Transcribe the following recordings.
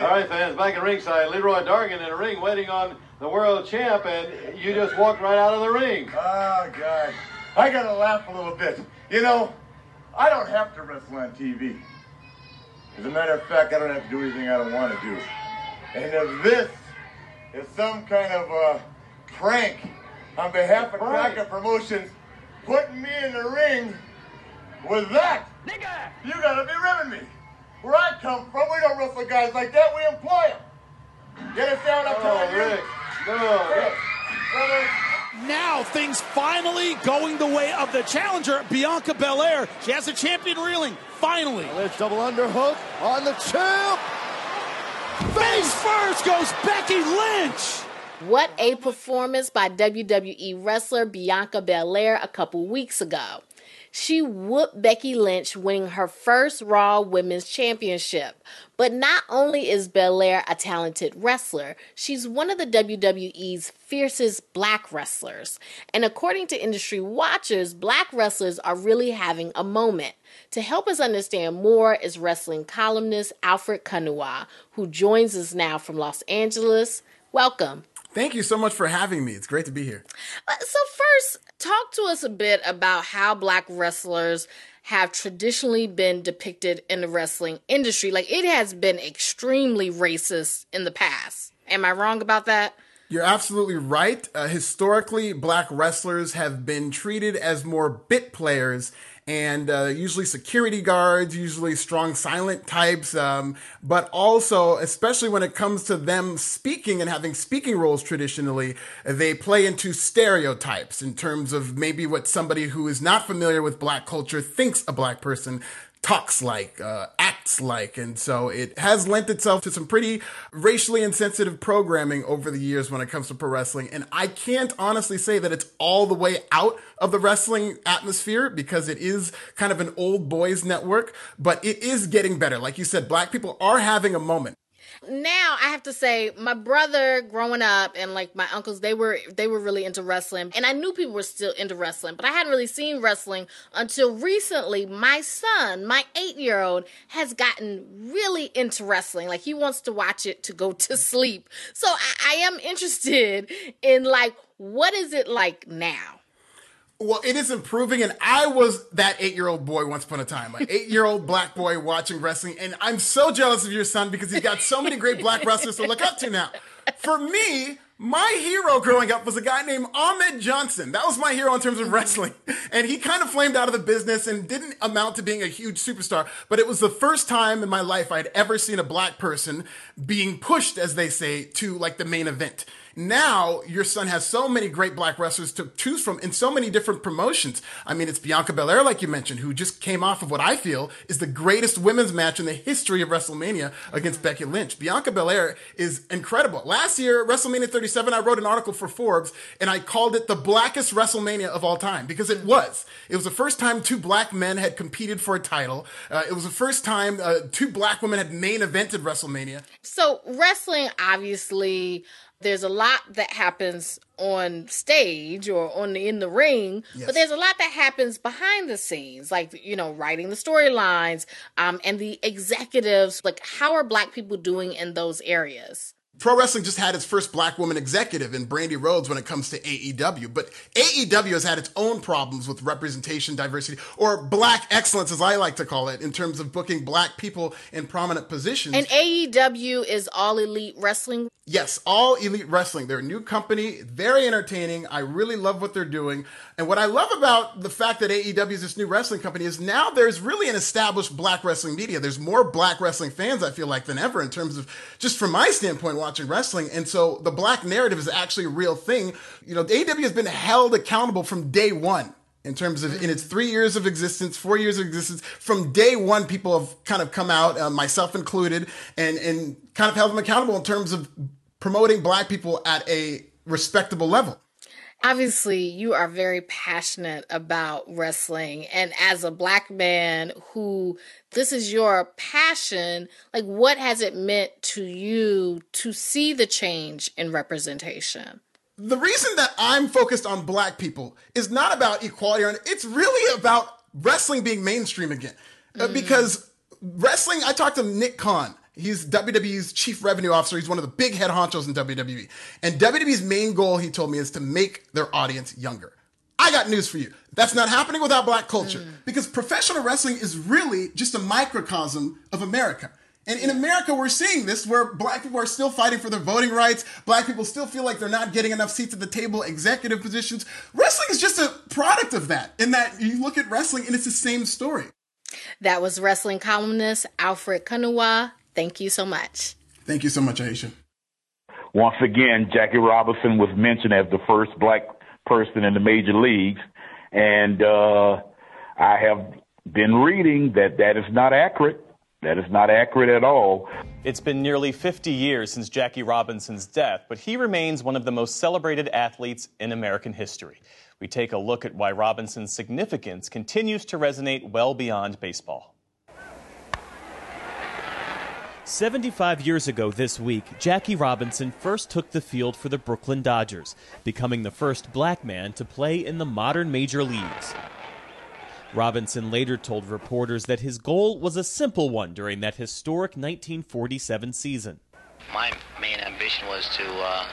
All right, fans, back in ringside, Leroy Dargan in the ring waiting on the world champ, and you just walked right out of the ring. Oh, God. I gotta laugh a little bit. You know, I don't have to wrestle on TV. As a matter of fact, I don't have to do anything I don't want to do. And if this is some kind of a prank on behalf of Cracker Promotions, putting me in the ring with that, Nigga. you gotta be ribbing me. Where I come from, we don't wrestle guys like that, we employ them. Get it down I'm Oh, telling you? Rick. No, Rick. Brother, Now things finally going the way of the challenger, Bianca Belair. She has a champion reeling. Finally. Let's double underhook on the champ. Face first goes Becky Lynch. What a performance by WWE wrestler Bianca Belair a couple weeks ago. She whooped Becky Lynch, winning her first Raw Women's Championship. But not only is Belair a talented wrestler, she's one of the WWE's fiercest black wrestlers. And according to industry watchers, black wrestlers are really having a moment. To help us understand more is wrestling columnist Alfred Konuwa, who joins us now from Los Angeles. Welcome. Thank you so much for having me. It's great to be here. Uh, So, first, talk to us a bit about how black wrestlers have traditionally been depicted in the wrestling industry. Like, it has been extremely racist in the past. Am I wrong about that? You're absolutely right. Uh, historically, black wrestlers have been treated as more bit players and uh, usually security guards, usually strong silent types, um, but also, especially when it comes to them speaking and having speaking roles traditionally, they play into stereotypes in terms of maybe what somebody who is not familiar with black culture thinks a black person talks like, uh, acts like. And so it has lent itself to some pretty racially insensitive programming over the years when it comes to pro wrestling. And I can't honestly say that it's all the way out of the wrestling atmosphere because it is kind of an old boys network, but it is getting better. Like you said, black people are having a moment. Now i have to say my brother growing up and like my uncles they were they were really into wrestling. And i knew people were still into wrestling but i hadn't really seen wrestling until recently. My son my eight year old has gotten really into wrestling. Like he wants to watch it to go to sleep. So i, I am interested in like what is it like now Well, it is improving, and I was that eight year old boy once upon a time, an eight year old black boy watching wrestling, and I'm so jealous of your son because he's got so many great black wrestlers to look up to now. For me, my hero growing up was a guy named Ahmed Johnson. That was my hero in terms of wrestling. And he kind of flamed out of the business and didn't amount to being a huge superstar. But it was the first time in my life I'd ever seen a black person being pushed, as they say, to like the main event. Now your son has so many great black wrestlers to choose from in so many different promotions. I mean, it's Bianca Belair, like you mentioned, who just came off of what I feel is the greatest women's match in the history of WrestleMania against Becky Lynch. Bianca Belair is incredible. Last year, WrestleMania 37, I wrote an article for Forbes and I called it the blackest WrestleMania of all time because it was. It was the first time two black men had competed for a title. Uh, it was the first time uh, two black women had main evented WrestleMania. So wrestling, obviously, there's a lot that happens on stage or on the, in the ring, Yes. but there's a lot that happens behind the scenes, like you know, writing the storylines, um, and the executives. Like, how are Black people doing in those areas? Pro wrestling just had its first black woman executive in Brandi Rhodes when it comes to AEW, but AEW has had its own problems with representation, diversity, or black excellence, as I like to call it, in terms of booking black people in prominent positions. And AEW is All Elite Wrestling. Yes, all elite wrestling. They're a new company, very entertaining. I really love what they're doing. And what I love about the fact that AEW is this new wrestling company is now there's really an established black wrestling media. There's more black wrestling fans, I feel like, than ever in terms of just from my standpoint watching wrestling. And so the black narrative is actually a real thing. You know, AEW has been held accountable from day one in terms of in its three years of existence, four years of existence. From day one, people have kind of come out, uh, myself included, and and kind of held them accountable in terms of promoting black people at a respectable level. Obviously, you are very passionate about wrestling. And as a black man who this is your passion, like what has it meant to you to see the change in representation? The reason that I'm focused on black people is not about equality, or it's really about wrestling being mainstream again. Uh, because wrestling, I talked to Nick Khan. He's WWE's chief revenue officer. He's one of the big head honchos in WWE. And WWE's main goal, he told me, is to make their audience younger. I got news for you. That's not happening without black culture mm. because professional wrestling is really just a microcosm of America. And in America, we're seeing this where black people are still fighting for their voting rights. Black people still feel like they're not getting enough seats at the table, executive positions. Wrestling is just a product of that, in that you look at wrestling and it's the same story. That was wrestling columnist Alfred Konuwa. Thank you so much. Thank you so much, Aisha. Once again, Jackie Robinson was mentioned as the first black person in the major leagues. And uh, I have been reading that that is not accurate. That is not accurate at all. It's been nearly 50 years since Jackie Robinson's death, but he remains one of the most celebrated athletes in American history. We take a look at why Robinson's significance continues to resonate well beyond baseball. 75 years ago this week, Jackie Robinson first took the field for the Brooklyn Dodgers, becoming the first black man to play in the modern major leagues. Robinson later told reporters that his goal was a simple one during that historic 1947 season. My main ambition was to uh,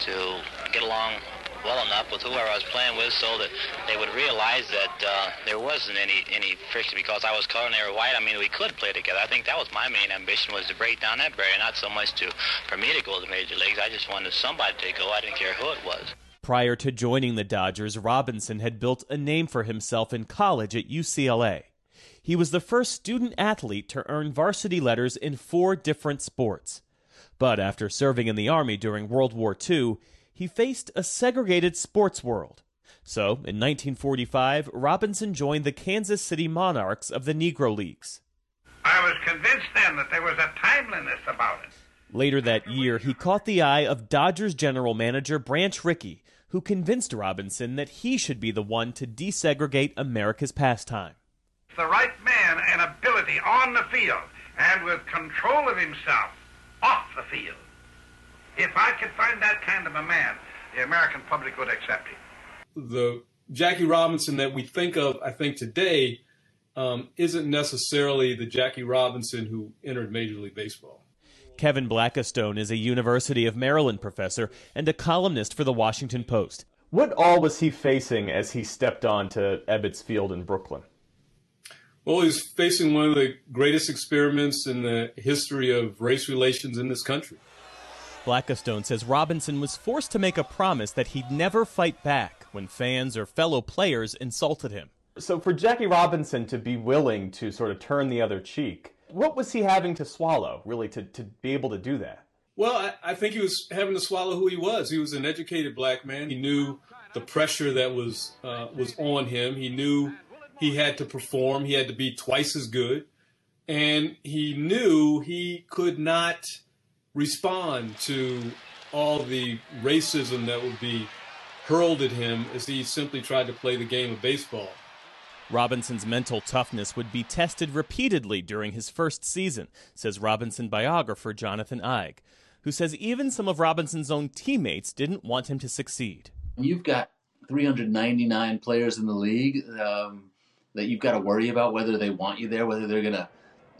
to get along well enough with whoever I was playing with so that they would realize that uh, there wasn't any any friction because I was color and they were white. I mean, we could play together. I think that was my main ambition was to break down that barrier, not so much to for me to go to the major leagues. I just wanted somebody to go. I didn't care who it was. Prior to joining the Dodgers, Robinson had built a name for himself in college at UCLA. He was the first student athlete to earn varsity letters in four different sports. But after serving in the Army during World War II, he faced a segregated sports world. So, in 1945, Robinson joined the Kansas City Monarchs of the Negro Leagues. I was convinced then that there was a timeliness about it. Later that year, he caught the eye of Dodgers general manager Branch Rickey, who convinced Robinson that he should be the one to desegregate America's pastime. The right man and ability on the field, and with control of himself off the field. If I could find that kind of a man, the American public would accept him. The Jackie Robinson that we think of, I think, today um, isn't necessarily the Jackie Robinson who entered Major League Baseball. Kevin Blackistone is a University of Maryland professor and a columnist for the Washington Post. What all was he facing as he stepped onto Ebbets Field in Brooklyn? Well, he's facing one of the greatest experiments in the history of race relations in this country. Blackistone says Robinson was forced to make a promise that he'd never fight back when fans or fellow players insulted him. So, for Jackie Robinson to be willing to sort of turn the other cheek, what was he having to swallow, really, to, to be able to do that? Well, I, I think he was having to swallow who he was. He was an educated black man. He knew the pressure that was uh, was on him. He knew he had to perform. He had to be twice as good, and he knew he could not respond to all the racism that would be hurled at him as he simply tried to play the game of baseball. Robinson's mental toughness would be tested repeatedly during his first season, says Robinson biographer Jonathan Eig, who says even some of Robinson's own teammates didn't want him to succeed. You've got 399 players in the league um, that you've got to worry about whether they want you there, whether they're going to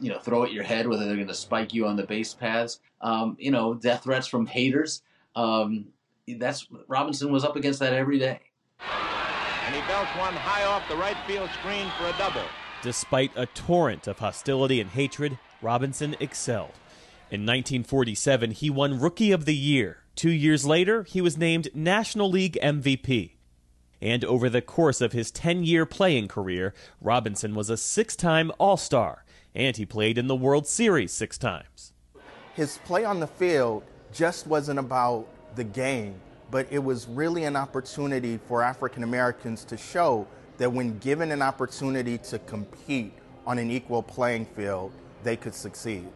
you know throw at your head, whether they're going to spike you on the base paths. Um, you know, death threats from haters. Um, that's Robinson was up against that every day. And he belts one high off the right field screen for a double. Despite a torrent of hostility and hatred, Robinson excelled. In 1947, he won Rookie of the Year. Two years later, he was named National League MVP. And over the course of his 10 year playing career, Robinson was a six time All Star, and he played in the World Series six times. His play on the field just wasn't about the game, but it was really an opportunity for African Americans to show that when given an opportunity to compete on an equal playing field, they could succeed.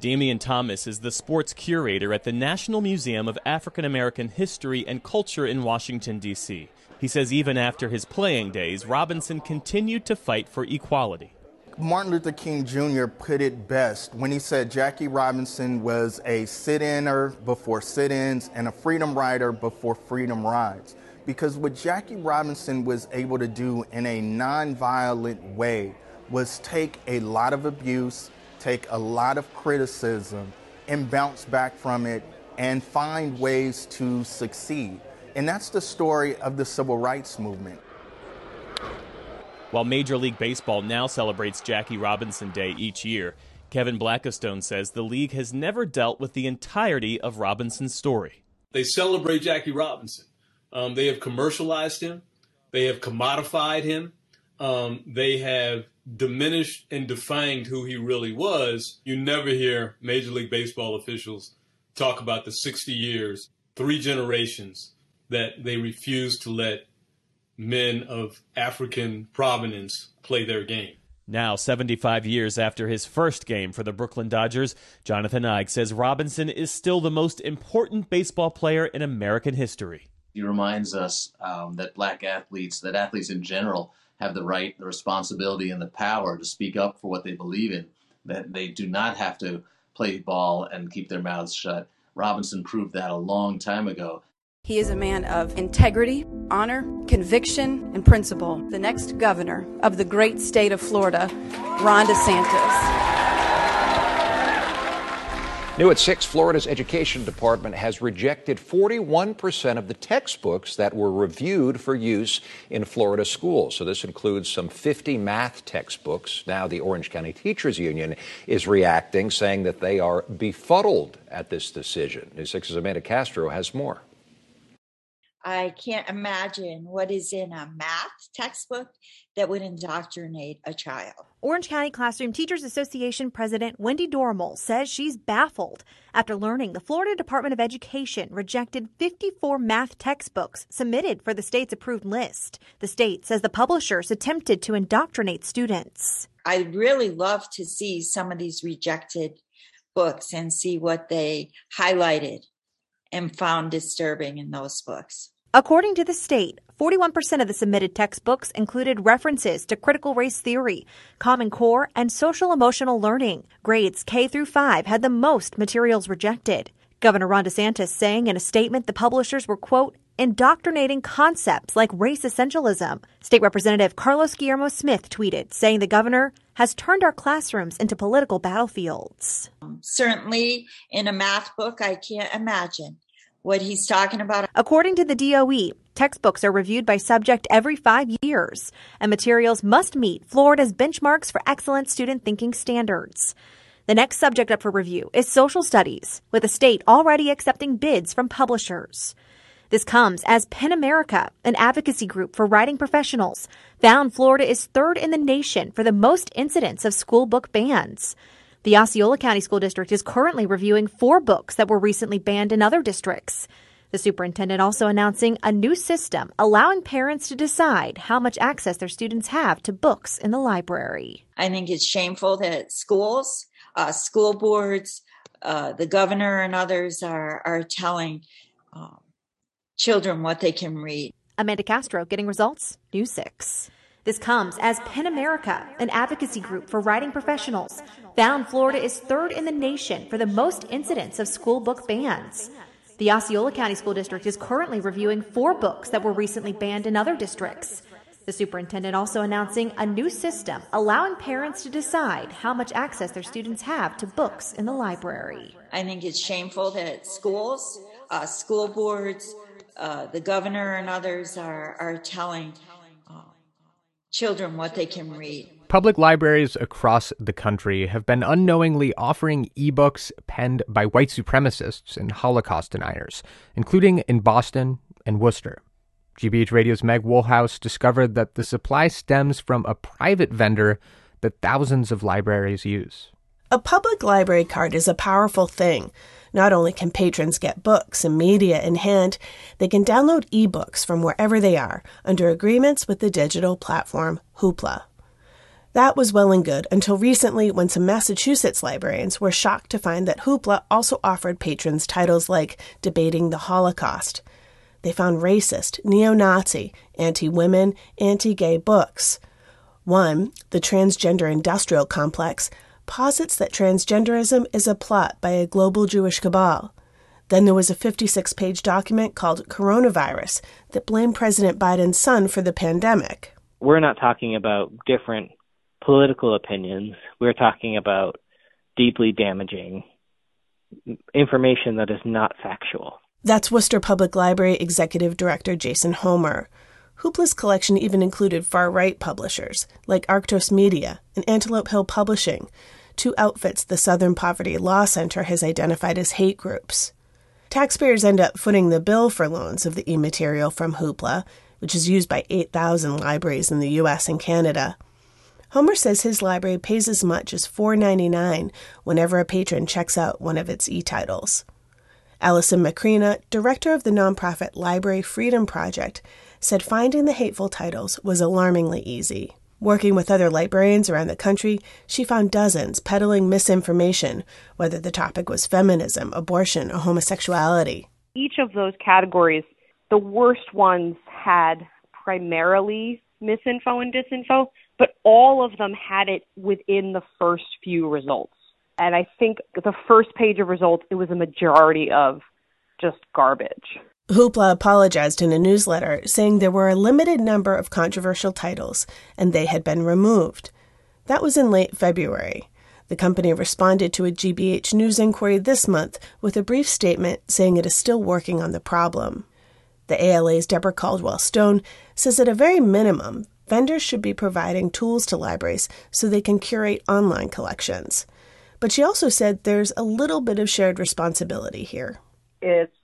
Damion Thomas is the sports curator at the National Museum of African American History and Culture in Washington, D.C. He says even after his playing days, Robinson continued to fight for equality. Martin Luther King Jr. put it best when he said Jackie Robinson was a sit inner before sit ins and a freedom rider before freedom rides. Because what Jackie Robinson was able to do in a non-violent way was take a lot of abuse, take a lot of criticism and bounce back from it and find ways to succeed. And that's the story of the civil rights movement. While Major League Baseball now celebrates Jackie Robinson Day each year, Kevin Blackistone says the league has never dealt with the entirety of Robinson's story. They celebrate Jackie Robinson. Um, they have commercialized him. They have commodified him. Um, they have diminished and defined who he really was. You never hear Major League Baseball officials talk about the 60 years, three generations that they refused to let men of African provenance play their game. Now, 75 years after his first game for the Brooklyn Dodgers, Jonathan Eig says Robinson is still the most important baseball player in American history. He reminds us um, that black athletes, that athletes in general, have the right, the responsibility, and the power to speak up for what they believe in, that they do not have to play ball and keep their mouths shut. Robinson proved that a long time ago. He is a man of integrity, honor, conviction, and principle. The next governor of the great state of Florida, Ron DeSantis. New at 6, Florida's Education Department has rejected 41% of the textbooks that were reviewed for use in Florida schools. So this includes some 50 math textbooks. Now the Orange County Teachers Union is reacting, saying that they are befuddled at this decision. News 6's Amanda Castro has more. I can't imagine what is in a math textbook that would indoctrinate a child. Orange County Classroom Teachers Association President Wendy Doromal says she's baffled after learning the Florida Department of Education rejected 54 math textbooks submitted for the state's approved list. The state says the publishers attempted to indoctrinate students. I'd really love to see some of these rejected books and see what they highlighted and found disturbing in those books. According to the state, 41% of the submitted textbooks included references to critical race theory, Common Core, and social emotional learning. Grades K through 5 had the most materials rejected. Governor Ron DeSantis saying in a statement the publishers were, quote, indoctrinating concepts like race essentialism. State Representative Carlos Guillermo Smith tweeted, saying the governor has turned our classrooms into political battlefields. Certainly, in a math book, I can't imagine what he's talking about. According to the DOE, textbooks are reviewed by subject every five years, and materials must meet Florida's benchmarks for excellent student thinking standards. The next subject up for review is social studies, with the state already accepting bids from publishers. This comes as PEN America, an advocacy group for writing professionals, found Florida is third in the nation for the most incidents of school book bans. The Osceola County School District is currently reviewing four books that were recently banned in other districts. The superintendent also announcing a new system allowing parents to decide how much access their students have to books in the library. I think it's shameful that schools, uh, school boards, uh, the governor, and others are are telling um, children what they can read. Amanda Castro getting results. News six. This comes as PEN America, an advocacy group for writing professionals, found Florida is third in the nation for the most incidents of school book bans. The Osceola County School District is currently reviewing four books that were recently banned in other districts. The superintendent also announcing a new system allowing parents to decide how much access their students have to books in the library. I think it's shameful that schools, uh, school boards, uh, the governor, and others are, are telling children what they can read. Public libraries across the country have been unknowingly offering ebooks penned by white supremacists and Holocaust deniers, including in Boston and Worcester. GBH Radio's Meg Woolhouse discovered that the supply stems from a private vendor that thousands of libraries use. A public library card is a powerful thing. Not only can patrons get books and media in hand, they can download ebooks from wherever they are under agreements with the digital platform Hoopla. That was well and good until recently when some Massachusetts librarians were shocked to find that Hoopla also offered patrons titles like Debating the Holocaust. They found racist, neo Nazi, anti women, anti gay books. One, The Transgender Industrial Complex, posits that transgenderism is a plot by a global Jewish cabal. Then there was a 56 page document called Coronavirus that blamed President Biden's son for the pandemic. We're not talking about different political opinions. We're talking about deeply damaging information that is not factual. That's Worcester Public Library Executive Director Jason Homer. Hoopla's collection even included far right publishers like Arktos Media and Antelope Hill Publishing, two outfits the Southern Poverty Law Center has identified as hate groups. Taxpayers end up footing the bill for loans of the e material from Hoopla, which is used by 8,000 libraries in the U.S. and Canada. Homer says his library pays as much as $4.99 whenever a patron checks out one of its e titles. Allison Macrina, director of the nonprofit Library Freedom Project, said finding the hateful titles was alarmingly easy. Working with other librarians around the country, she found dozens peddling misinformation, whether the topic was feminism, abortion, or homosexuality. Each of those categories, the worst ones had primarily misinfo and disinfo, but all of them had it within the first few results. And I think the first page of results, it was a majority of just garbage. Hoopla apologized in a newsletter, saying there were a limited number of controversial titles and they had been removed. That was in late February. The company responded to a GBH news inquiry this month with a brief statement saying it is still working on the problem. The ALA's Deborah Caldwell Stone says at a very minimum, vendors should be providing tools to libraries so they can curate online collections. But she also said there's a little bit of shared responsibility here. It's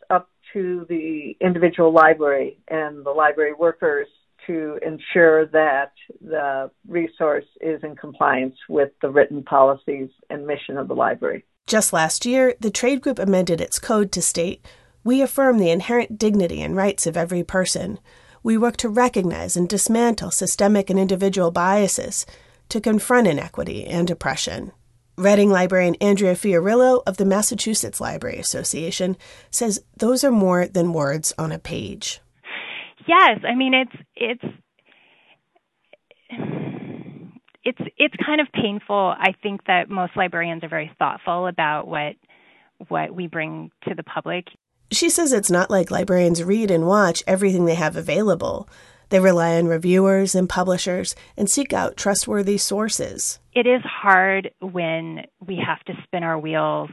to the individual library and the library workers to ensure that the resource is in compliance with the written policies and mission of the library. Just last year, the trade group amended its code to state We affirm the inherent dignity and rights of every person we work to recognize and dismantle systemic and individual biases to confront inequity and oppression. Reading librarian Andrea Fiorillo of the Massachusetts Library Association says those are more than words on a page. Yes, I mean it's it's it's it's kind of painful. I think that most librarians are very thoughtful about what what we bring to the public. She says it's not like librarians read and watch everything they have available. They rely on reviewers and publishers and seek out trustworthy sources. It is hard when we have to spin our wheels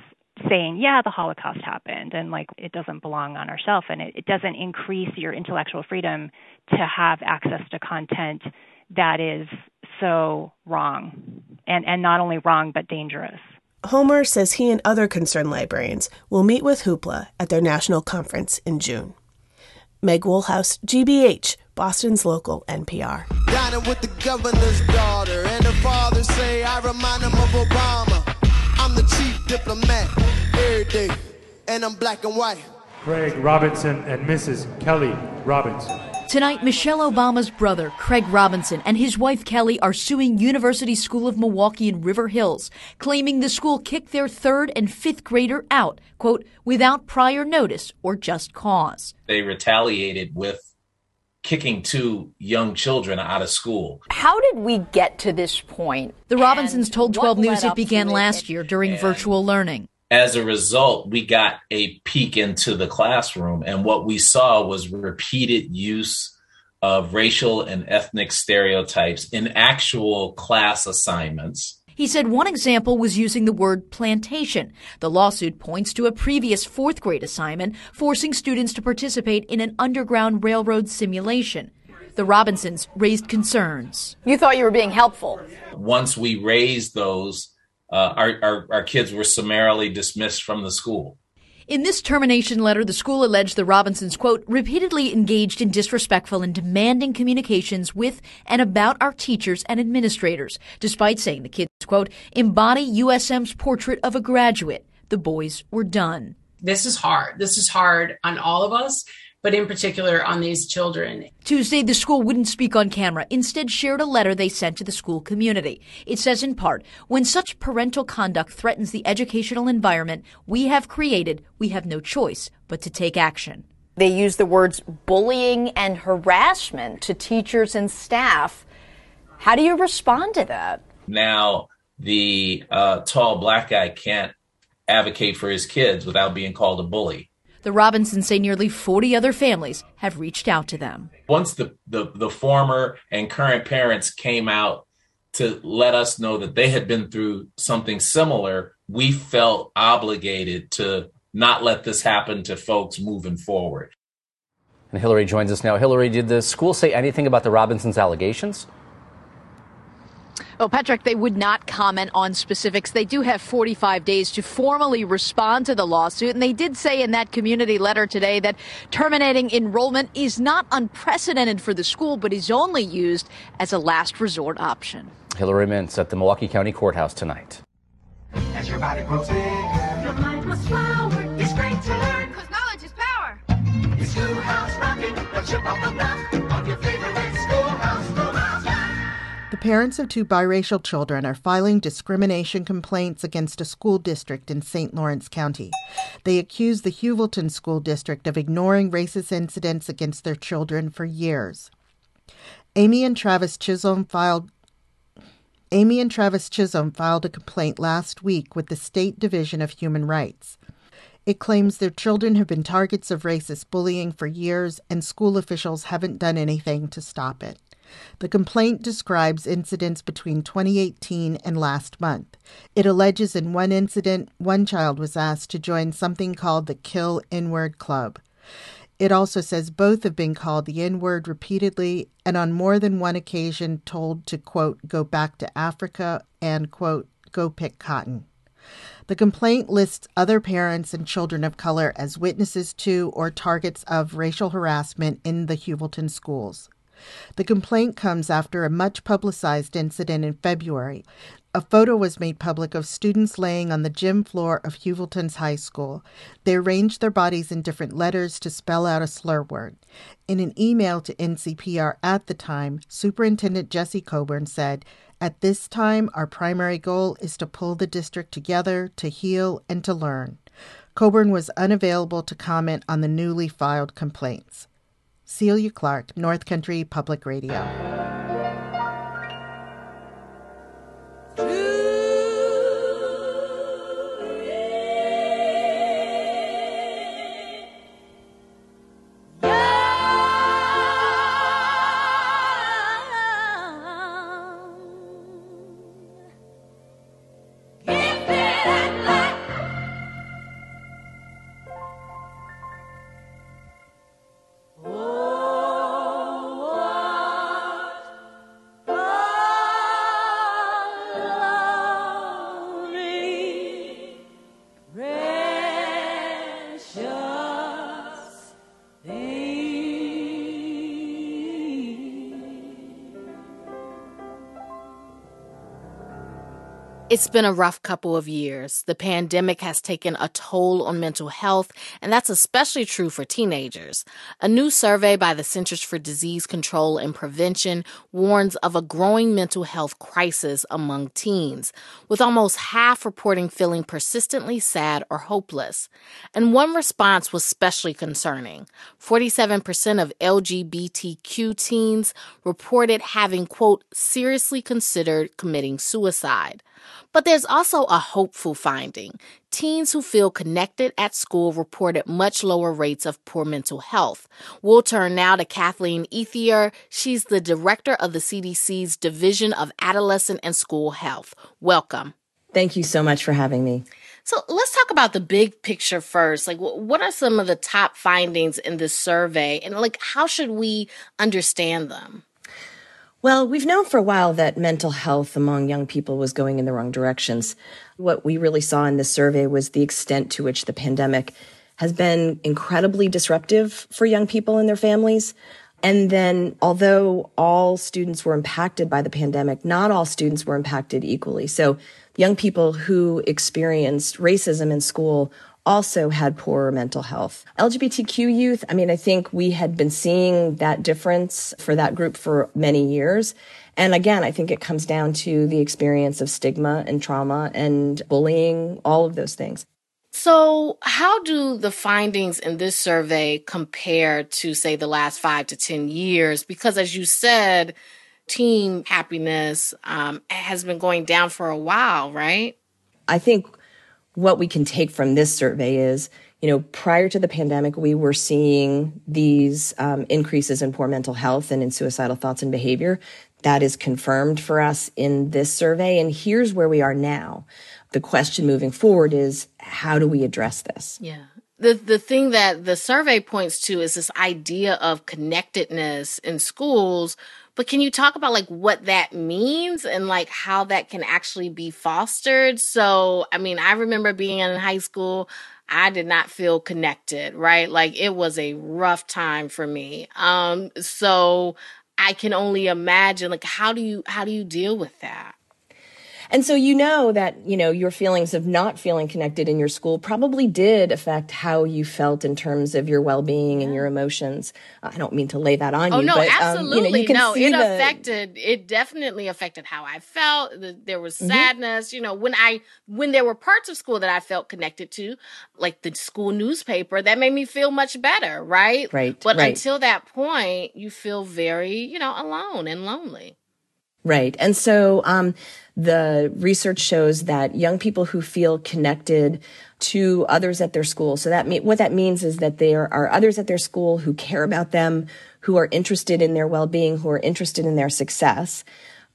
saying, yeah, the Holocaust happened and like it doesn't belong on our shelf and it, it doesn't increase your intellectual freedom to have access to content that is so wrong and, and not only wrong but dangerous. Homer says he and other concerned librarians will meet with Hoopla at their national conference in June. Meg Woolhouse, GBH, Boston's local NPR. Dining with the governor's daughter, and her father say, I remind him of Obama. I'm the chief diplomat every day, and I'm black and white. Craig Robinson and Mrs. Kelly Robinson. Tonight, Michelle Obama's brother, Craig Robinson, and his wife Kelly are suing University School of Milwaukee in River Hills, claiming the school kicked their third and fifth grader out, quote, without prior notice or just cause. They retaliated with kicking two young children out of school. How did we get to this point? The Robinsons told 12 News it began last year during virtual learning as a result, we got a peek into the classroom, and what we saw was repeated use of racial and ethnic stereotypes in actual class assignments. He said one example was using the word plantation. The lawsuit points to a previous fourth grade assignment forcing students to participate in an Underground Railroad simulation. The Robinsons raised concerns. You thought you were being helpful. Once we raised those, uh, our, our, our kids were summarily dismissed from the school. In this termination letter, the school alleged the Robinsons, quote, repeatedly engaged in disrespectful and demanding communications with and about our teachers and administrators, despite saying the kids, quote, embody USM's portrait of a graduate. The boys were done. This is hard. This is hard on all of us but in particular on these children. Tuesday, the school wouldn't speak on camera, instead, shared a letter they sent to the school community. It says in part, when such parental conduct threatens the educational environment we have created, we have no choice but to take action. They use the words bullying and harassment to teachers and staff. How do you respond to that? Now, the uh, tall black guy can't advocate for his kids without being called a bully. The Robinsons say nearly 40 other families have reached out to them. Once the, the, the former and current parents came out to let us know that they had been through something similar, we felt obligated to not let this happen to folks moving forward. And Hillary joins us now. Hillary, did the school say anything about the Robinsons' allegations? Oh, Patrick, they would not comment on specifics. They do have 45 days to formally respond to the lawsuit. And they did say in that community letter today that terminating enrollment is not unprecedented for the school, but is only used as a last resort option. Hillary Mintz at the Milwaukee County Courthouse tonight. As your body grows bigger, your mind must flower. It's great to learn, because knowledge is power. It's Schoolhouse Rockin', the chip off the block parents of two biracial children are filing discrimination complaints against a school district in St. Lawrence County. They accuse the Heuvelton School District of ignoring racist incidents against their children for years. Amy and Travis Chisholm filed Amy and Travis Chisholm filed a complaint last week with the State Division of Human Rights. It claims their children have been targets of racist bullying for years and school officials haven't done anything to stop it. The complaint describes incidents between 2018 and last month. It alleges in one incident, one child was asked to join something called the Kill N-Word Club. It also says both have been called the N word repeatedly and on more than one occasion told to, quote, go back to Africa and, quote, go pick cotton. The complaint lists other parents and children of color as witnesses to or targets of racial harassment in the Heuvelton schools. The complaint comes after a much publicized incident in February. A photo was made public of students laying on the gym floor of Heuvelton's high school. They arranged their bodies in different letters to spell out a slur word. In an email to NCPR at the time, Superintendent Jesse Coburn said, At this time, our primary goal is to pull the district together, to heal, and to learn. Coburn was unavailable to comment on the newly filed complaints. Celia Clark, North Country Public Radio. It's been a rough couple of years. The pandemic has taken a toll on mental health, and that's especially true for teenagers. A new survey by the Centers for Disease Control and Prevention warns of a growing mental health crisis among teens, with almost half reporting feeling persistently sad or hopeless. And one response was especially concerning. 47% of LGBTQ teens reported having, quote, seriously considered committing suicide. But there's also a hopeful finding. Teens who feel connected at school reported much lower rates of poor mental health. We'll turn now to Kathleen Ethier. She's the director of the CDC's Division of Adolescent and School Health. Welcome. Thank you so much for having me. So let's talk about the big picture first. Like, what are some of the top findings in this survey, and like, how should we understand them? Well, we've known for a while that mental health among young people was going in the wrong directions. What we really saw in this survey was the extent to which the pandemic has been incredibly disruptive for young people and their families. And then, although all students were impacted by the pandemic, not all students were impacted equally. So, young people who experienced racism in school also had poorer mental health. LGBTQ youth, I mean, I think we had been seeing that difference for that group for many years. And again, I think it comes down to the experience of stigma and trauma and bullying, all of those things. So, how do the findings in this survey compare to, say, the last five to 10 years? Because, as you said, teen happiness um, has been going down for a while, right? I think what we can take from this survey is, you know, prior to the pandemic, we were seeing these um, increases in poor mental health and in suicidal thoughts and behavior. That is confirmed for us in this survey. And here's where we are now. the question moving forward is how do we address this? Yeah. The the thing that the survey points to is this idea of connectedness in schools. But can you talk about like what that means and like how that can actually be fostered? So, I mean, I remember being in high school, I did not feel connected, right? Like it was a rough time for me. Um so I can only imagine like how do you how do you deal with that? And so you know that, you know, your feelings of not feeling connected in your school probably did affect how you felt in terms of your well-being and your emotions. I don't mean to lay that on oh, you, no, but absolutely. um, you know, you can no, see it the, affected it definitely affected how I felt. There was Mhm. sadness, you know, when I when there were parts of school that I felt connected to, like the school newspaper, that made me feel much better, right? Right, But right. until that point, you feel very, you know, alone and lonely. Right. And so um, the research shows that young people who feel connected to others at their school, so that me- what that means is that there are others at their school who care about them, who are interested in their well-being, who are interested in their success.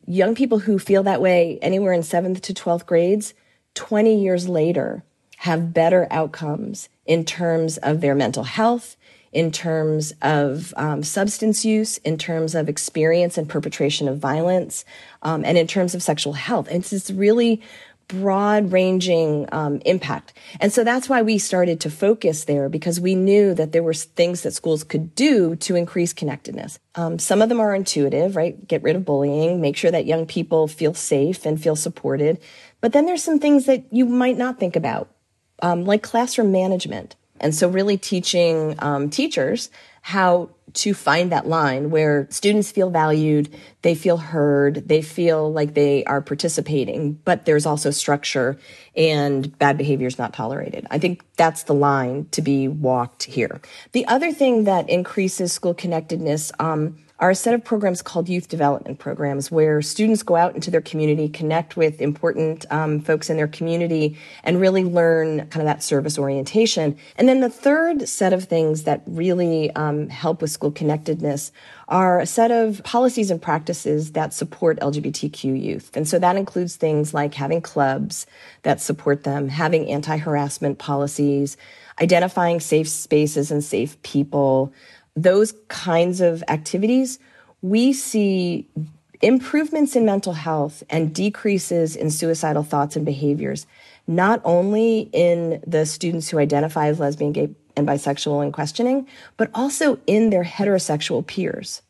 Young people who feel that way anywhere in 7th to 12th grades, 20 years later have better outcomes in terms of their mental health, in terms of um, substance use, in terms of experience and perpetration of violence, um, and in terms of sexual health. And it's this really broad ranging um, impact. And so that's why we started to focus there because we knew that there were things that schools could do to increase connectedness. Um, some of them are intuitive, right? Get rid of bullying, make sure that young people feel safe and feel supported. But then there's some things that you might not think about, um, like classroom management. And so really teaching um, teachers how to find that line where students feel valued, they feel heard, they feel like they are participating, but there's also structure and bad behavior is not tolerated. I think that's the line to be walked here. The other thing that increases school connectedness um, are a set of programs called youth development programs where students go out into their community, connect with important um, folks in their community, and really learn kind of that service orientation. And then the third set of things that really um, help with school connectedness are a set of policies and practices that support LGBTQ youth. And so that includes things like having clubs that support them, having anti harassment policies, identifying safe spaces and safe people those kinds of activities, we see improvements in mental health and decreases in suicidal thoughts and behaviors, not only in the students who identify as lesbian, gay, and bisexual in questioning, but also in their heterosexual peers.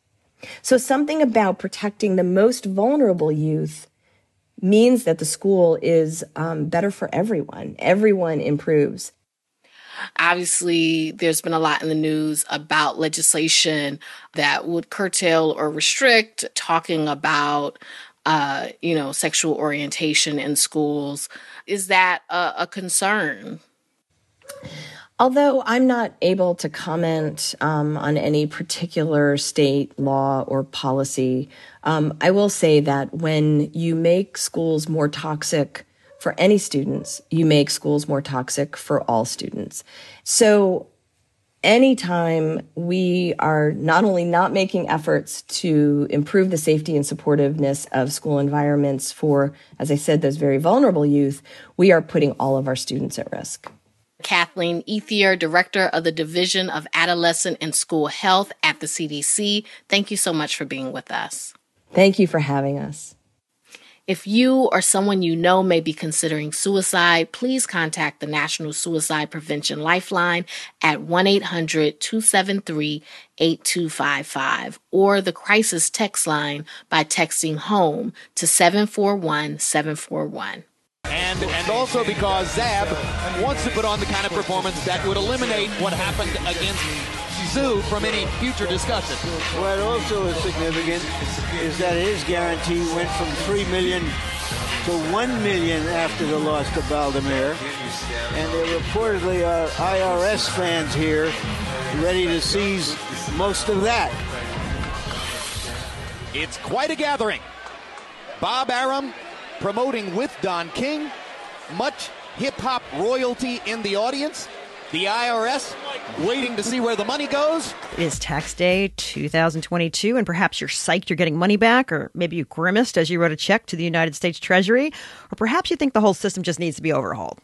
So something about protecting the most vulnerable youth means that the school is um, better for everyone. Everyone improves. Obviously, there's been a lot in the news about legislation that would curtail or restrict talking about, uh, you know, sexual orientation in schools. Is that a, a concern? Although I'm not able to comment um, on any particular state law or policy, um, I will say that when you make schools more toxic for any students, you make schools more toxic for all students. So anytime we are not only not making efforts to improve the safety and supportiveness of school environments for, as I said, those very vulnerable youth, we are putting all of our students at risk. Kathleen Ethier, Director of the Division of Adolescent and School Health at the CDC. Thank you so much for being with us. Thank you for having us. If you or someone you know may be considering suicide, please contact the National Suicide Prevention Lifeline at 1 800 273 8255 or the crisis text line by texting HOME to 741 741. And, and also because Zab wants to put on the kind of performance that would eliminate what happened against Zoo from any future discussion. What also is significant is that his guarantee went from three million to one million after the loss to Baldomir, and there reportedly uh, are IRS fans here ready to seize most of that. It's quite a gathering. Bob Arum promoting with Don King, much hip hop royalty in the audience. The IRS waiting to see where the money goes. It is tax day 2022, and perhaps you're psyched you're getting money back, or maybe you grimaced as you wrote a check to the United States Treasury, or perhaps you think the whole system just needs to be overhauled.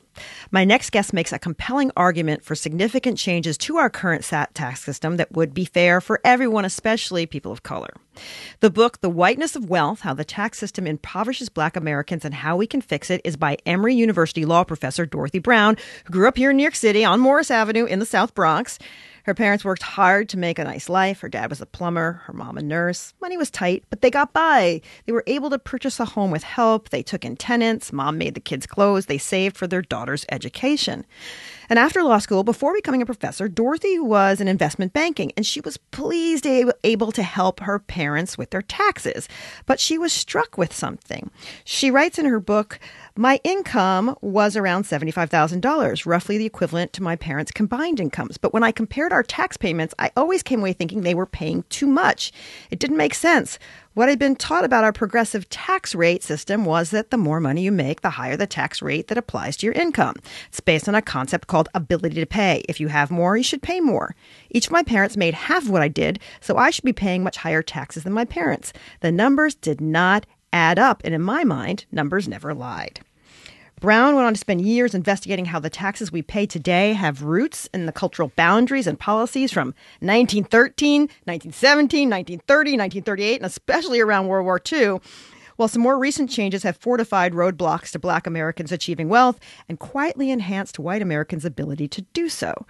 My next guest makes a compelling argument for significant changes to our current tax system that would be fair for everyone, especially people of color. The book, The Whiteness of Wealth How the Tax System Impoverishes Black Americans and How We Can Fix It, is by Emory University law professor Dorothy Brown, who grew up here in New York City on Morris Avenue in the South Bronx. Her parents worked hard to make a nice life. Her dad was a plumber, her mom a nurse. Money was tight, but they got by. They were able to purchase a home with help. They took in tenants. Mom made the kids clothes. They saved for their daughter's education. And after law school, before becoming a professor, Dorothy was in investment banking and she was pleased able to help her parents with their taxes. But she was struck with something. She writes in her book, my income was around $75,000, roughly the equivalent to my parents' combined incomes. But when I compared our tax payments, I always came away thinking they were paying too much. It didn't make sense. What I'd been taught about our progressive tax rate system was that the more money you make, the higher the tax rate that applies to your income. It's based on a concept called ability to pay. If you have more, you should pay more. Each of my parents made half of what I did, so I should be paying much higher taxes than my parents. The numbers did not add up, and in my mind, numbers never lied. Brown went on to spend years investigating how the taxes we pay today have roots in the cultural boundaries and policies from 1913, 1917, 1930, 1938, and especially around World War II. While some more recent changes have fortified roadblocks to black Americans achieving wealth and quietly enhanced white Americans' ability to do so.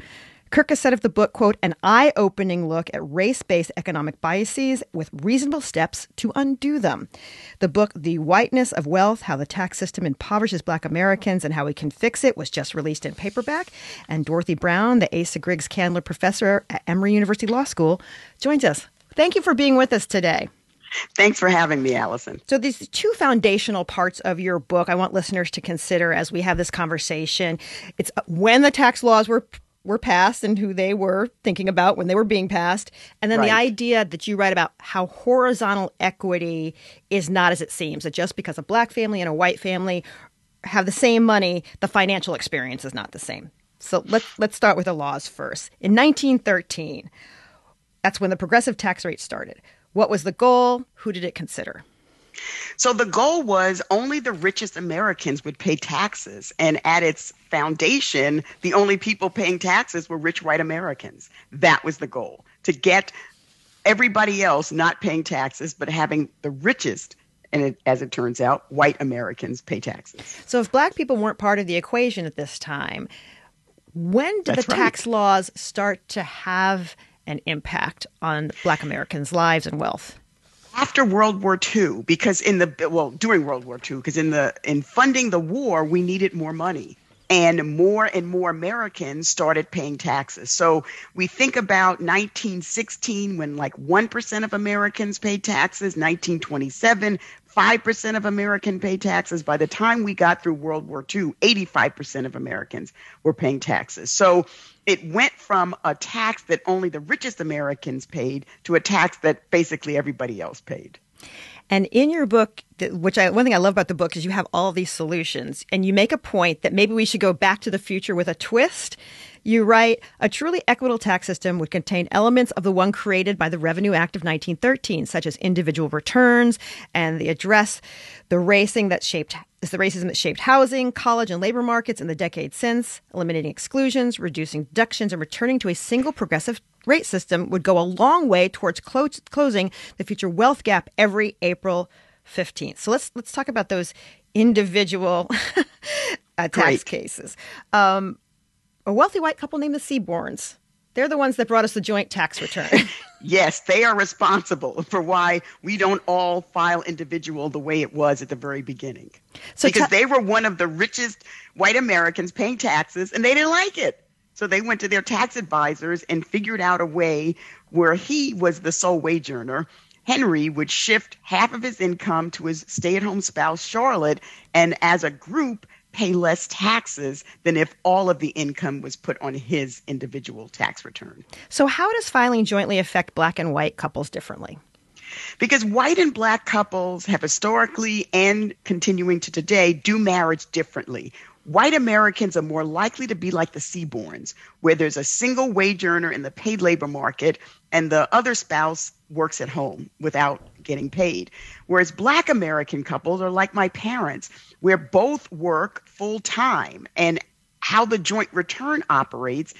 Kirkus has said of the book, quote, an eye-opening look at race-based economic biases with reasonable steps to undo them. The book, The Whiteness of Wealth, How the Tax System Impoverishes Black Americans and How We Can Fix It, was just released in paperback. And Dorothy Brown, the Asa Griggs Candler Professor at Emory University Law School, joins us. Thank you for being with us today. Thanks for having me, Allison. So, these two foundational parts of your book I want listeners to consider as we have this conversation. It's uh, when the tax laws were were passed and who they were thinking about when they were being passed. And then right. the idea that you write about how horizontal equity is not as it seems, that just because a black family and a white family have the same money, the financial experience is not the same. So let's let's start with the laws first. In 1913, that's when the progressive tax rate started. What was the goal? Who did it consider? So the goal was only the richest Americans would pay taxes. And at its foundation, the only people paying taxes were rich white Americans. That was the goal to get everybody else not paying taxes, but having the richest and it, as it turns out, white Americans pay taxes. So if black people weren't part of the equation at this time, when did That's the right. tax laws start to have an impact on black Americans' lives and wealth? After World War II, because in the well during World War II, because in the in funding the war, we needed more money, and more and more Americans started paying taxes. So we think about 1916 when like one percent of Americans paid taxes, 1927. 5% of Americans pay taxes. By the time we got through World War II, 85% of Americans were paying taxes. So it went from a tax that only the richest Americans paid to a tax that basically everybody else paid. And in your book, which I, one thing I love about the book is you have all these solutions, and you make a point that maybe we should go back to the future with a twist. You write, a truly equitable tax system would contain elements of the one created by the Revenue Act of 1913, such as individual returns and the address the racing that shaped is the racism that shaped housing, college, and labor markets in the decades since, eliminating exclusions, reducing deductions, and returning to a single progressive rate system would go a long way towards clo- closing the future wealth gap every April 15th. So let's let's talk about those individual uh, tax Great. cases. Um, a wealthy white couple named the Seaborns. They're the ones that brought us the joint tax return. yes, they are responsible for why we don't all file individual the way it was at the very beginning. So because ta- they were one of the richest white Americans paying taxes and they didn't like it. So they went to their tax advisors and figured out a way where he was the sole wage earner. Henry would shift half of his income to his stay at home spouse, Charlotte, and as a group, pay less taxes than if all of the income was put on his individual tax return. So, how does filing jointly affect black and white couples differently? Because white and black couples have historically and continuing to today do marriage differently. White Americans are more likely to be like the Seaborns, where there's a single wage earner in the paid labor market and the other spouse works at home without getting paid. Whereas black American couples are like my parents, where both work full time. And how the joint return operates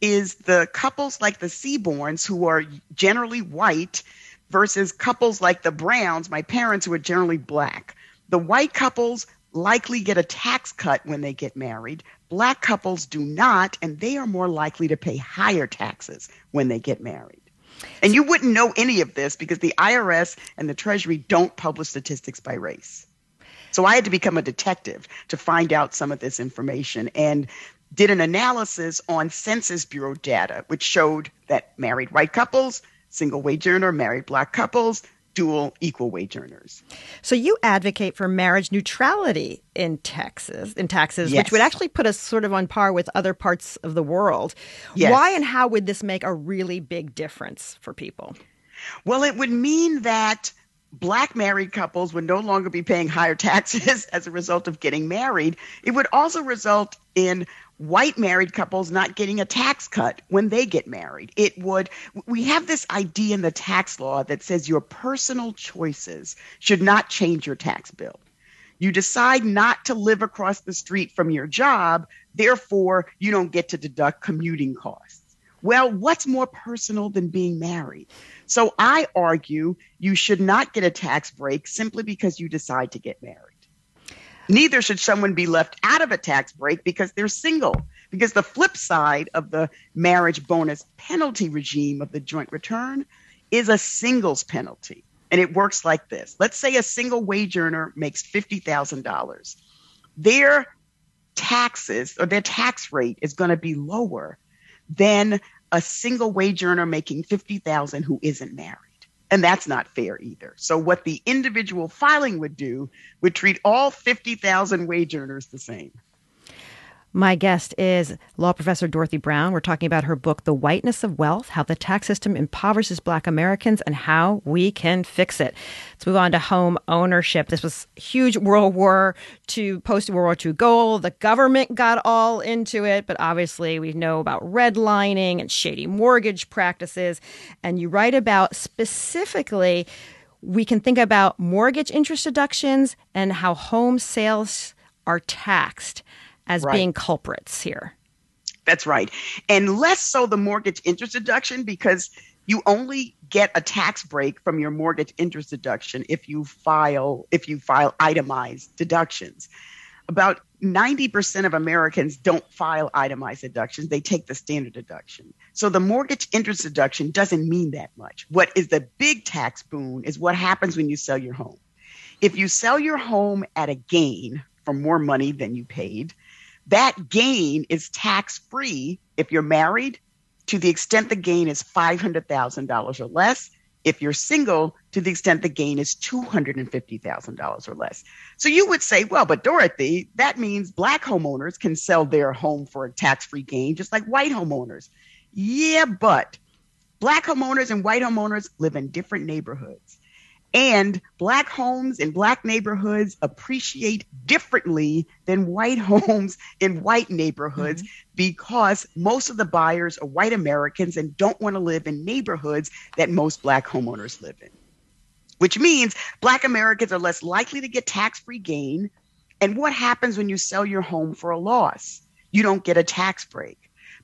is the couples like the Seaborns, who are generally white, versus couples like the Browns, my parents, who are generally black. The white couples likely get a tax cut when they get married. Black couples do not, and they are more likely to pay higher taxes when they get married. And you wouldn't know any of this because the IRS and the Treasury don't publish statistics by race. So I had to become a detective to find out some of this information and did an analysis on Census Bureau data, which showed that married white couples, single wage earner, married black couples, dual equal wage earners. So you advocate for marriage neutrality in Texas, in taxes, Yes. which would actually put us sort of on par with other parts of the world. Yes. Why and how would this make a really big difference for people? Well, it would mean that black married couples would no longer be paying higher taxes as a result of getting married. It would also result in white married couples not getting a tax cut when they get married. It would, we have this idea in the tax law that says your personal choices should not change your tax bill. You decide not to live across the street from your job, therefore, you don't get to deduct commuting costs. Well, what's more personal than being married? So I argue you should not get a tax break simply because you decide to get married. Neither should someone be left out of a tax break because they're single. Because the flip side of the marriage bonus penalty regime of the joint return is a singles penalty. And it works like this let's say a single wage earner makes $50,000. Their taxes or their tax rate is going to be lower than a single wage earner making 50,000 who isn't married. And that's not fair either. So what the individual filing would do would treat all 50,000 wage earners the same. My guest is law professor Dorothy Brown. We're talking about her book, The Whiteness of Wealth How the Tax System Impoverishes Black Americans and How We Can Fix It. Let's move on to home ownership. This was huge World War II, post World War II goal. The government got all into it, but obviously we know about redlining and shady mortgage practices. And you write about specifically, we can think about mortgage interest deductions and how home sales are taxed as Right. being culprits here. That's right. And less so the mortgage interest deduction because you only get a tax break from your mortgage interest deduction if you file if you file itemized deductions. About 90% of Americans don't file itemized deductions. They take the standard deduction. So the mortgage interest deduction doesn't mean that much. What is the big tax boon is what happens when you sell your home. If you sell your home at a gain for more money than you paid, that gain is tax free if you're married to the extent the gain is $500,000 or less. If you're single, to the extent the gain is $250,000 or less. So you would say, well, but Dorothy, that means black homeowners can sell their home for a tax free gain, just like white homeowners. Yeah, but black homeowners and white homeowners live in different neighborhoods. And black homes in black neighborhoods appreciate differently than white homes in white neighborhoods mm-hmm. because most of the buyers are white Americans and don't want to live in neighborhoods that most black homeowners live in. Which means black Americans are less likely to get tax free gain. And what happens when you sell your home for a loss? You don't get a tax break.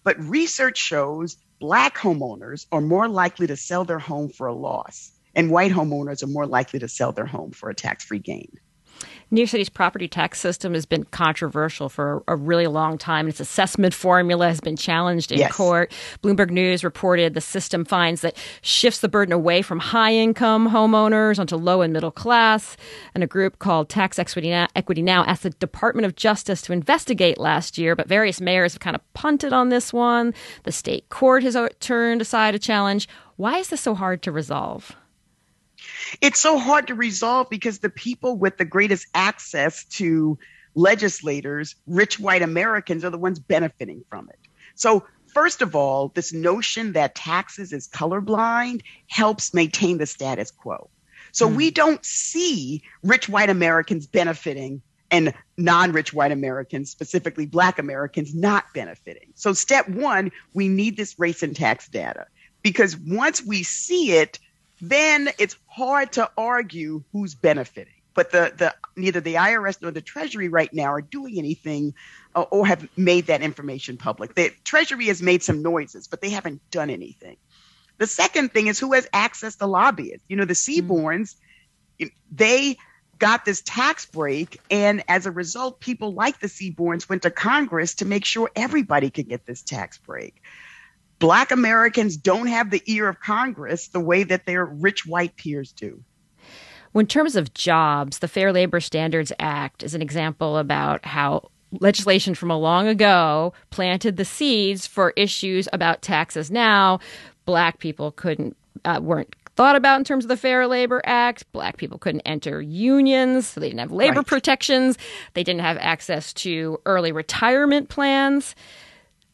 But research shows black homeowners are more likely to sell their home for a loss, and white homeowners are more likely to sell their home for a tax free gain. New York City's property tax system has been controversial for a really long time. Its assessment formula has been challenged in Yes. court. Bloomberg News reported the system finds that shifts the burden away from high income homeowners onto low and middle class. And a group called Tax Equity Now, Equity Now asked the Department of Justice to investigate last year, but various mayors have kind of punted on this one. The state court has turned aside a challenge. Why is this so hard to resolve? It's so hard to resolve because the people with the greatest access to legislators, rich white Americans, are the ones benefiting from it. So, first of all, this notion that taxes is colorblind helps maintain the status quo. So, hmm. we don't see rich white Americans benefiting and non-rich white Americans, specifically black Americans, not benefiting. So step one, we need this race and tax data because once we see it, then it's hard to argue who's benefiting. But the, the neither the IRS nor the Treasury right now are doing anything uh, or have made that information public. The Treasury has made some noises, but they haven't done anything. The second thing is who has access to lobbyists. You know, the Seaborns, they got this tax break, and as a result, people like the Seaborns went to Congress to make sure everybody could get this tax break. Black Americans don't have the ear of Congress the way that their rich white peers do. Well, in terms of jobs, the Fair Labor Standards Act is an example about how legislation from a long ago planted the seeds for issues about taxes now. Black people couldn't uh, weren't thought about in terms of the Fair Labor Act. Black people couldn't enter unions, so they didn't have labor right. protections. They didn't have access to early retirement plans.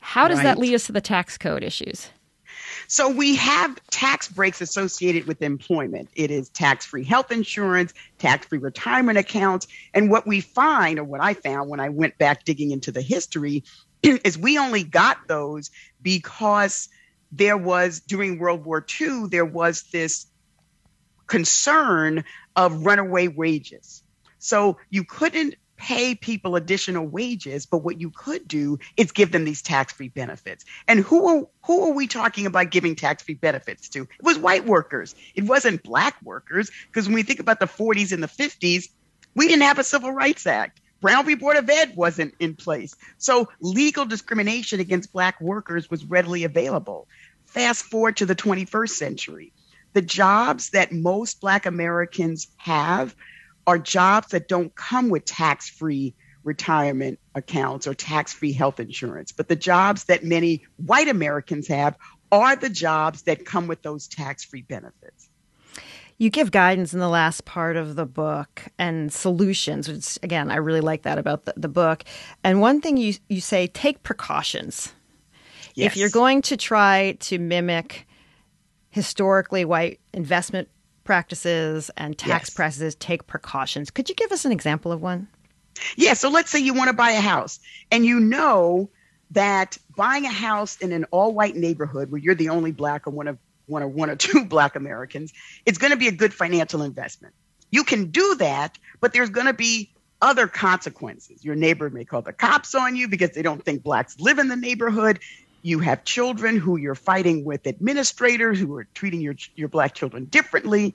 How does right. that lead us to the tax code issues? So we have tax breaks associated with employment. It is tax free health insurance, tax free retirement accounts. And what we find, or what I found when I went back digging into the history, is we only got those because there was, during World War II, there was this concern of runaway wages. So you couldn't pay people additional wages, but what you could do is give them these tax-free benefits. And who are, who are we talking about giving tax-free benefits to? It was white workers. It wasn't black workers because when we think about the 40s and the 50s, we didn't have a Civil Rights Act. Brown v. Board of Ed wasn't in place. So legal discrimination against black workers was readily available. Fast forward to the 21st century. The jobs that most black Americans have are jobs that don't come with tax free retirement accounts or tax free health insurance. But the jobs that many white Americans have are the jobs that come with those tax free benefits. You give guidance in the last part of the book and solutions, which again, I really like that about the, the book. And one thing you, you say take precautions. Yes. If you're going to try to mimic historically white investment practices and tax yes. practices take precautions. Could you give us an example of one? Yeah, so let's say you want to buy a house and you know that buying a house in an all white neighborhood where you're the only black or one of one or one or two black Americans, it's going to be a good financial investment. You can do that, but there's going to be other consequences. Your neighbor may call the cops on you because they don't think blacks live in the neighborhood. You have children who you're fighting with administrators who are treating your, your black children differently.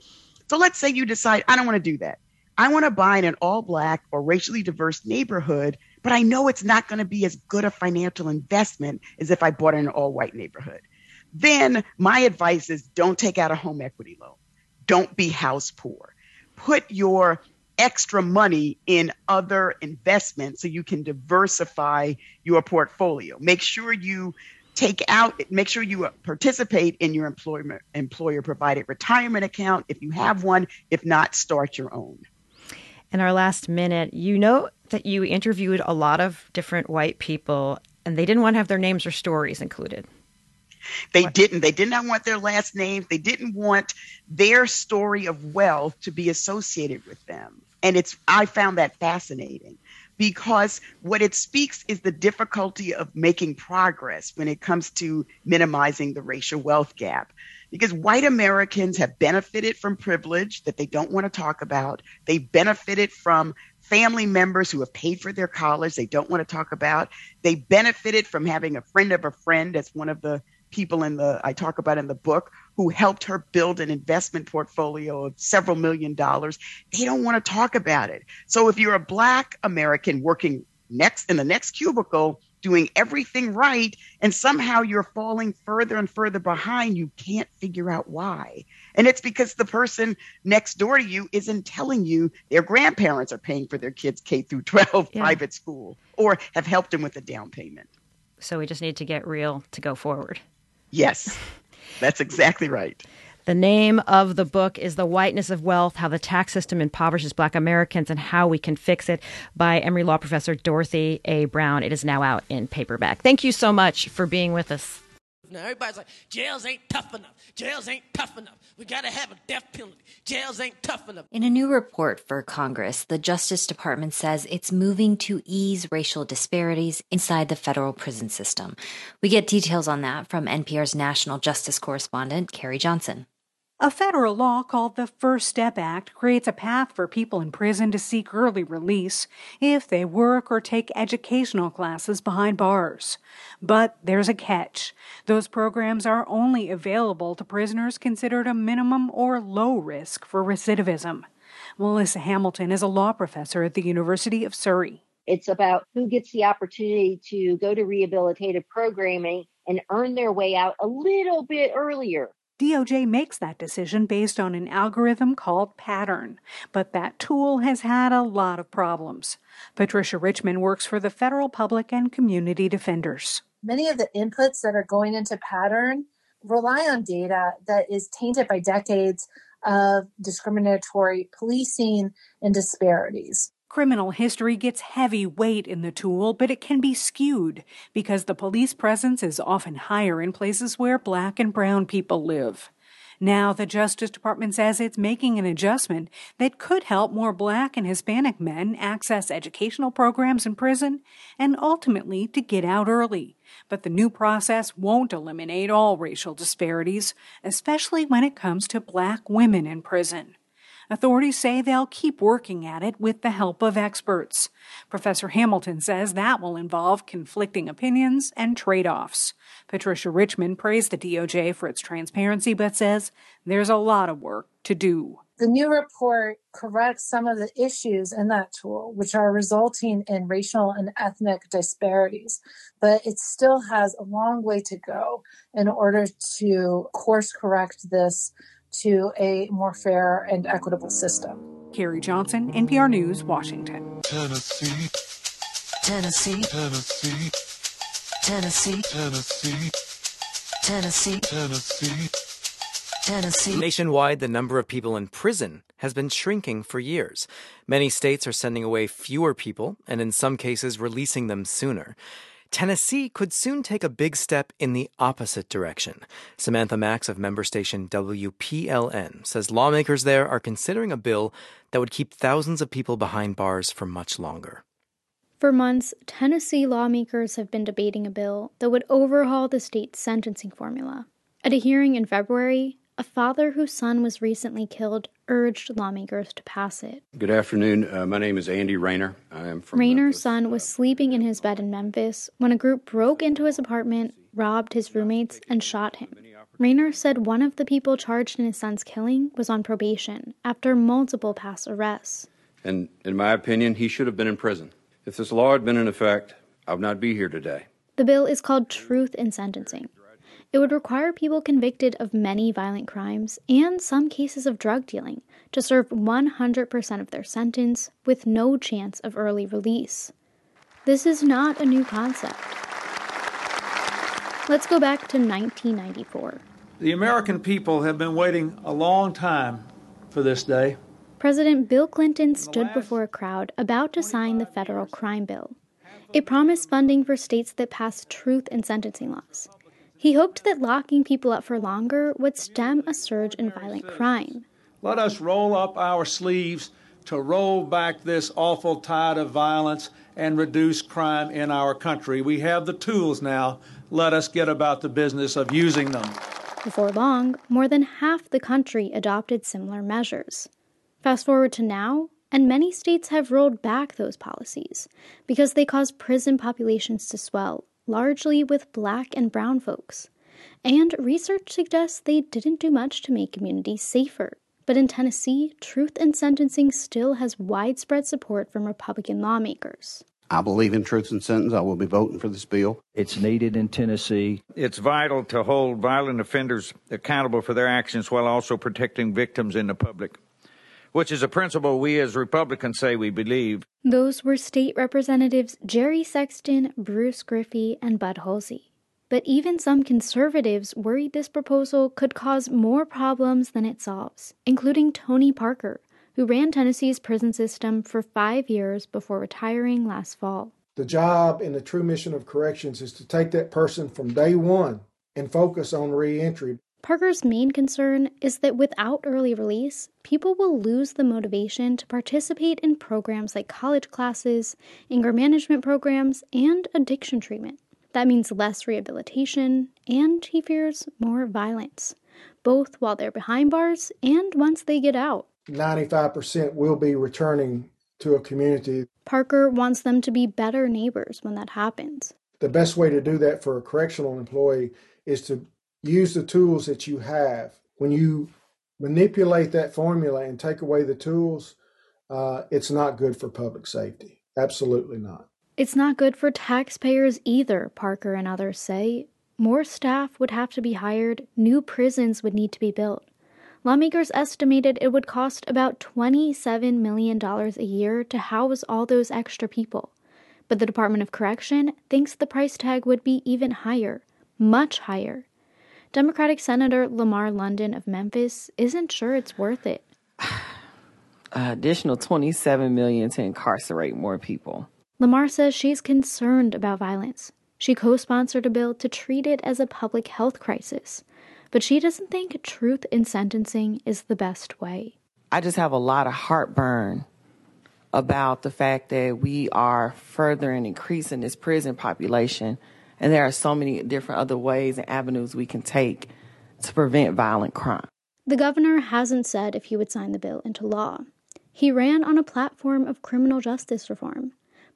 So let's say you decide, I don't want to do that. I want to buy in an all black or racially diverse neighborhood, but I know it's not going to be as good a financial investment as if I bought in an all white neighborhood. Then my advice is don't take out a home equity loan. Don't be house poor. Put your extra money in other investments so you can diversify your portfolio. Make sure you take out make sure you participate in your employer employer provided retirement account if you have one. If not start your own. In our last minute you know that you interviewed a lot of different white people and they didn't want to have their names or stories included they what? didn't they did not want their last names they didn't want their story of wealth to be associated with them and it's i found that fascinating because what it speaks is the difficulty of making progress when it comes to minimizing the racial wealth gap. Because white Americans have benefited from privilege that they don't want to talk about. They benefited from family members who have paid for their college they don't want to talk about. They benefited from having a friend of a friend as one of the people in the I talk about in the book who helped her build an investment portfolio of several million dollars. They don't want to talk about it. So if you're a black American working next in the next cubicle doing everything right and somehow you're falling further and further behind you can't figure out why and it's because the person next door to you isn't telling you their grandparents are paying for their kids k through 12 yeah. private school or have helped them with a down payment so we just need to get real to go forward Yes, that's exactly right. The name of the book is The Whiteness of Wealth How the Tax System Impoverishes Black Americans and How We Can Fix It by Emory Law Professor Dorothy A. Brown. It is now out in paperback. Thank you so much for being with us. Now. Everybody's like, jails ain't tough enough. Jails ain't tough enough. We got to have a death penalty. Jails ain't tough enough. In a new report for Congress, the Justice Department says it's moving to ease racial disparities inside the federal prison system. We get details on that from NPR's national justice correspondent, Carrie Johnson. A federal law called the First Step Act creates a path for people in prison to seek early release if they work or take educational classes behind bars. But there's a catch. Those programs are only available to prisoners considered a minimum or low risk for recidivism. Melissa Hamilton is a law professor at the University of Surrey. It's about who gets the opportunity to go to rehabilitative programming and earn their way out a little bit earlier. DOJ makes that decision based on an algorithm called Pattern, but that tool has had a lot of problems. Patricia Richman works for the Federal Public and Community Defenders. Many of the inputs that are going into Pattern rely on data that is tainted by decades of discriminatory policing and disparities. Criminal history gets heavy weight in the tool, but it can be skewed because the police presence is often higher in places where black and brown people live. Now, the Justice Department says it's making an adjustment that could help more black and Hispanic men access educational programs in prison and ultimately to get out early. But the new process won't eliminate all racial disparities, especially when it comes to black women in prison. Authorities say they'll keep working at it with the help of experts. Professor Hamilton says that will involve conflicting opinions and trade offs. Patricia Richman praised the DOJ for its transparency, but says there's a lot of work to do. The new report corrects some of the issues in that tool, which are resulting in racial and ethnic disparities, but it still has a long way to go in order to course correct this to a more fair and equitable system. Carrie Johnson, NPR News, Washington. Tennessee. Tennessee. Tennessee. Tennessee. Tennessee. Tennessee. Tennessee. Tennessee. Nationwide, the number of people in prison has been shrinking for years. Many states are sending away fewer people and in some cases releasing them sooner. Tennessee could soon take a big step in the opposite direction. Samantha Max of member station WPLN says lawmakers there are considering a bill that would keep thousands of people behind bars for much longer. For months, Tennessee lawmakers have been debating a bill that would overhaul the state's sentencing formula. At a hearing in February, a father whose son was recently killed urged lawmakers to pass it. Good afternoon. Uh, my name is Andy Rayner. I am from. Rayner's son was sleeping in his bed in Memphis when a group broke into his apartment, robbed his roommates, and shot him. Rayner said one of the people charged in his son's killing was on probation after multiple past arrests. And in my opinion, he should have been in prison. If this law had been in effect, I would not be here today. The bill is called Truth in Sentencing. It would require people convicted of many violent crimes and some cases of drug dealing to serve 100% of their sentence with no chance of early release. This is not a new concept. Let's go back to 1994. The American people have been waiting a long time for this day. President Bill Clinton stood before a crowd about to sign the federal crime bill. It promised funding for states that pass truth in sentencing laws. He hoped that locking people up for longer would stem a surge in violent crime. Let us roll up our sleeves to roll back this awful tide of violence and reduce crime in our country. We have the tools now. Let us get about the business of using them. Before long, more than half the country adopted similar measures. Fast forward to now, and many states have rolled back those policies because they cause prison populations to swell largely with black and brown folks. And research suggests they didn't do much to make communities safer. But in Tennessee, truth in sentencing still has widespread support from Republican lawmakers. I believe in truth in sentence. I will be voting for this bill. It's needed in Tennessee. It's vital to hold violent offenders accountable for their actions while also protecting victims in the public, which is a principle we as Republicans say we believe. Those were state representatives Jerry Sexton, Bruce Griffey, and Bud Hulsey. But even some conservatives worried this proposal could cause more problems than it solves, including Tony Parker, who ran Tennessee's prison system for five years before retiring last fall. The job and the true mission of corrections is to take that person from day one and focus on reentry. Parker's main concern is that without early release, people will lose the motivation to participate in programs like college classes, anger management programs, and addiction treatment. That means less rehabilitation, and he fears more violence, both while they're behind bars and once they get out. 95% will be returning to a community. Parker wants them to be better neighbors when that happens. The best way to do that for a correctional employee is to use the tools that you have. When you manipulate that formula and take away the tools, uh, it's not good for public safety. Absolutely not. It's not good for taxpayers either, Parker and others say. More staff would have to be hired, new prisons would need to be built. Lawmakers estimated it would cost about $27 million a year to house all those extra people. But the Department of Correction thinks the price tag would be even higher, much higher. Democratic Senator Lamar London of Memphis isn't sure it's worth it. additional 27 million to incarcerate more people. Lamar says she's concerned about violence. She co-sponsored a bill to treat it as a public health crisis, but she doesn't think truth in sentencing is the best way. I just have a lot of heartburn about the fact that we are furthering increasing this prison population and there are so many different other ways and avenues we can take to prevent violent crime. The governor hasn't said if he would sign the bill into law. He ran on a platform of criminal justice reform.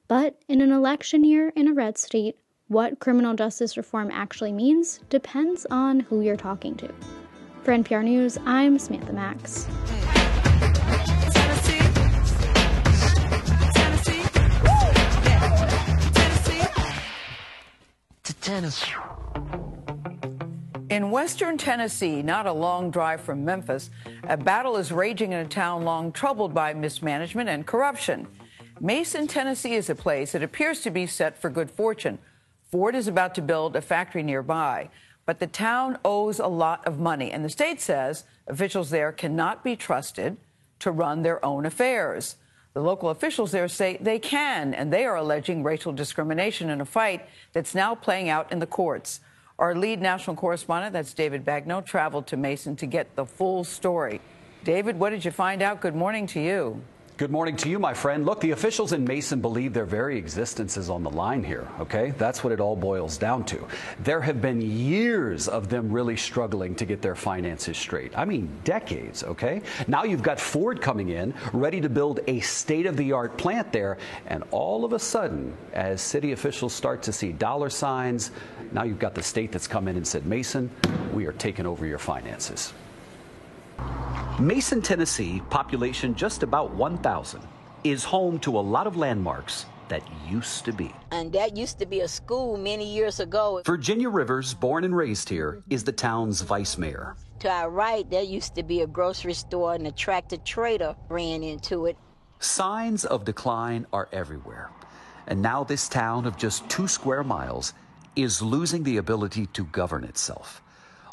But in an election year in a red state, what criminal justice reform actually means depends on who you're talking to. For NPR News, I'm Samantha Max. Tennessee. In western Tennessee, not a long drive from Memphis, a battle is raging in a town long troubled by mismanagement and corruption. Mason, Tennessee is a place that appears to be set for good fortune. Ford is about to build a factory nearby, but the town owes a lot of money, and the state says officials there cannot be trusted to run their own affairs. The local officials there say they can, and they are alleging racial discrimination in a fight that's now playing out in the courts. Our lead national correspondent, that's David Begnaud, traveled to Mason to get the full story. David, what did you find out? Good morning to you. Good morning to you, my friend. Look, the officials in Mason believe their very existence is on the line here, okay? That's what it all boils down to. There have been years of them really struggling to get their finances straight. I mean, decades, okay? Now you've got Ford coming in, ready to build a state of the art plant there, and all of a sudden, as city officials start to see dollar signs, now you've got the state that's come in and said, Mason, we are taking over your finances. Mason, Tennessee, population just about 1,000, is home to a lot of landmarks that used to be. And that used to be a school many years ago. Virginia Rivers, born and raised here, is the town's vice mayor. To our right, there used to be a grocery store and a tractor trader ran into it. Signs of decline are everywhere. And now this town of just two square miles is losing the ability to govern itself.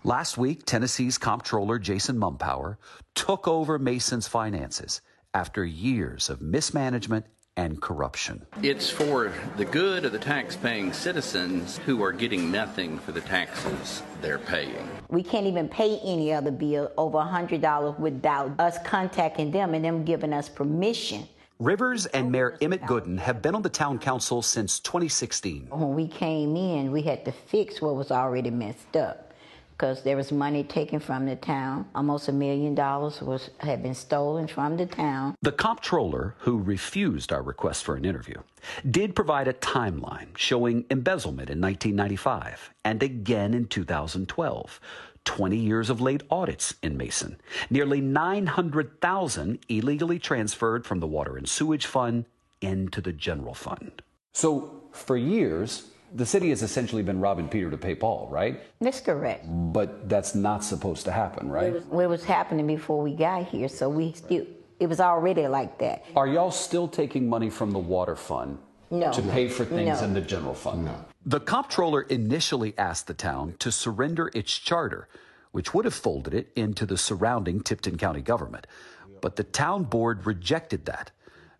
Last week, Tennessee's comptroller Jason Mumpower took over Mason's finances after years of mismanagement and corruption. It's for the good of the tax-paying citizens who are getting nothing for the taxes they're paying. We can't even pay any other bill over $100 without us contacting them and them giving us permission. Rivers and Mayor Emmett Gooden have been on the town council since 2016. When we came in, we had to fix what was already messed up because there was money taken from the town. Almost a million dollars was had been stolen from the town. The comptroller, who refused our request for an interview, did provide a timeline showing embezzlement in 1995 and again in 2012. 20 years of late audits in Mason. Nearly 900,000 illegally transferred from the Water and Sewage Fund into the general fund. So, for years, the city has essentially been robbing Peter to pay Paul, right? That's correct. But that's not supposed to happen, right? It was, it was happening before we got here, so we still, it was already like that. Are y'all still taking money from the water fund no. to pay for things No. in the general fund? No. The comptroller initially asked the town to surrender its charter, which would have folded it into the surrounding Tipton County government. But the town board rejected that.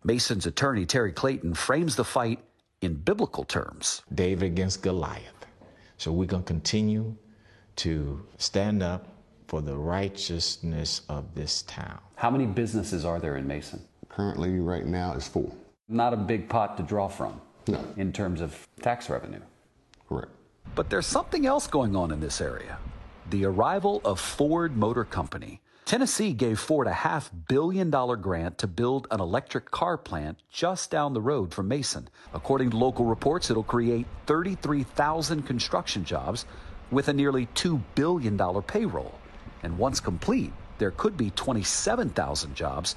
Mason's attorney, Terry Clayton, frames the fight in biblical terms. David against Goliath. So we're going to continue to stand up for the righteousness of this town. How many businesses are there in Mason? Currently, right now, is four. Not a big pot to draw from. No. In terms of tax revenue. Correct. But there's something else going on in this area. The arrival of Ford Motor Company. Tennessee gave Ford a half billion dollar grant to build an electric car plant just down the road from Mason. According to local reports, it'll create 33,000 construction jobs with a nearly $2 billion payroll. And once complete, there could be 27,000 jobs,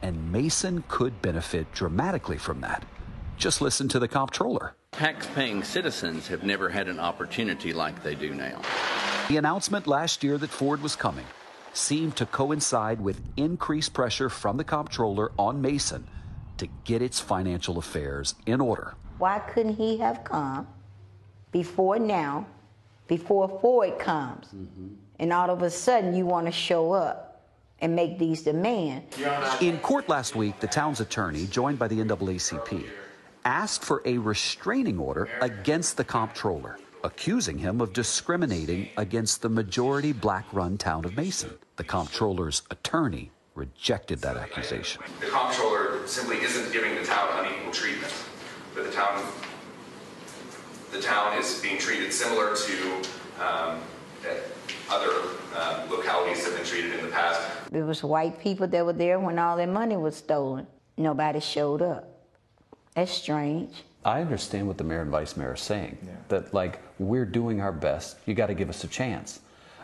and Mason could benefit dramatically from that. Just listen to the comptroller. Tax-paying citizens have never had an opportunity like they do now. The announcement last year that Ford was coming seemed to coincide with increased pressure from the comptroller on Mason to get its financial affairs in order. Why couldn't he have come before now, before Ford comes? Mm-hmm. And all of a sudden, you want to show up and make these demands. In court last week, the town's attorney, joined by the NAACP, asked for a restraining order against the comptroller, accusing him of discriminating against the majority black run town of Mason. The comptroller's attorney rejected that accusation. The comptroller simply isn't giving the town unequal treatment, but the town, the town is being treated similar to um, other um, localities have been treated in the past. There was white people that were there when all their money was stolen. Nobody showed up. That's strange. I understand what the mayor and vice mayor are saying. That, like, we're doing our best. You got to give us a chance.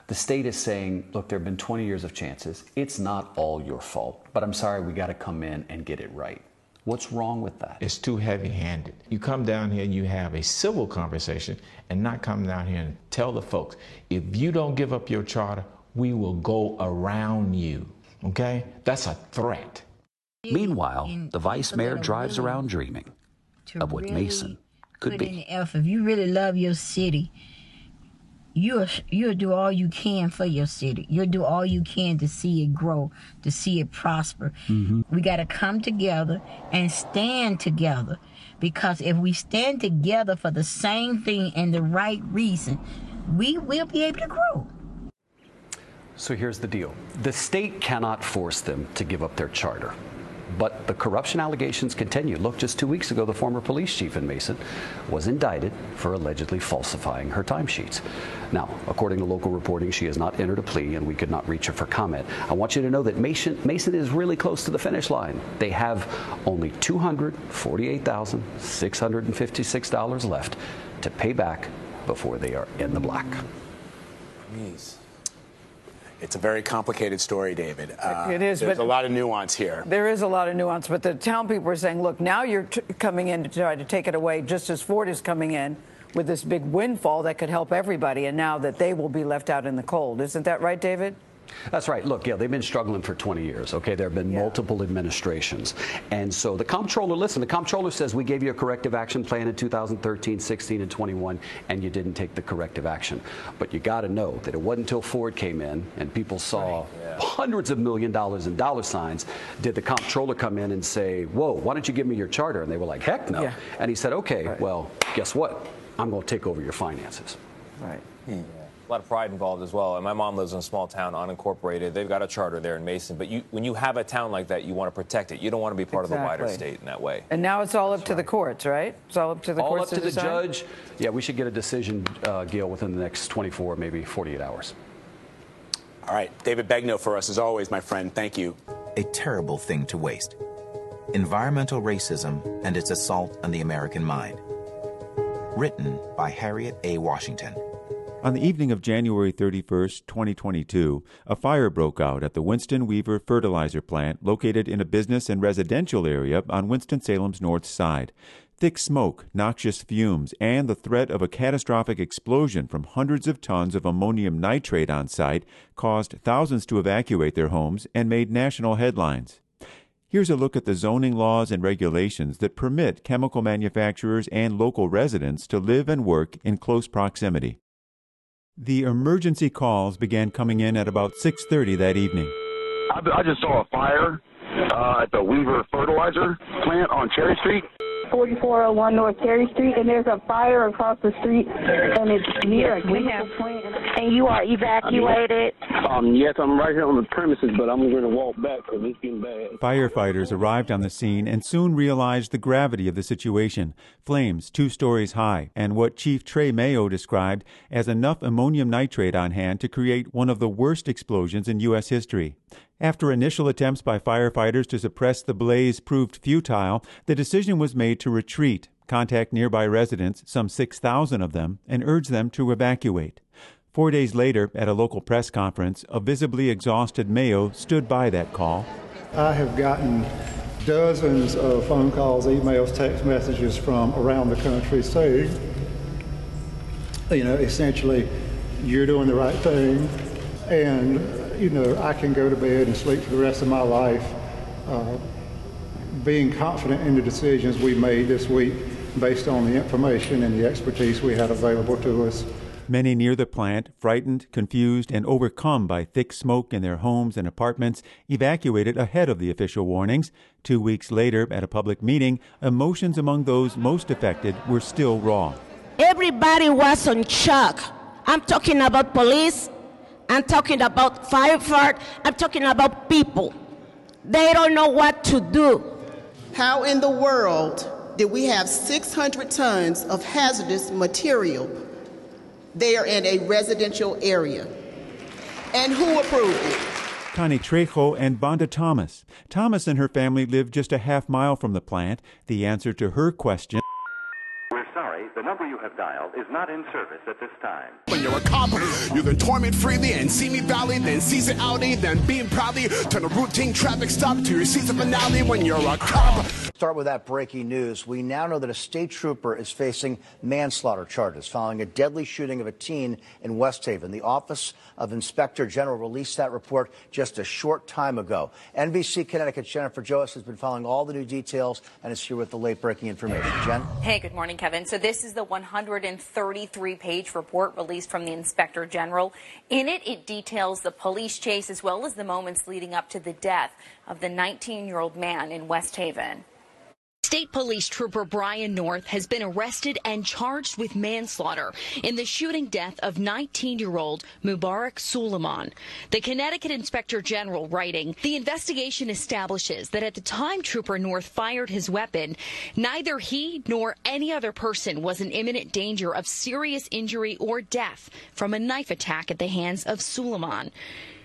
The state is saying, look, there have been 20 years of chances. It's not all your fault, but I'm sorry, we got to come in and get it right. What's wrong with that? It's too heavy handed. You come down here and you have a civil conversation and not come down here and tell the folks, if you don't give up your charter, we will go around you. Okay? That's a threat. Meanwhile, the vice mayor drives around dreaming of what Mason could Put in be. the effort. If you really love your city, you'll you'll do all you can for your city. You'll do all you can to see it grow, to see it prosper. Mm-hmm. We got to come together and stand together because if we stand together for the same thing and the right reason, we will be able to grow. So here's the deal the state cannot force them to give up their charter. But the corruption allegations continue. Look, just two weeks ago, the former police chief in Mason was indicted for allegedly falsifying her timesheets. Now, according to local reporting, she has not entered a plea and we could not reach her for comment. I want you to know that Mason, Mason is really close to the finish line. They have only $248,656 left to pay back before they are in the black. Jeez. It's a very complicated story, David. Uh, It is, There's but- a lot of nuance here. There is a lot of nuance, but the town people are saying, look, now you're t- coming in to try to take it away, just as Ford is coming in with this big windfall that could help everybody, and now that they will be left out in the cold. Isn't that right, David? That's right. Look, yeah, they've been struggling for 20 years. Okay, there have been multiple administrations, and so the comptroller. Listen, the comptroller says we gave you a corrective action plan in 2013, 16, and 21, and you didn't take the corrective action. But you got to know that it wasn't until Ford came in and people saw hundreds of million dollars in dollar signs did the comptroller come in and say, "Whoa, why don't you give me your charter?" And they were like, "Heck no!" Yeah. And he said, "Okay, well, guess what? I'm going to take over your finances." Right. Hmm. A lot of pride involved as well. And my mom lives in a small town, unincorporated. They've got a charter there in Mason. But you, when you have a town like that, you want to protect it. You don't want to be part of the wider state in that way. And now it's all up to the courts, right? It's all up to the All courts up to the judge. Yeah, we should get a decision, uh, Gail, within the next 24, maybe 48 hours. All right, David Begnaud for us as always, my friend. Thank you. A terrible thing to waste. Environmental racism and its assault on the American mind. Written by Harriet A. Washington. On the evening of January 31st, 2022, a fire broke out at the Winston Weaver fertilizer plant located in a business and residential area on Winston-Salem's north side. Thick smoke, noxious fumes, and the threat of a catastrophic explosion from hundreds of tons of ammonium nitrate on site caused thousands to evacuate their homes and made national headlines. Here's a look at the zoning laws and regulations that permit chemical manufacturers and local residents to live and work in close proximity. The emergency calls began coming in at about 6:30 that evening. I, I just saw a fire uh, at the Weaver Fertilizer plant on Cherry Street. 4401 North Cherry Street, and there's a fire across the street, and it's near a we chemical have plant. and you are evacuated? Um, yes, I'm right here on the premises, but I'm going to walk back because it's getting bad. Firefighters arrived on the scene and soon realized the gravity of the situation. Flames two stories high, and what Chief Trey Mayo described as enough ammonium nitrate on hand to create one of the worst explosions in U.S. history. After initial attempts by firefighters to suppress the blaze proved futile, the decision was made to retreat, contact nearby residents, some 6,000 of them, and urge them to evacuate. Four days later, at a local press conference, a visibly exhausted Mayo stood by that call. I have gotten dozens of phone calls, emails, text messages from around the country saying, you know, essentially, you're doing the right thing, and, you know, I can go to bed and sleep for the rest of my life uh, being confident in the decisions we made this week based on the information and the expertise we had available to us. Many near the plant, frightened, confused, and overcome by thick smoke in their homes and apartments, evacuated ahead of the official warnings. Two weeks later, at a public meeting, emotions among those most affected were still raw. Everybody was on shock. I'm talking about police, I'm talking about firefighter, I'm talking about people. They don't know what to do. How in the world did we have 600 tons of hazardous material there in a residential area. And who approved it? Connie Trejo and Bonda Thomas. Thomas and her family live just a half mile from the plant. The answer to her question We're sorry, the number you have dialed is not in service at this time. When you're a cop, you can torment freely and see me valley, then seize it Audi, then beam proudly, turn a routine traffic stop to your season finale when you're a cop. Start with that breaking news. We now know that a state trooper is facing manslaughter charges following a deadly shooting of a teen in West Haven. The Office of Inspector General released that report just a short time ago. NBC Connecticut's Jennifer Joas has been following all the new details and is here with the late breaking information. Jen? Hey, good morning, Kevin. So this is the 133 page report released from the Inspector General. In it, it details the police chase as well as the moments leading up to the death of the 19 year old man in West Haven. State Police Trooper Brian North has been arrested and charged with manslaughter in the shooting death of 19 year old Mubarak Soulemane. The Connecticut Inspector General writing The investigation establishes that at the time Trooper North fired his weapon, neither he nor any other person was in imminent danger of serious injury or death from a knife attack at the hands of Soulemane.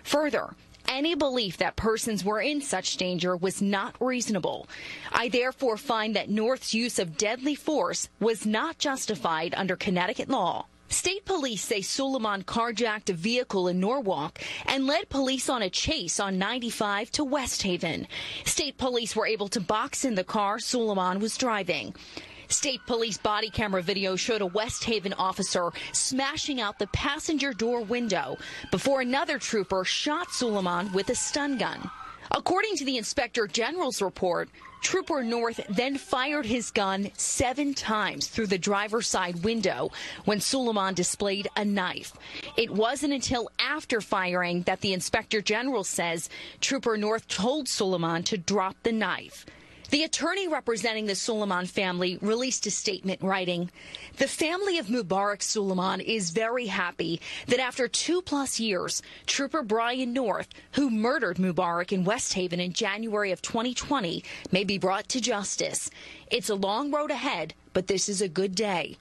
Further, any belief that persons were in such danger was not reasonable. I therefore find that North's use of deadly force was not justified under Connecticut law. State police say Soulemane carjacked a vehicle in Norwalk and led police on a chase on 95 to West Haven. State police were able to box in the car Soulemane was driving. State police body camera video showed a West Haven officer smashing out the passenger door window before another trooper shot Soulemane with a stun gun. According to the inspector general's report, Trooper North then fired his gun seven times through the driver's side window when Soulemane displayed a knife. It wasn't until after firing that the inspector general says Trooper North told Soulemane to drop the knife. The attorney representing the Soulemane family released a statement writing, The family of Mubarak Soulemane is very happy that after two plus years, Trooper Brian North, who murdered Mubarak in West Haven in January of 2020, may be brought to justice. It's a long road ahead, but this is a good day.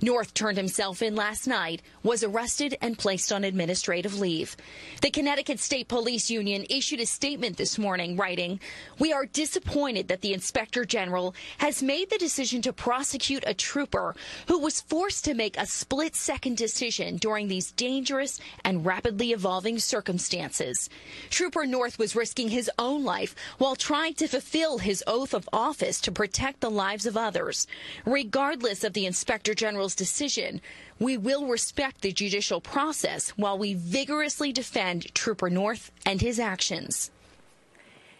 North turned himself in last night, was arrested and placed on administrative leave. The Connecticut State Police Union issued a statement this morning writing, We are disappointed that the Inspector General has made the decision to prosecute a trooper who was forced to make a split second decision during these dangerous and rapidly evolving circumstances. Trooper North was risking his own life while trying to fulfill his oath of office to protect the lives of others. Regardless of the Inspector General's decision, we will respect the judicial process while we vigorously defend Trooper North and his actions.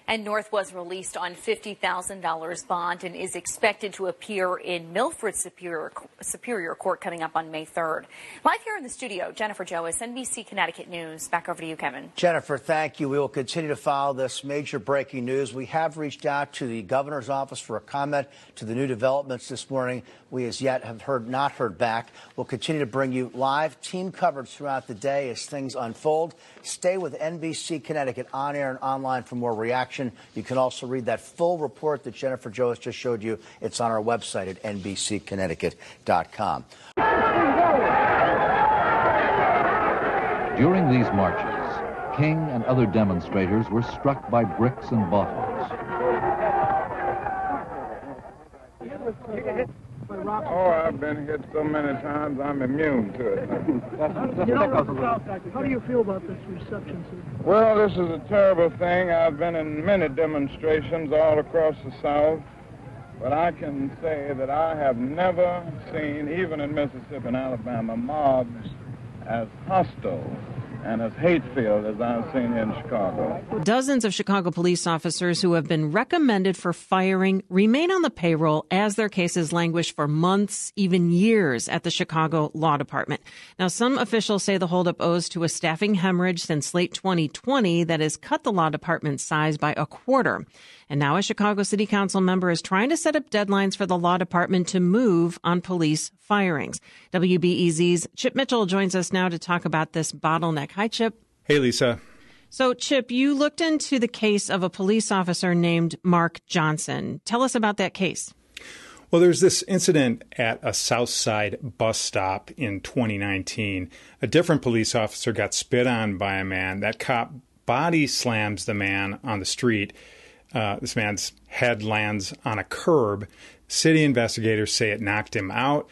And North was released on $50,000 bond and is expected to appear in Milford Superior, Superior Court coming up on May 3rd. Live here in the studio, Jennifer Joas, NBC Connecticut News. Back over to you, Kevin. Jennifer, thank you. We will continue to follow this major breaking news. We have reached out to the governor's office for a comment to the new developments this morning. We as yet have heard not heard back. We'll continue to bring you live team coverage throughout the day as things unfold. Stay with NBC Connecticut on air and online for more reaction. You can also read that full report that Jennifer Joas just showed you. It's on our website at nbcconnecticut.com. During these marches, King and other demonstrators were struck by bricks and bottles. Oh, I've been hit so many times, I'm immune to it. You know, how do you feel about this reception, sir? Well, this is a terrible thing. I've been in many demonstrations all across the South, but I can say that I have never seen, even in Mississippi and Alabama, mobs as hostile and as hate-filled as I've seen in Chicago. Dozens of Chicago police officers who have been recommended for firing remain on the payroll as their cases languish for months, even years at the Chicago Law Department. Now, some officials say the holdup owes to a staffing hemorrhage since late 2020 that has cut the law department's size by a quarter. And now a Chicago City Council member is trying to set up deadlines for the law department to move on police firings. WBEZ's Chip Mitchell joins us now to talk about this bottleneck. Hi, Chip. Hey, Lisa. So, Chip, you looked into the case of a police officer named Mark Johnson. Tell us about that case. Well, there's this incident at a South Side bus stop in 2019. A different police officer got spit on by a man. That cop body slams the man on the street. Uh, this man's head lands on a curb. City investigators say it knocked him out.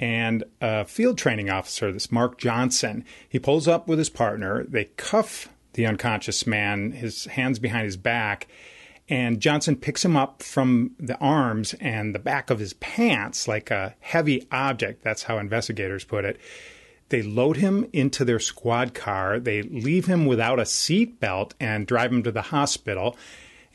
And a field training officer, this Mark Johnson, he pulls up with his partner. They cuff the unconscious man, his hands behind his back. And Johnson picks him up from the arms and the back of his pants like a heavy object. That's how investigators put it. They load him into their squad car. They leave him without a seat belt and drive him to the hospital.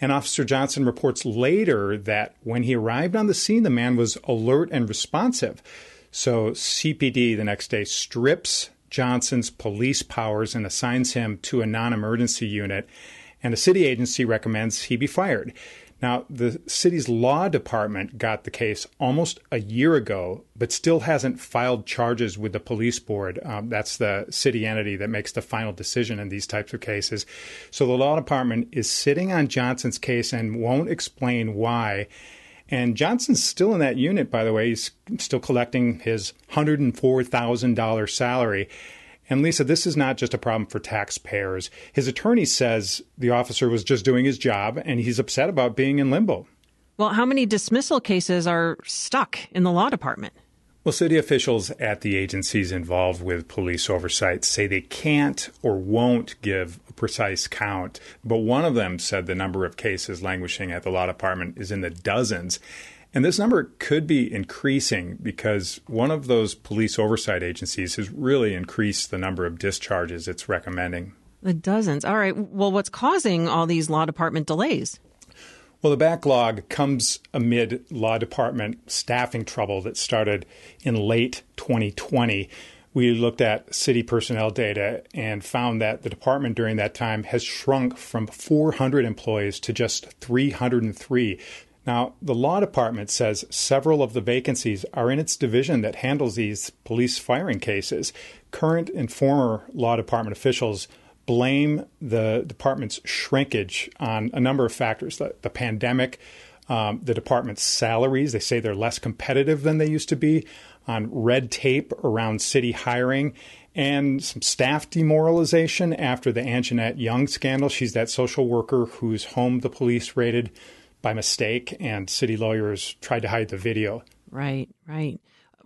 And Officer Johnson reports later that when he arrived on the scene, the man was alert and responsive. So CPD the next day strips Johnson's police powers and assigns him to a non emergency unit. And a city agency recommends he be fired. Now, the city's law department got the case almost a year ago, but still hasn't filed charges with the police board. Um, that's the city entity that makes the final decision in these types of cases. So the law department is sitting on Johnson's case and won't explain why. And Johnson's still in that unit, by the way. He's still collecting his $104,000 salary. And Lisa, this is not just a problem for taxpayers. His attorney says the officer was just doing his job and he's upset about being in limbo. Well, how many dismissal cases are stuck in the law department? Well, city officials at the agencies involved with police oversight say they can't or won't give a precise count. But one of them said the number of cases languishing at the law department is in the dozens. And this number could be increasing because one of those police oversight agencies has really increased the number of discharges it's recommending. The dozens. All right. Well, what's causing all these law department delays? Well, the backlog comes amid law department staffing trouble that started in late 2020. We looked at city personnel data and found that the department during that time has shrunk from 400 employees to just 303. Now, the law department says several of the vacancies are in its division that handles these police firing cases. Current and former law department officials blame the department's shrinkage on a number of factors the, the pandemic, um, the department's salaries. They say they're less competitive than they used to be, on red tape around city hiring, and some staff demoralization after the Anjanette Young scandal. She's that social worker whose home the police raided by mistake, and city lawyers tried to hide the video. Right, right.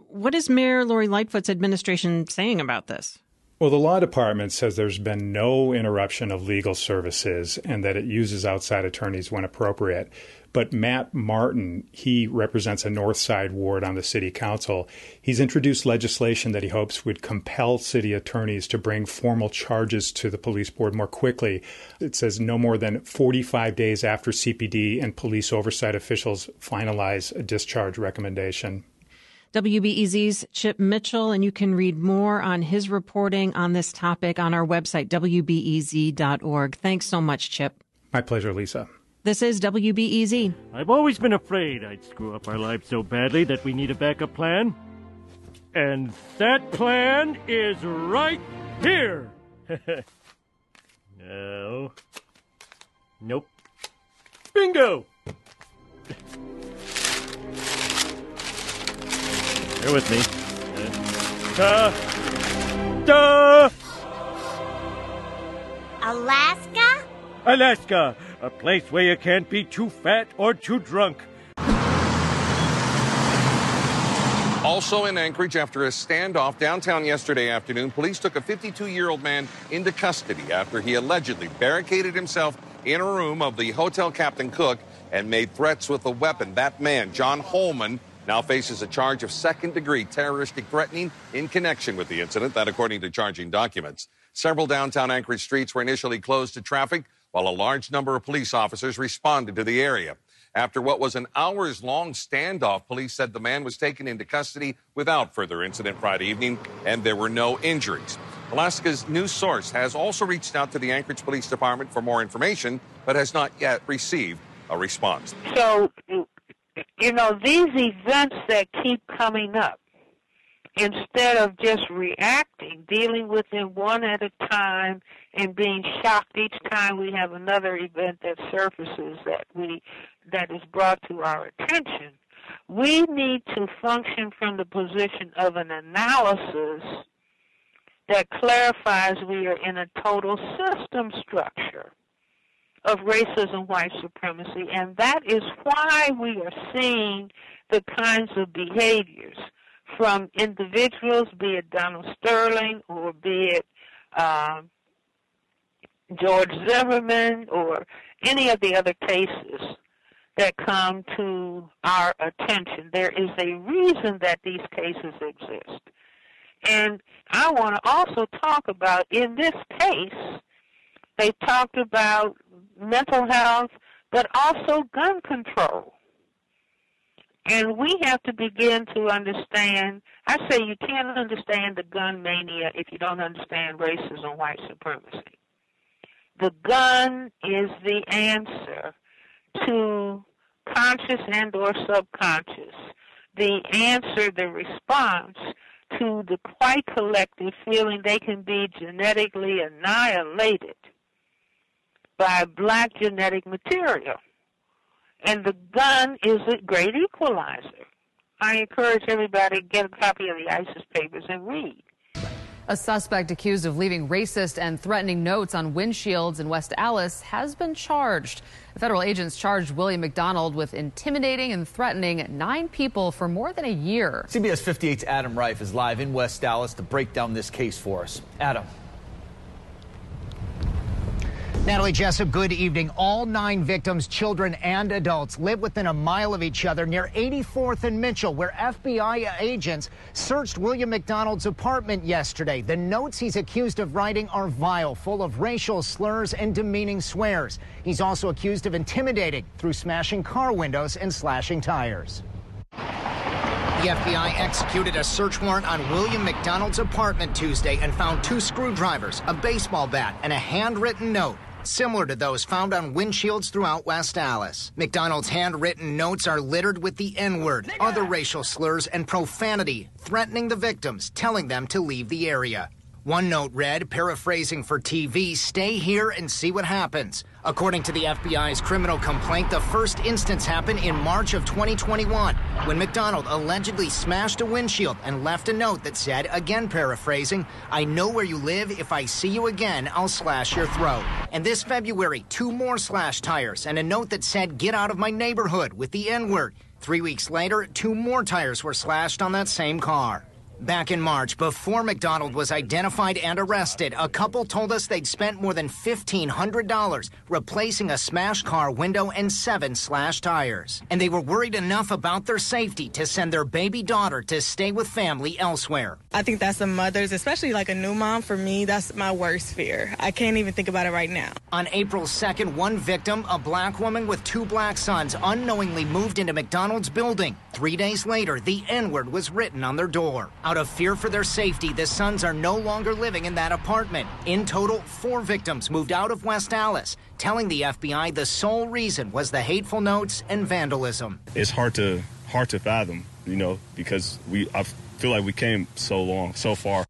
What is Mayor Lori Lightfoot's administration saying about this? Well, the law department says there's been no interruption of legal services and that it uses outside attorneys when appropriate. But Matt Martin, he represents a North Side ward on the city council. He's introduced legislation that he hopes would compel city attorneys to bring formal charges to the police board more quickly. It says no more than 45 days after CPD and police oversight officials finalize a discharge recommendation. WBEZ's Chip Mitchell, and you can read more on his reporting on this topic on our website, WBEZ.org. Thanks so much, Chip. My pleasure, Lisa. This is WBEZ. I've always been afraid I'd screw up our lives so badly that we need a backup plan. And that plan is right here. no. Nope. Bingo! Bear with me. Uh, duh! Alaska? Alaska, a place where you can't be too fat or too drunk. Also in Anchorage, after a standoff downtown yesterday afternoon, police took a 52 year old man into custody after he allegedly barricaded himself in a room of the hotel Captain Cook and made threats with a weapon. That man, John Holman, now faces a charge of second degree terroristic threatening in connection with the incident, that according to charging documents. Several downtown Anchorage streets were initially closed to traffic while a large number of police officers responded to the area. After what was an hours long standoff, police said the man was taken into custody without further incident Friday evening, and there were no injuries. Alaska's news source has also reached out to the Anchorage Police Department for more information, but has not yet received a response. So, you know, these events that keep coming up, instead of just reacting, dealing with them one at a time and being shocked each time we have another event that surfaces that we that is brought to our attention, we need to function from the position of an analysis that clarifies we are in a total system structure of racism, white supremacy, and that is why we are seeing the kinds of behaviors from individuals, be it Donald Sterling or be it um, George Zimmerman or any of the other cases that come to our attention. There is a reason that these cases exist. And I want to also talk about in this case, they talked about mental health, but also gun control. And we have to begin to understand. I say you can't understand the gun mania if you don't understand racism, white supremacy. The gun is the answer to conscious and or subconscious. The answer, the response to the white collective feeling they can be genetically annihilated by black genetic material. And the gun is a great equalizer. I encourage everybody to get a copy of the ISIS papers and read. A suspect accused of leaving racist and threatening notes on windshields in West Allis has been charged. Federal agents charged William McDonald with intimidating and threatening nine people for more than a year. CBS 58's Adam Reif is live in West Allis to break down this case for us. Adam. Natalie Jessup, good evening. All nine victims, children and adults, live within a mile of each other near 84th and Mitchell, where FBI agents searched William McDonald's apartment yesterday. The notes he's accused of writing are vile, full of racial slurs and demeaning swears. He's also accused of intimidating through smashing car windows and slashing tires. The FBI executed a search warrant on William McDonald's apartment Tuesday and found two screwdrivers, a baseball bat, and a handwritten note similar to those found on windshields throughout West Allis. McDonald's handwritten notes are littered with the N word, other racial slurs, and profanity, threatening the victims, telling them to leave the area. One note read, paraphrasing for TV, stay here and see what happens. According to the FBI's criminal complaint, the first instance happened in March of 2021 when McDonald allegedly smashed a windshield and left a note that said, again paraphrasing, I know where you live. If I see you again, I'll slash your throat. And this February, two more slash tires and a note that said, get out of my neighborhood with the N word. Three weeks later, two more tires were slashed on that same car. Back in March, before McDonald was identified and arrested, a couple told us they'd spent more than $1,500 replacing a smashed car window and seven slashed tires. And they were worried enough about their safety to send their baby daughter to stay with family elsewhere. I think that's the mothers, especially like a new mom. For me, that's my worst fear. I can't even think about it right now. On April 2nd, one victim, a black woman with two black sons, unknowingly moved into McDonald's building. Three days later, the N word was written on their door. Out of fear for their safety, the sons are no longer living in that apartment. In total, four victims moved out of West Allis, telling the FBI the sole reason was the hateful notes and vandalism. It's hard to hard to fathom, you know, because we I feel like we came so long, so far.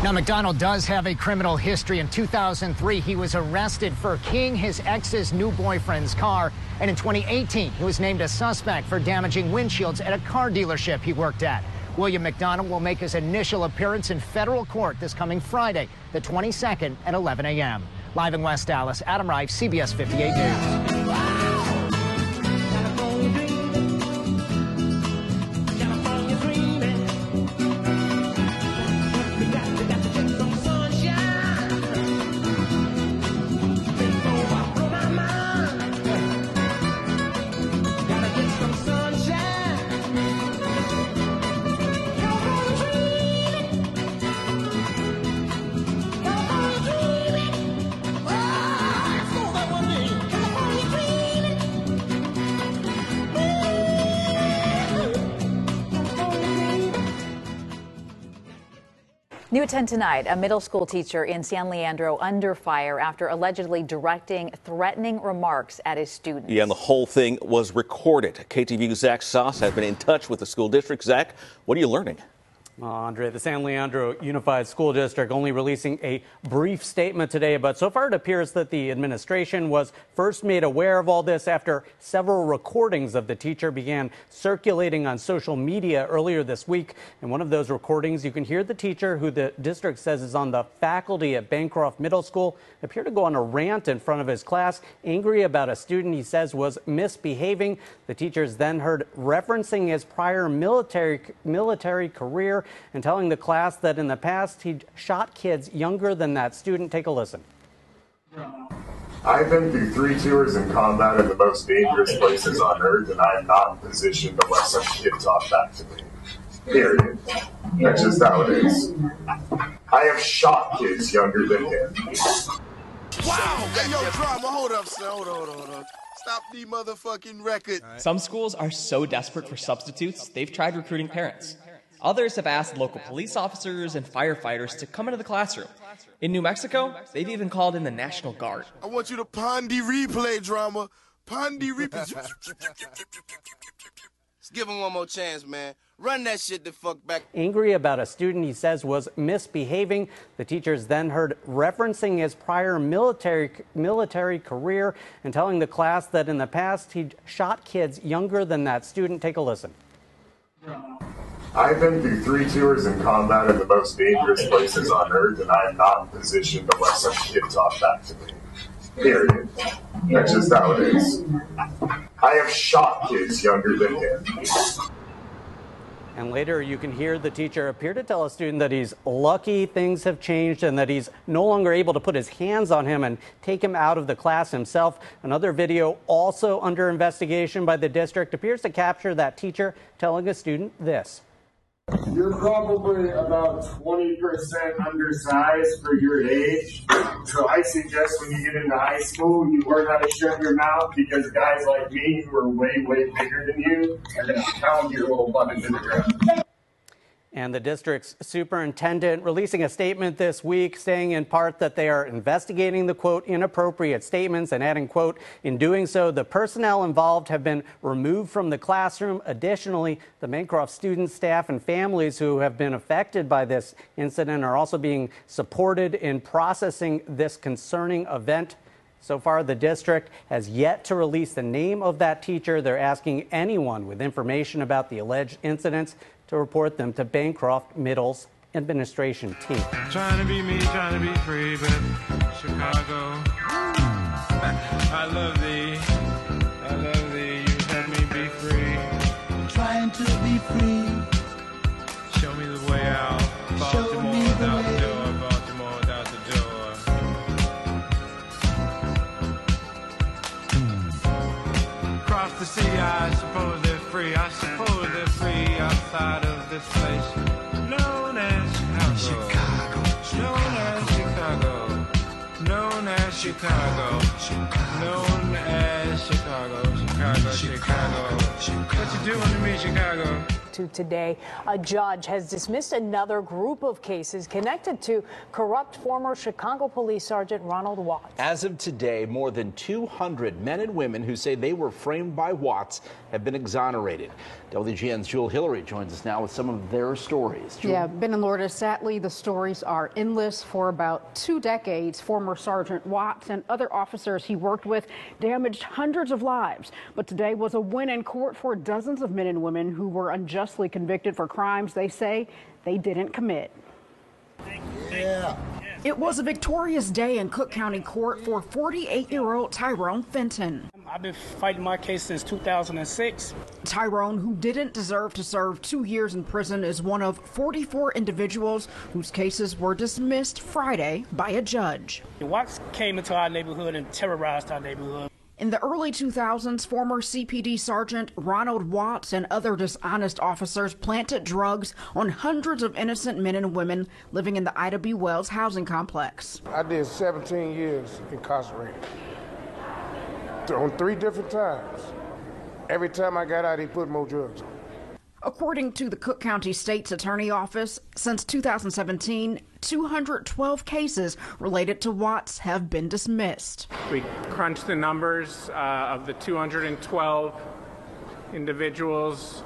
Now, McDonald does have a criminal history. In 2003, he was arrested for keying his ex's new boyfriend's car. And in 2018, he was named a suspect for damaging windshields at a car dealership he worked at. William McDonald will make his initial appearance in federal court this coming Friday, the 22nd at 11 a.m. Live in West Allis, Adam Reif, CBS 58 News. New at 10 tonight, a middle school teacher in San Leandro under fire after allegedly directing threatening remarks at his students. Yeah, and the whole thing was recorded. KTVU's Zach Sos has been in touch with the school district. Zach, what are you learning? Well, Andre, the San Leandro Unified School District only releasing a brief statement today, but so far it appears that the administration was first made aware of all this after several recordings of the teacher began circulating on social media earlier this week. In one of those recordings, you can hear the teacher, who the district says is on the faculty at Bancroft Middle School, appear to go on a rant in front of his class, angry about a student he says was misbehaving. The teacher is then heard referencing his prior military military career and telling the class that in the past he'd shot kids younger than that student. Take a listen. I've been through three tours in combat in the most dangerous places on earth, and I am not positioned to let some kid talk back to me. Period. That's just how it is. I have shot kids younger than him. Wow! Hey, yo, drama, hold up, sir. Hold on, hold on, hold on. Stop the motherfucking record. Some schools are so desperate for substitutes, they've tried recruiting parents. Others have asked local police officers and firefighters to come into the classroom. In New Mexico, they've even called in the National Guard. I want you to pondy replay drama. Pondy replay. Let's give him one more chance, man. Run that shit the fuck back. Angry about a student he says was misbehaving. The teachers then heard referencing his prior military military career and telling the class that in the past he'd shot kids younger than that student. Take a listen. I've been through three tours in combat in the most dangerous places on earth, and I am not in position to let some kid talk back to me. Period. That's just how it is. I have shot kids younger than him. And later, you can hear the teacher appear to tell a student that he's lucky things have changed and that he's no longer able to put his hands on him and take him out of the class himself. Another video, also under investigation by the district, appears to capture that teacher telling a student this. You're probably about 20% undersized for your age. So I suggest when you get into high school, you learn how to shut your mouth because guys like me who are way, way bigger than you are going to pound your little butt into the ground. And the district's superintendent releasing a statement this week saying in part that they are investigating the quote inappropriate statements and adding quote in doing so the personnel involved have been removed from the classroom. Additionally, the Bancroft students, staff and families who have been affected by this incident are also being supported in processing this concerning event. So far, the district has yet to release the name of that teacher. They're asking anyone with information about the alleged incidents to report them to Bancroft Middle's administration team. Trying to be me, trying to be free, but Chicago. I love thee. I love thee. You let me be free. Trying to be free. Show me the way out. Baltimore without the door. Baltimore without the door. Across the sea, I suppose they're free. I suppose they're free outside of this place known as Chicago. Known as Chicago. Known as Chicago. Known as Chicago. Chicago, Chicago. What you doing to me, Chicago? to today. A judge has dismissed another group of cases connected to corrupt former Chicago Police Sergeant Ronald Watts. As of today, more than 200 men and women who say they were framed by Watts have been exonerated. WGN's Jewel Hillery joins us now with some of their stories. Jewel? Yeah, Ben and Lourdes, sadly, the stories are endless. For about two decades, former Sergeant Watts and other officers he worked with damaged hundreds of lives. But today was a win in court for dozens of men and women who were unjustly convicted for crimes they say they didn't commit. Yeah. It was a victorious day in Cook County Court for 48 year old Tyrone Fenton. I've been fighting my case since 2006. Tyrone, who didn't deserve to serve two years in prison, is one of 44 individuals whose cases were dismissed Friday by a judge. The Watts came into our neighborhood and terrorized our neighborhood. In the early 2000s, former CPD Sergeant Ronald Watts and other dishonest officers planted drugs on hundreds of innocent men and women living in the Ida B. Wells housing complex. I did 17 years incarcerated on three different times. Every time I got out, he put more drugs on. According to the Cook County State's Attorney Office, since 2017, 212 cases related to Watts have been dismissed. We crunched the numbers uh, of the 212 individuals.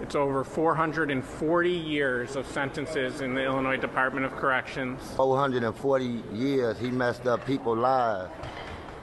It's over 440 years of sentences in the Illinois Department of Corrections. 440 years he messed up people's lives,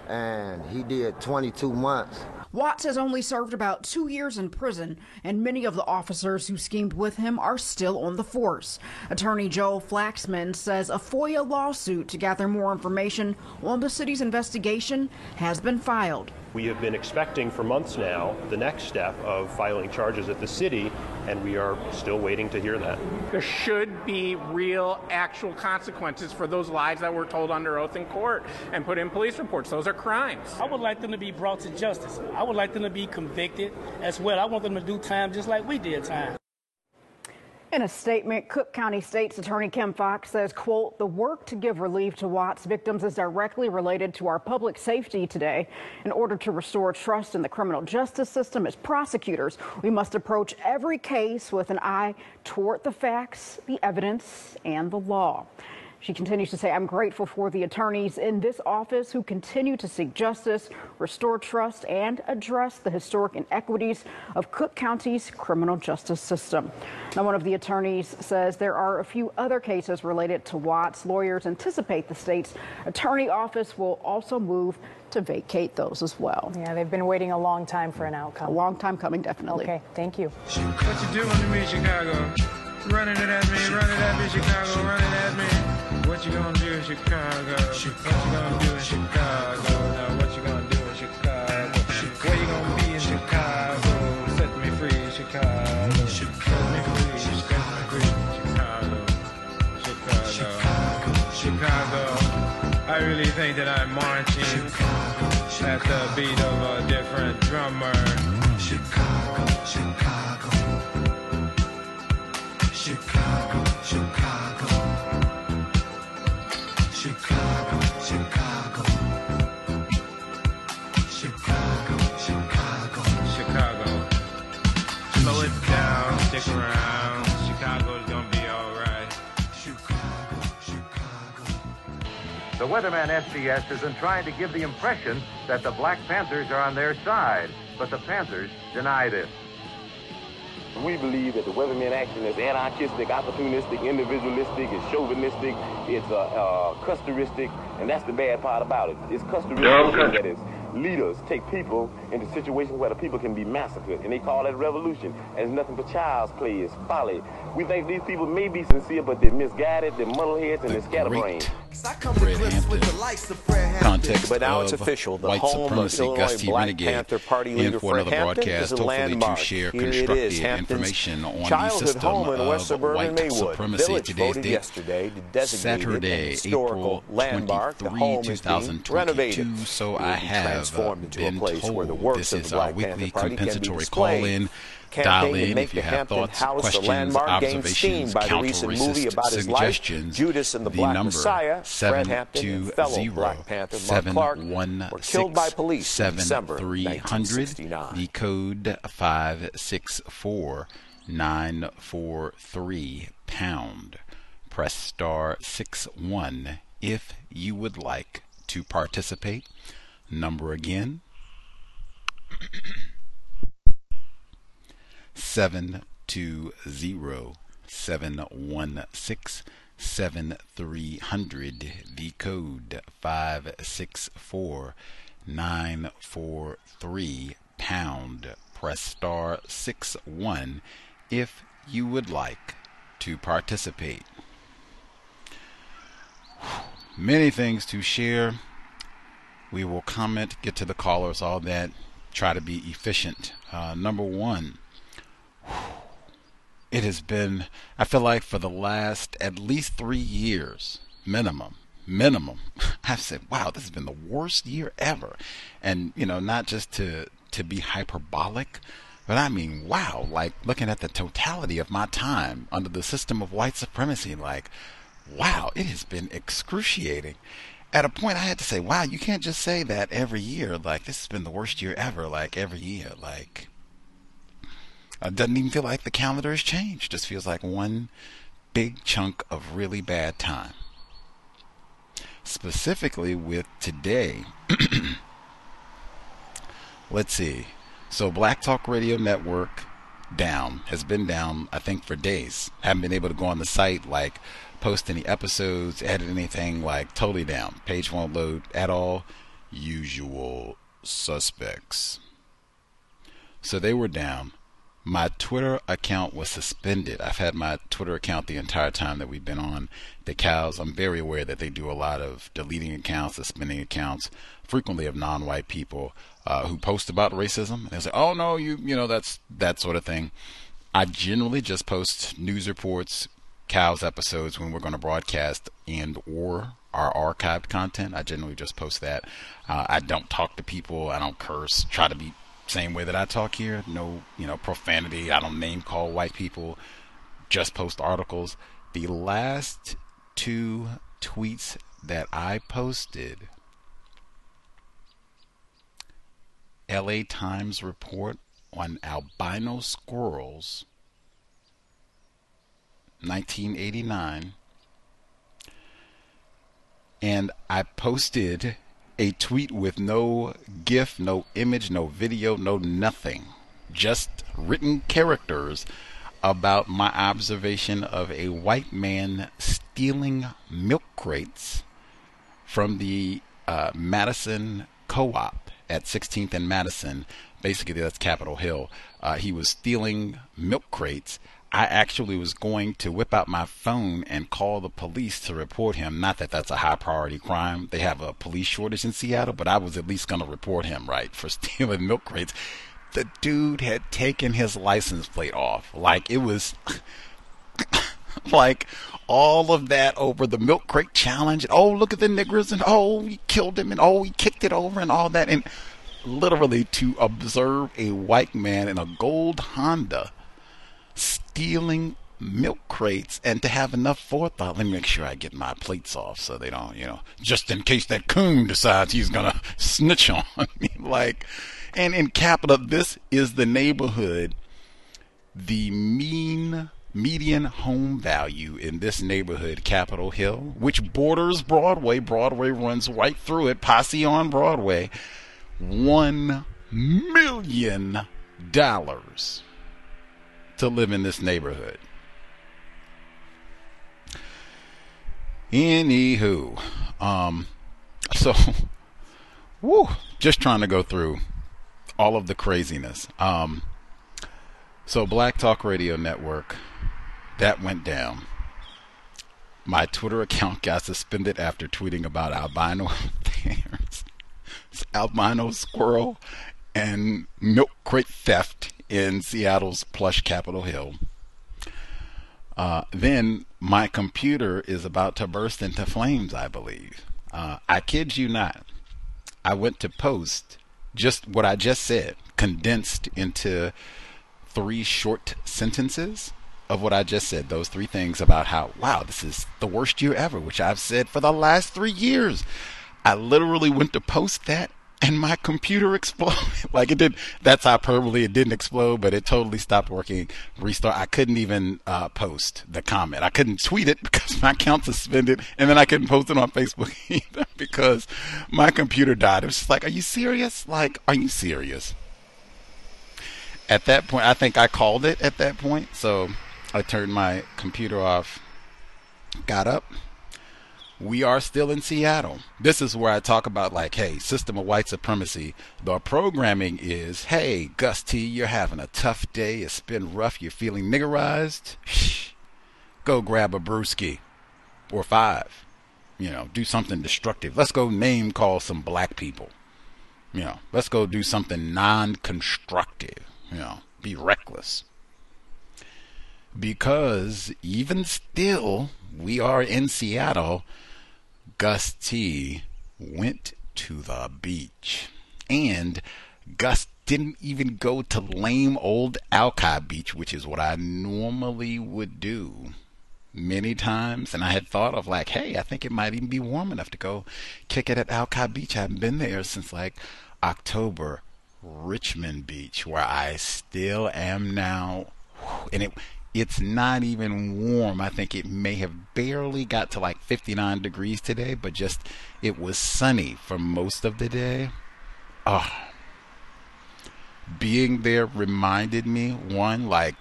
and he did 22 months. Watts has only served about two years in prison, and many of the officers who schemed with him are still on the force. Attorney Joel Flaxman says a FOIA lawsuit to gather more information on the city's investigation has been filed. We have been expecting for months now the next step of filing charges at the city, and we are still waiting to hear that. There should be real, actual consequences for those lies that were told under oath in court and put in police reports. Those are crimes. I would like them to be brought to justice. I would like them to be convicted as well. I want them to do time just like we did time. In a statement, Cook County State's Attorney Kim Foxx says, quote, the work to give relief to Watts victims is directly related to our public safety today. In order to restore trust in the criminal justice system as prosecutors, we must approach every case with an eye toward the facts, the evidence, and the law. She continues to say, I'm grateful for the attorneys in this office who continue to seek justice, restore trust, and address the historic inequities of Cook County's criminal justice system. Now, one of the attorneys says there are a few other cases related to Watts. Lawyers anticipate the state's attorney office will also move to vacate those as well. Yeah, they've been waiting a long time for an outcome. A long time coming, definitely. Okay, thank you. What you doing to me, Chicago? Running it at me, running at me, Chicago, running at me. What you gonna do in Chicago? What you gonna do in Chicago? Now what you gonna do in Chicago? Where you gonna be in Chicago? Set me free, Chicago. Set me free, set me free, Chicago. Chicago. Chicago. I really think that I'm marching at the beat of a different drummer. The weatherman SDS isn't trying to give the impression that the Black Panthers are on their side, but the Panthers deny this. We believe that the weatherman action is anarchistic, opportunistic, individualistic, it's chauvinistic, it's uh, uh, Custeristic, and that's the bad part about it. It's Custeristic that is leaders take people into situations where the people can be massacred, and they call that revolution. And it's nothing but child's play. It's folly. We think these people may be sincere, but they're misguided, they're muddleheads, and they're scatterbrained. Fred Hampton. Context But now it's official. The white home supremacy. Illinois Gus T. Black Renegade Panther Party in leader for Fred another Hampton broadcast, is a hopefully landmark. to share Here it constructive is, Hampton's information on the childhood system home in of West suburban white Maywood. supremacy. Village Today's voted date, yesterday to designate Saturday, it an historical April landmark. The 23, home 2022. renovated. So I have transformed into a place told where the works this of is the our Black weekly Panther Party can be compensatory displayed. call-in. Dial in if you have thoughts, House questions, landmark gained steam observations, counter recent movie racist about life. suggestions. Judas and the the Black number Messiah, Fred Hampton, 720 Black Panther Mark Clark were killed by police in December 1969. The code 564943 pound. Press star 6-1 if you would like to participate. Number again seven two zero seven one six seven three hundred. The code five six four nine four three pound. Press star six one if you would like to participate. Many things to share. We will comment, get to the callers, all that. Try to be efficient. Uh, number one, it has been, I feel like for the last at least three years, minimum, minimum, I've said, wow, this has been the worst year ever. And, you know, not just to, to be hyperbolic, but I mean, wow, like looking at the totality of my time under the system of white supremacy, like, wow, it has been excruciating. At a point, I had to say, wow, you can't just say that every year. Like, this has been the worst year ever, like, every year. Like, it doesn't even feel like the calendar has changed. Just feels like one big chunk of really bad time. Specifically with today, let's see. So, Black Talk Radio Network down has been down, I think, for days. Haven't been able to go on the site, like, post any episodes, edit anything, like, totally down. Page won't load at all. Usual suspects. So, they were down my Twitter account was suspended. I've had my Twitter account the entire time that we've been on the cows. I'm very aware that they do a lot of deleting accounts, suspending accounts, frequently of non-white people uh, who post about racism. And they say, "Oh no, you you know that's that sort of thing." I generally just post news reports, cows episodes when we're going to broadcast and or our archived content. I generally just post that. Uh, I don't talk to people. I don't curse. Try to be same way that I talk here. No, you know, profanity. I don't name call white people. Just post articles. The last two tweets that I posted LA Times report on albino squirrels 1989 and I posted a tweet with no GIF, no image, no video, no nothing. Just written characters about my observation of a white man stealing milk crates from the uh, Madison Co op at 16th and Madison. Basically, that's Capitol Hill. Uh, he was stealing milk crates. I actually was going to whip out my phone and call the police to report him. Not that that's a high priority crime. They have a police shortage in Seattle, but I was at least going to report him, right, for stealing milk crates. The dude had taken his license plate off. Like, it was like all of that over the milk crate challenge. And, oh, look at the niggers, and oh, he killed him, and oh, he kicked it over, and all that. And literally to observe a white man in a gold Honda stealing milk crates and to have enough forethought. Let me make sure I get my plates off so they don't, you know, just in case that coon decides he's gonna snitch on me. Like, and in Capitol, this is the neighborhood. The mean median home value in this neighborhood, Capitol Hill, which borders Broadway. Broadway runs right through it. Posse on Broadway. One million dollars to live in this neighborhood. Anywho, um, so, woo, just trying to go through all of the craziness. Um, so Black Talk Radio Network, that went down. My Twitter account got suspended after tweeting about albino albino squirrel, and milk crate theft in Seattle's plush Capitol Hill. Uh, then my computer is about to burst into flames, I believe. Uh, I kid you not. I went to post just what I just said, condensed into three short sentences of what I just said. Those three things about how, wow, this is the worst year ever, which I've said for the last three years. I literally went to post that and my computer exploded. like it did. That's hyperbole. It didn't explode, but it totally stopped working. Restart. I couldn't even uh, post the comment. I couldn't tweet it because my account suspended, and then I couldn't post it on Facebook either because my computer died. It was just like, are you serious? Like, are you serious? At that point, I think I called it at that point. So I turned my computer off, got up we are still in Seattle. This is where I talk about like, hey, system of white supremacy. The programming is, hey, Gus T, you're having a tough day. It's been rough. You're feeling niggerized. go grab a brewski or five. You know, do something destructive. Let's go name call some black people. You know, let's go do something non-constructive. You know, be reckless. Because even still, we are in Seattle Gus T went to the beach. And Gus didn't even go to lame old Alki Beach, which is what I normally would do many times. And I had thought of like, hey, I think it might even be warm enough to go kick it at Alki Beach. I haven't been there since like October. Richmond Beach, where I still am now. And it it's not even warm. I think it may have barely got to like 59 degrees today, but just it was sunny for most of the day. Oh. Being there reminded me one like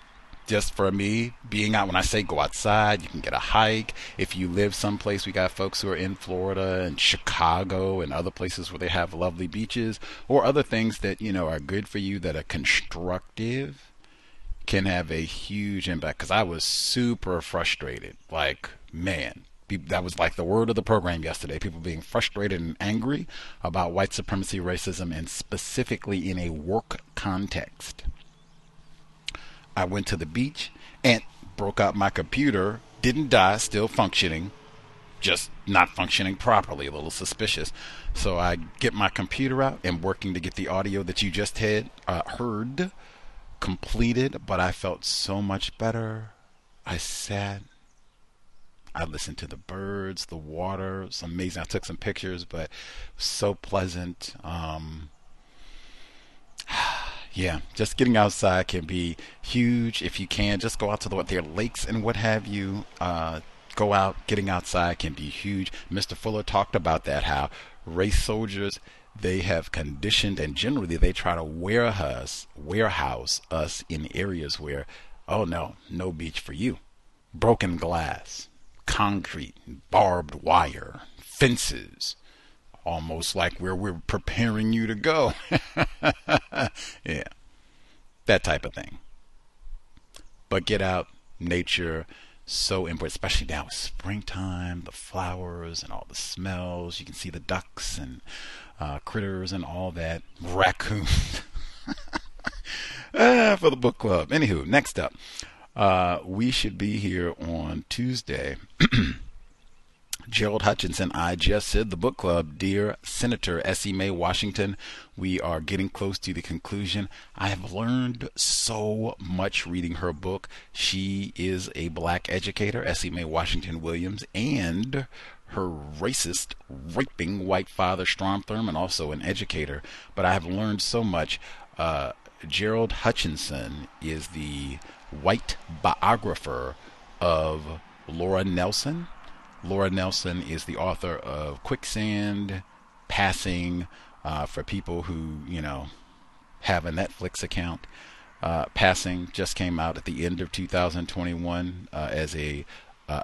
just for me being out when I say go outside, you can get a hike. If you live someplace, we got folks who are in Florida and Chicago and other places where they have lovely beaches or other things that, you know, are good for you that are constructive can have a huge impact because I was super frustrated. Like, man, that was like the word of the program yesterday. People being frustrated and angry about white supremacy, racism, and specifically in a work context. I went to the beach and broke out my computer. Didn't die, still functioning, just not functioning properly, a little suspicious. So I get my computer out and working to get the audio that you just had uh, heard completed, but I felt so much better. I sat. I listened to the birds, the water. It's amazing. I took some pictures, but so pleasant. Um, yeah, just getting outside can be huge if you can. Just go out to the what there lakes and what have you. Uh, go out, getting outside can be huge. Mr. Fuller talked about that. How race soldiers they have conditioned and generally they try to warehouse warehouse us in areas where oh no no beach for you. Broken glass concrete barbed wire fences almost like where we're preparing you to go. Yeah that type of thing. But get out nature so important, especially now with springtime, the flowers and all the smells. You can see the ducks and uh, critters and all that. Raccoon. ah, for the book club. Anywho, next up, uh, we should be here on Tuesday. Gerald Hutchinson, I just said the book club. Dear Senator Essie Mae Washington, we are getting close to the conclusion. I have learned so much reading her book. She is a black educator, Essie Mae Washington Williams, and her racist, raping white father, Strom Thurmond, also an educator. But I have learned so much. Uh, Gerald Hutchinson is the white biographer of Laura Nelson. Laura Nelson is the author of Quicksand, Passing, uh, for people who, you know, have a Netflix account. Uh, Passing just came out at the end of 2021 uh, as a uh,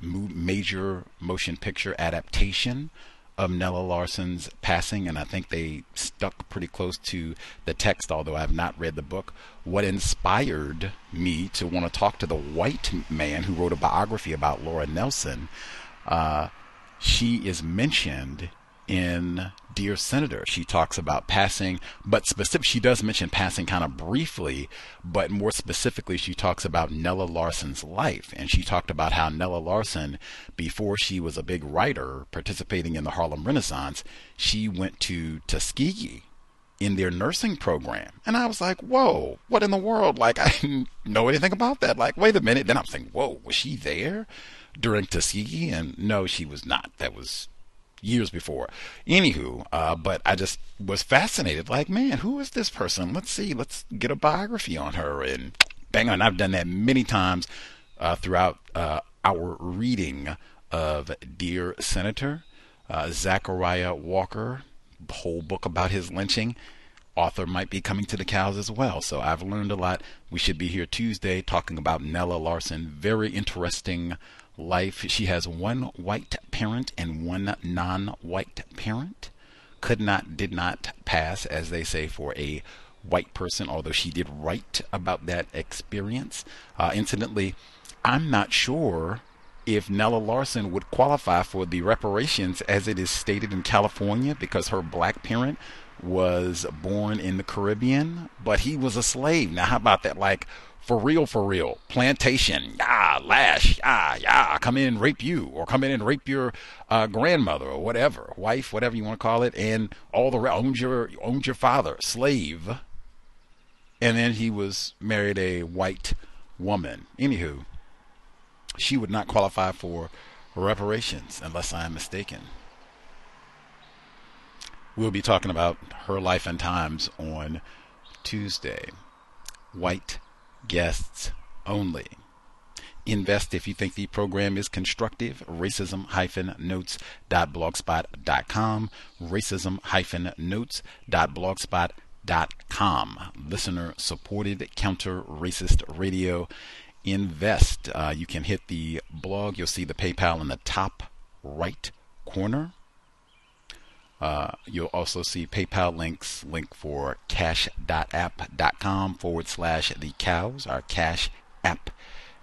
major motion picture adaptation of Nella Larsen's passing, and I think they stuck pretty close to the text, although I have not read the book. What inspired me to want to talk to the white man who wrote a biography about Laura Nelson? Uh, she is mentioned in Dear Senator. She talks about passing, but specific, she does mention passing kind of briefly, but more specifically, she talks about Nella Larsen's life. And she talked about how Nella Larsen, before she was a big writer participating in the Harlem Renaissance, she went to Tuskegee in their nursing program. And I was like, whoa, what in the world? Like, I didn't know anything about that. Like, wait a minute. Then I'm thinking, whoa, was she there during Tuskegee? And no, she was not. That was years before. Anywho, uh, but I just was fascinated. Like, man, who is this person? Let's see. Let's get a biography on her. And bang on. I've done that many times uh, throughout uh, our reading of Dear Senator. Uh, Zachariah Walker, whole book about his lynching. Author might be coming to the COWS as well. So I've learned a lot. We should be here Tuesday talking about Nella Larsen. Very interesting life. She has one white parent and one non white parent. Could not, did not pass, as they say, for a white person, although she did write about that experience. Uh, incidentally, I'm not sure if Nella Larsen would qualify for the reparations as it is stated in California because her black parent was born in the Caribbean, but he was a slave. Now, how about that? Like, for real, for real. Plantation, yeah, lash, yeah, yeah, come in and rape you, or come in and rape your uh, grandmother, or whatever, wife, whatever you want to call it, and all the rest owns your owns your father, slave. And then he was married a white woman. Anywho, she would not qualify for reparations unless I am mistaken. We'll be talking about her life and times on Tuesday. White guests only. Invest if you think the program is constructive. Racism-notes.blogspot.com. Racism-notes.blogspot.com. Listener supported counter racist radio. Invest. Uh, you can hit the blog. You'll see the PayPal in the top right corner. Uh, you'll also see PayPal links, link for cash.app.com forward slash the COWS, our cash app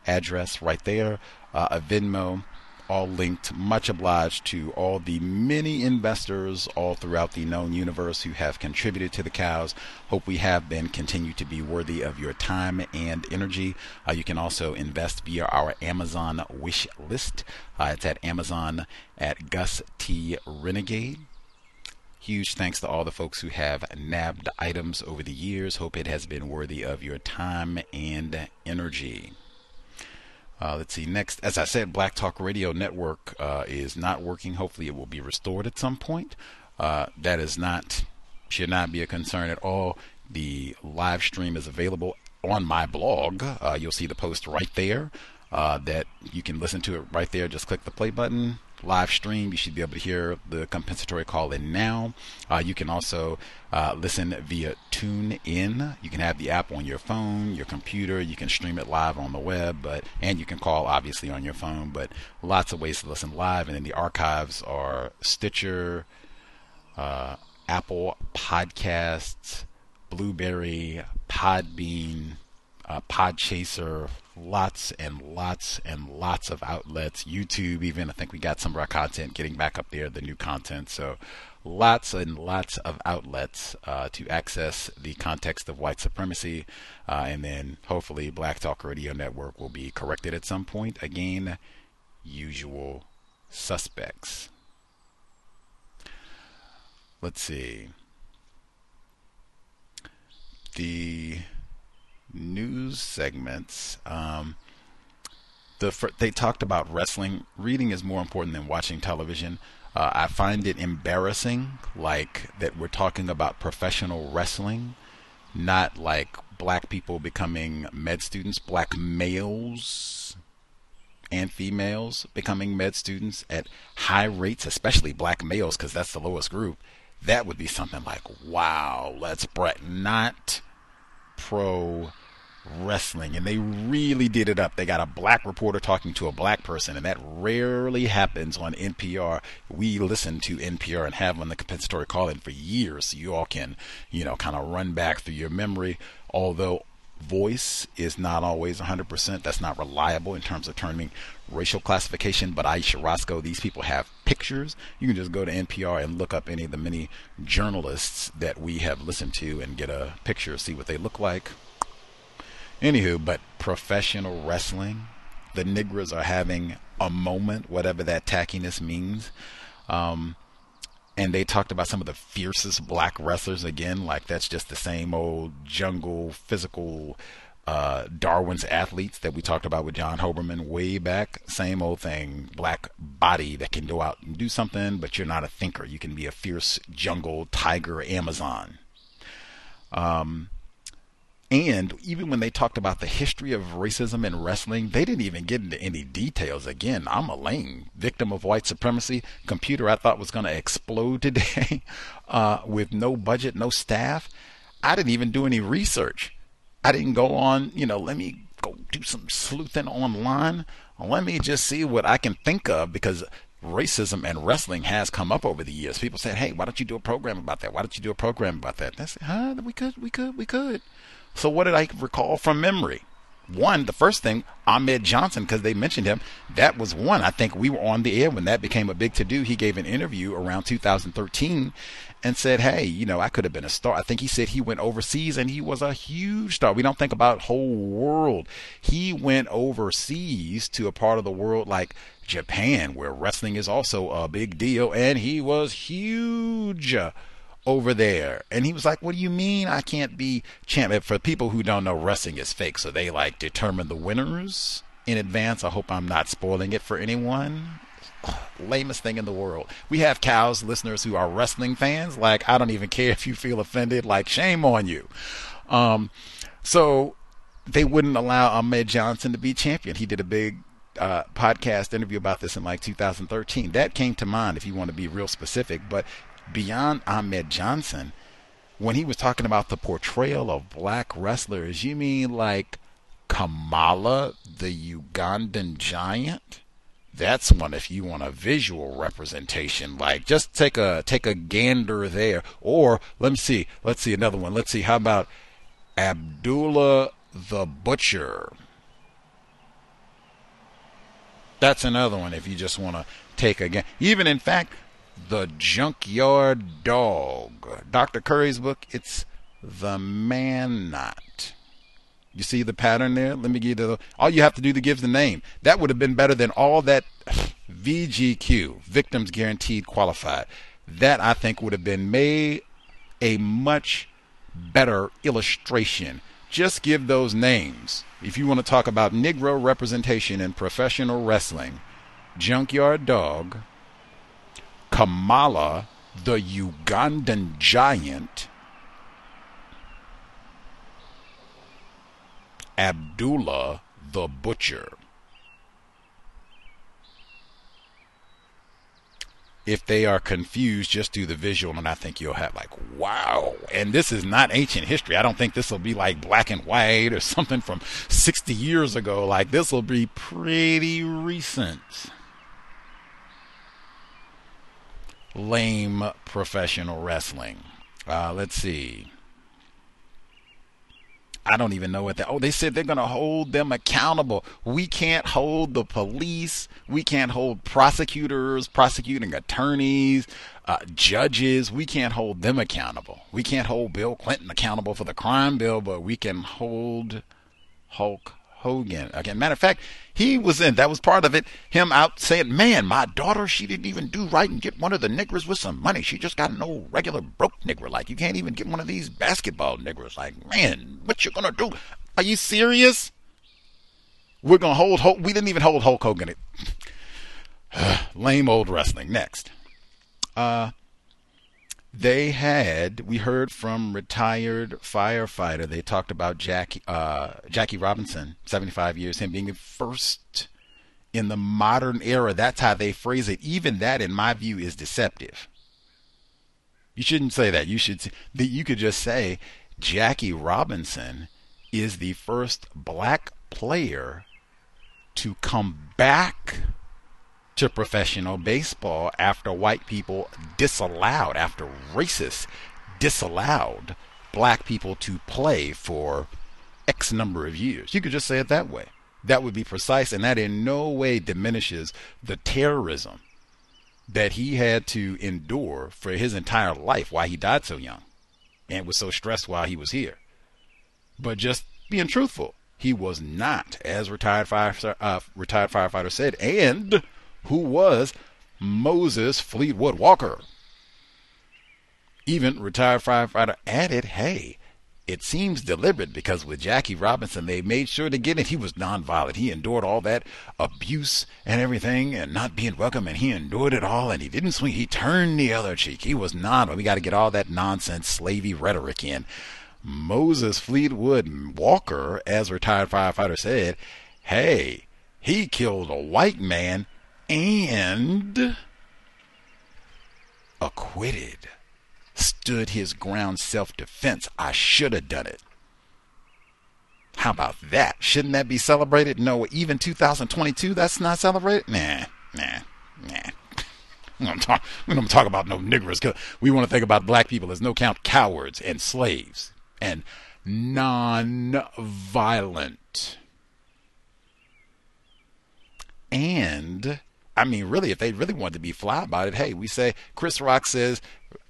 address right there, uh, a Venmo, all linked. Much obliged to all the many investors all throughout the known universe who have contributed to the COWS. Hope we have been continue to be worthy of your time and energy. Uh, you can also invest via our Amazon wish list. Uh, it's at Amazon at Gus T Renegade. Huge thanks to all the folks who have nabbed items over the years. Hope it has been worthy of your time and energy. Uh, let's see. Next, as I said, Black Talk Radio Network uh, is not working. Hopefully, it will be restored at some point. Uh, that is not should not be a concern at all. The live stream is available on my blog. Uh, you'll see the post right there. Uh, that you can listen to it right there. Just click the play button live stream. You should be able to hear the compensatory call in now. Uh, you can also uh, listen via TuneIn. You can have the app on your phone, your computer. You can stream it live on the web, but and you can call obviously on your phone. But lots of ways to listen live. And then the archives are Stitcher, uh, Apple Podcasts, Blubrry, Podbean, uh, Podchaser, lots and lots and lots of outlets. YouTube, even I think we got some of our content getting back up there, the new content. So lots and lots of outlets uh, to access the context of white supremacy, uh, and then hopefully Black Talk Radio Network will be corrected at some point. Again, usual suspects. Let's see. The news segments, um, the they talked about wrestling. Reading is more important than watching television. Uh, I find it embarrassing, like that we're talking about professional wrestling, not like black people becoming med students, black males and females becoming med students at high rates, especially black males, because that's the lowest group. That would be something like, wow, let's Brett, not pro wrestling, and they really did it up. They got a black reporter talking to a black person, and that rarely happens on NPR. We listen to NPR and have on the compensatory call in for years, so you all can, you know, kind of run back through your memory. Although voice is not always 100%, that's not reliable in terms of turning racial classification. But Ayesha Rascoe, these people have pictures. You can just go to NPR and look up any of the many journalists that we have listened to and get a picture, see what they look like. Anywho, but professional wrestling, the Negras are having a moment, whatever that tackiness means. Um, and they talked about some of the fiercest black wrestlers again, like that's just the same old jungle physical uh, Darwin's athletes that we talked about with John Hoberman way back. Same old thing, black body that can go out and do something, but you're not a thinker. You can be a fierce jungle tiger Amazon. Um, and even when they talked about the history of racism in wrestling, they didn't even get into any details. Again, I'm a lame victim of white supremacy. Computer I thought was going to explode today uh, with no budget, no staff. I didn't even do any research. I didn't go on, you know, let me go do some sleuthing online. Let me just see what I can think of because racism and wrestling has come up over the years. People said, "Hey, why don't you do a program about that? Why don't you do a program about that?" Said, "Huh? We could, we could, we could." So what did I recall from memory? One, the first thing, Ahmed Johnson, because they mentioned him, that was one. I think we were on the air when that became a big to do. He gave an interview around 2013 and said, Hey, you know, I could have been a star. I think he said he went overseas and he was a huge star. We don't think about whole world. He went overseas to a part of the world like Japan, where wrestling is also a big deal, and he was huge over there. And he was like, What do you mean I can't be champion? For people who don't know, wrestling is fake. So they like determine the winners in advance. I hope I'm not spoiling it for anyone. Lamest thing in the world. We have COWS listeners who are wrestling fans. Like, I don't even care if you feel offended. Like, shame on you. Um, so they wouldn't allow Ahmed Johnson to be champion. He did a big uh, podcast interview about this in like 2013. That came to mind if you want to be real specific. But beyond Ahmed Johnson, when he was talking about the portrayal of black wrestlers, you mean like Kamala, the Ugandan giant? That's one if you want a visual representation. Like just take a take a gander there. Or let me see. Let's see another one. Let's see. How about Abdullah the Butcher? That's another one if you just want to take a gander. Even in fact, the Junkyard Dog. Dr. Curry's book, it's The Man-Not. You see the pattern there? Let me give you the. All you have to do to give the name. That would have been better than all that VGQ, Victims Guaranteed Qualified. That I think would have been made a much better illustration. Just give those names. If you want to talk about Negro representation in professional wrestling, Junkyard Dog, Kamala, the Ugandan giant, Abdullah the butcher. If they are confused, just do the visual, and I think you'll have like, wow. And this is not ancient history. I don't think this will be like black and white or something from 60 years ago. Like, this will be pretty recent. Lame professional wrestling. Uh, let's see. I don't even know what that. Oh, they said they're going to hold them accountable. We can't hold the police. We can't hold prosecutors, prosecuting attorneys, uh, judges. We can't hold them accountable. We can't hold Bill Clinton accountable for the crime bill, but we can hold Hulk Hogan. Again, matter of fact, he was in. That was part of it. Him out saying, "Man, my daughter, she didn't even do right and get one of the niggers with some money. She just got an old regular broke nigger. Like you can't even get one of these basketball niggers. Like, man, what you gonna do? Are you serious? We're gonna hold Hulk. We didn't even hold Hulk Hogan. It lame old wrestling. Next, uh, they had we heard from retired firefighter. They talked about jackie uh, jackie robinson 75 years him being the first in the modern era. That's how they phrase it. Even that in my view is deceptive. You shouldn't say that. You should That you could just say jackie robinson is the first black player to come back to professional baseball after white people disallowed, after racists disallowed black people to play for X number of years. You could just say it that way. That would be precise, and that in no way diminishes the terrorism that he had to endure for his entire life why he died so young and was so stressed while he was here. But just being truthful, he was not, as retired fire, uh, retired firefighter said, and who was Moses Fleetwood Walker. Even retired firefighter added, hey, it seems deliberate because with Jackie Robinson, they made sure to get it. He was nonviolent. He endured all that abuse and everything and not being welcome, and he endured it all, and he didn't swing. He turned the other cheek. He was non. We got to get all that nonsense, slavey rhetoric in. Moses Fleetwood Walker, as retired firefighter said, hey, he killed a white man and acquitted stood his ground self defense. I should have done it. How about that? Shouldn't that be celebrated? No, even 2022, that's not celebrated? Nah, nah, nah. We don't talk, we don't talk about no niggers we want to think about black people as no count cowards and slaves and non-violent. And I mean, really, if they really wanted to be fly about it, hey, we say Chris Rock says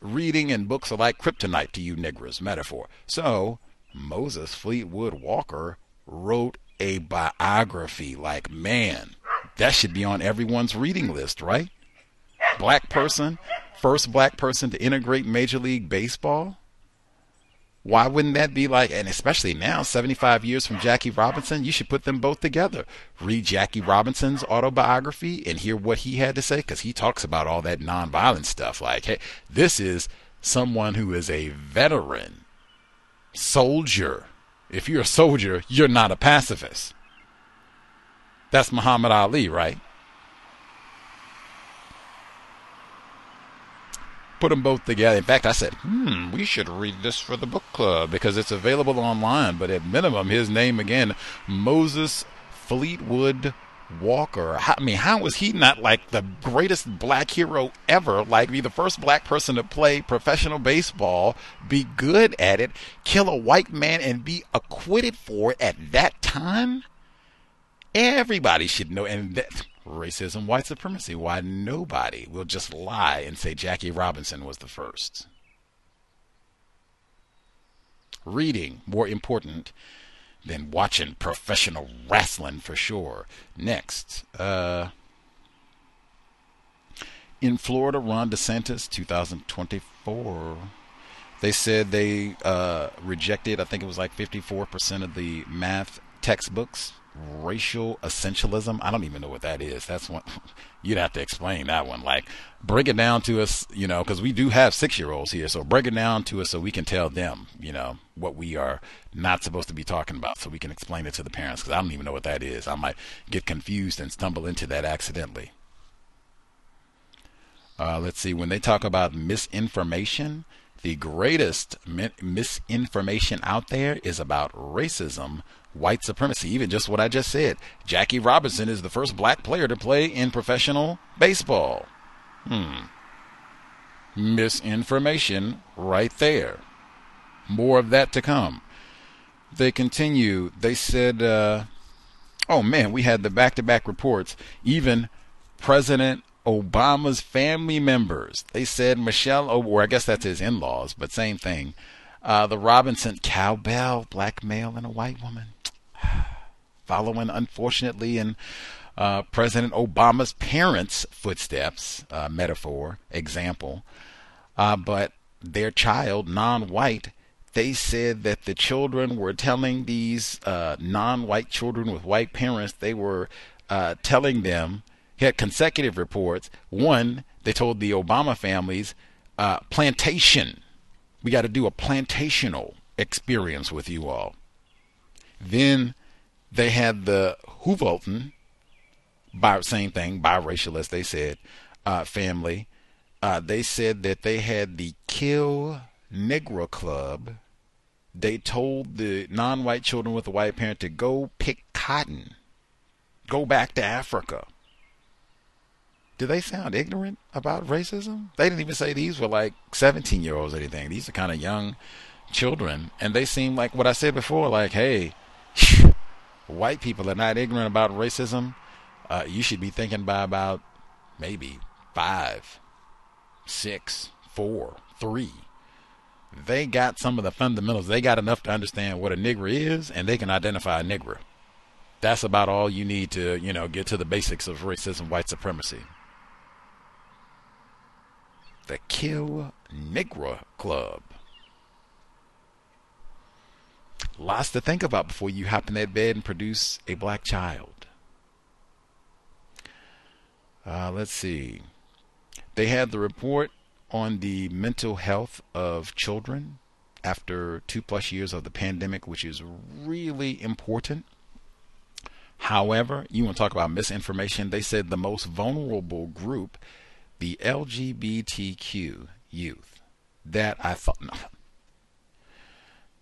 reading and books are like kryptonite to you niggers, metaphor. So Moses Fleetwood Walker wrote a biography. Like, man, that should be on everyone's reading list, right? Black person, first black person to integrate Major League Baseball. Why wouldn't that be like, and especially now, 75 years from Jackie Robinson, you should put them both together. Read Jackie Robinson's autobiography and hear what he had to say, because he talks about all that nonviolent stuff. Like, hey, this is someone who is a veteran, soldier. If you're a soldier, you're not a pacifist. That's Muhammad Ali, right? Put them both together. In fact, I said, hmm, we should read this for the book club because it's available online. But at minimum, his name again, Moses Fleetwood Walker. I mean, how was he not like the greatest black hero ever? Like, be the first black person to play professional baseball, be good at it, kill a white man, and be acquitted for it at that time? Everybody should know. And that racism, white supremacy. Why nobody will just lie and say Jackie Robinson was the first. Reading, more important than watching professional wrestling for sure. Next, uh, in Florida, Ron DeSantis, 2024. They said they uh, rejected, I think it was like 54% of the math textbooks racial essentialism. I don't even know what that is. That's one you'd have to explain that one. Like break it down to us, you know, because we do have six year olds here. So break it down to us so we can tell them, you know, what we are not supposed to be talking about, so we can explain it to the parents. Because I don't even know what that is. I might get confused and stumble into that accidentally. Uh, let's see. When they talk about misinformation, the greatest misinformation out there is about racism white supremacy. Even just what I just said. Jackie Robinson is the first black player to play in professional baseball. Hmm. Misinformation right there. More of that to come. They continue. They said, uh, oh man, we had the back to back reports. Even President Obama's family members. They said Michelle, or I guess that's his in laws, but same thing. Uh, the Robinson cowbell, black male and a white woman following, unfortunately, in uh, President Obama's parents' footsteps, uh, metaphor, example. Uh, but their child, non white, they said that the children were telling these uh, non white children with white parents, they were uh, telling them, he had consecutive reports. One, they told the Obama families, uh, plantation. We got to do a plantational experience with you all. Then they had the Hoovelton, by same thing, biracial as they said, uh, family. Uh, they said that they had the Kill Negro Club they told the non-white children with a white parent to go pick cotton, go back to Africa. Do they sound ignorant about racism? They didn't even say these were like 17 year olds or anything. These are kind of young children, and they seem like what I said before. Like, hey, white people are not ignorant about racism. Uh, you should be thinking by about maybe five, six, four, three they got some of the fundamentals. They got enough to understand what a nigger is, and they can identify a nigger. That's about all you need to, you know, get to the basics of racism, white supremacy. The Kill Negro Club. Lots to think about before you hop in that bed and produce a black child. Uh, let's see. They had the report on the mental health of children after two plus years of the pandemic, which is really important. However, you want to talk about misinformation? They said the most vulnerable group, the LGBTQ youth. That I thought, no.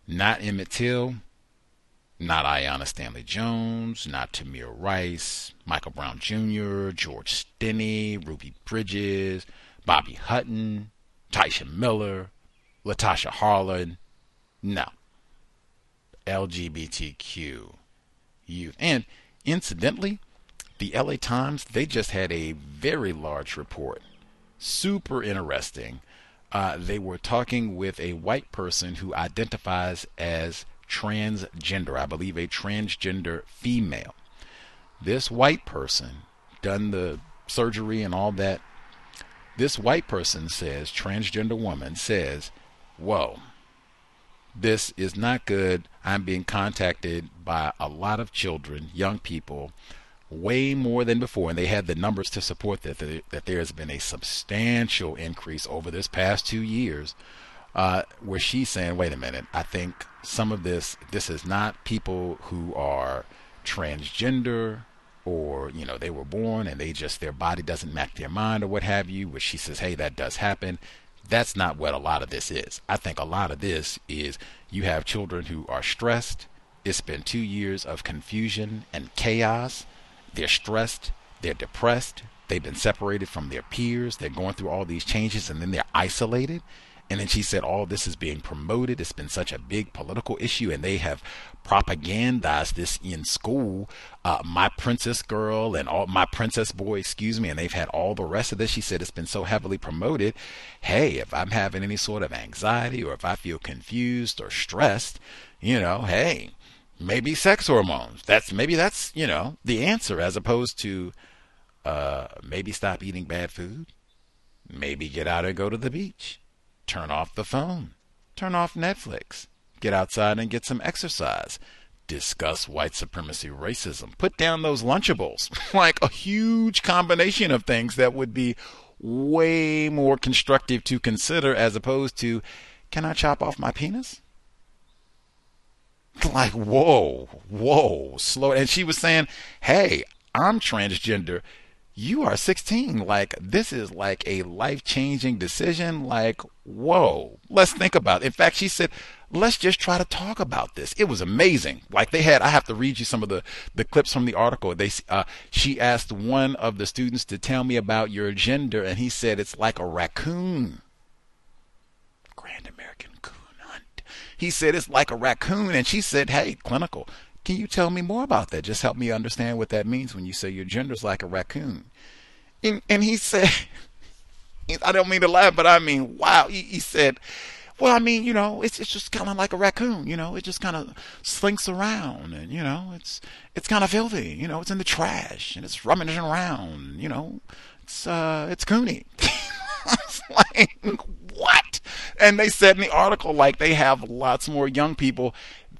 Not Emmett Till, not Aiyana Stanley Jones, not Tamir Rice, Michael Brown Jr., George Stinney, Ruby Bridges, Bobby Hutton, Tyisha Miller, Latasha Harlins. No. LGBTQ youth. And incidentally, the LA Times, they just had a very large report. Super interesting. Uh, they were talking with a white person who identifies as transgender, I believe a transgender female. This white person done the surgery and all that this white person says, transgender woman says, Whoa, this is not good. I'm being contacted by a lot of children, young people, way more than before. And they had the numbers to support that, that there has been a substantial increase over this past two years. Uh, where she's saying, wait a minute, I think some of this, this is not people who are transgender or you know they were born and they just their body doesn't match their mind or what have you which she says hey that does happen that's not what a lot of this is i think a lot of this is you have children who are stressed it's been two years of confusion and chaos they're stressed they're depressed they've been separated from their peers they're going through all these changes and then they're isolated and then she said, all this is being promoted. It's been such a big political issue, and they have propagandized this in school. Uh, my princess girl and all my princess boy, excuse me, and they've had all the rest of this. She said it's been so heavily promoted. Hey, if I'm having any sort of anxiety or if I feel confused or stressed, you know, hey, maybe sex hormones. That's maybe that's you know the answer as opposed to uh, maybe stop eating bad food, maybe get out and go to the beach Turn off the phone. Turn off Netflix. Get outside and get some exercise. Discuss white supremacy racism. Put down those Lunchables. like a huge combination of things that would be way more constructive to consider as opposed to, can I chop off my penis? Like, whoa, whoa, slow. And she was saying, hey, I'm transgender you are 16. Like, this is like a life changing decision. Like, whoa, let's think about it. In fact, she said, let's just try to talk about this. It was amazing. Like, they had, I have to read you some of the, the clips from the article. They, uh, she asked one of the students to tell me about your gender, and he said, it's like a raccoon. Grand American. He said, it's like a raccoon. And she said, hey, clinical. Can you tell me more about that? Just help me understand what that means when you say your gender's like a raccoon. And, and he said, I don't mean to laugh, but I mean, wow. He, he said, well, I mean, you know, it's it's just kind of like a raccoon, you know, it just kind of slinks around, and you know, it's it's kind of filthy, you know, it's in the trash and it's rummaging around, you know, it's uh, it's coony. like what? And they said in the article like they have lots more young people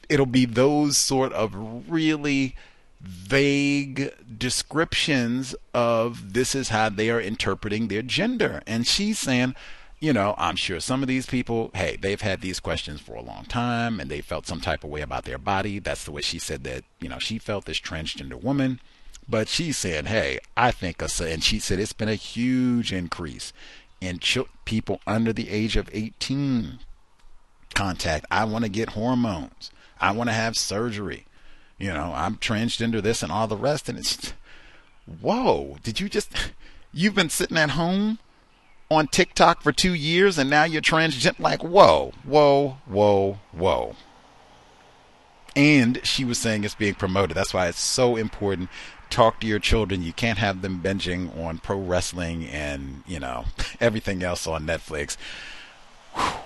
it'll be those sort of really vague descriptions of this is how they are interpreting their gender. And she's saying, you know, I'm sure some of these people, hey, they've had these questions for a long time and they felt some type of way about their body. That's the way she said that, you know, she felt this transgender woman. But she said, hey, I think, and she said it's been a huge increase in ch- people under the age of 18 contact. I want to get hormones. I want to have surgery. You know, I'm transgender this and all the rest. And it's, whoa, did you just, you've been sitting at home on TikTok for two years and now you're transgender? Like, whoa, whoa, whoa, whoa. And she was saying it's being promoted. That's why it's so important. Talk to your children. You can't have them binging on pro wrestling and, you know, everything else on Netflix. Whew.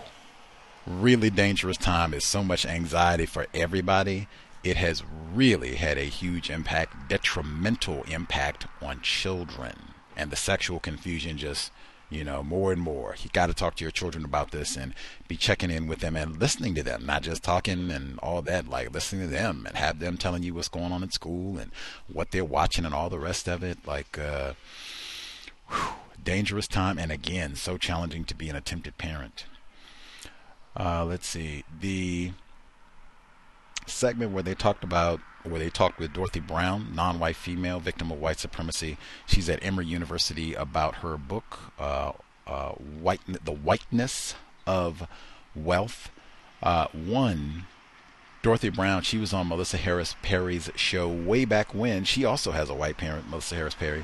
Really dangerous time. It's so much anxiety for everybody. It has really had a huge impact, detrimental impact on children. And the sexual confusion just you know, more and more. You got to talk to your children about this and be checking in with them and listening to them, not just talking and all that, like listening to them and have them telling you what's going on at school and what they're watching and all the rest of it. Like, uh, whew, dangerous time. And again, so challenging to be an attempted parent. Uh, let's see. The segment where they talked about where they talked with Dorothy Brown, non-white female victim of white supremacy. She's at Emory University about her book, uh, uh, "White: The Whiteness of Wealth." Uh, one, Dorothy Brown. She was on Melissa Harris Perry's show way back when. She also has a white parent, Melissa Harris Perry,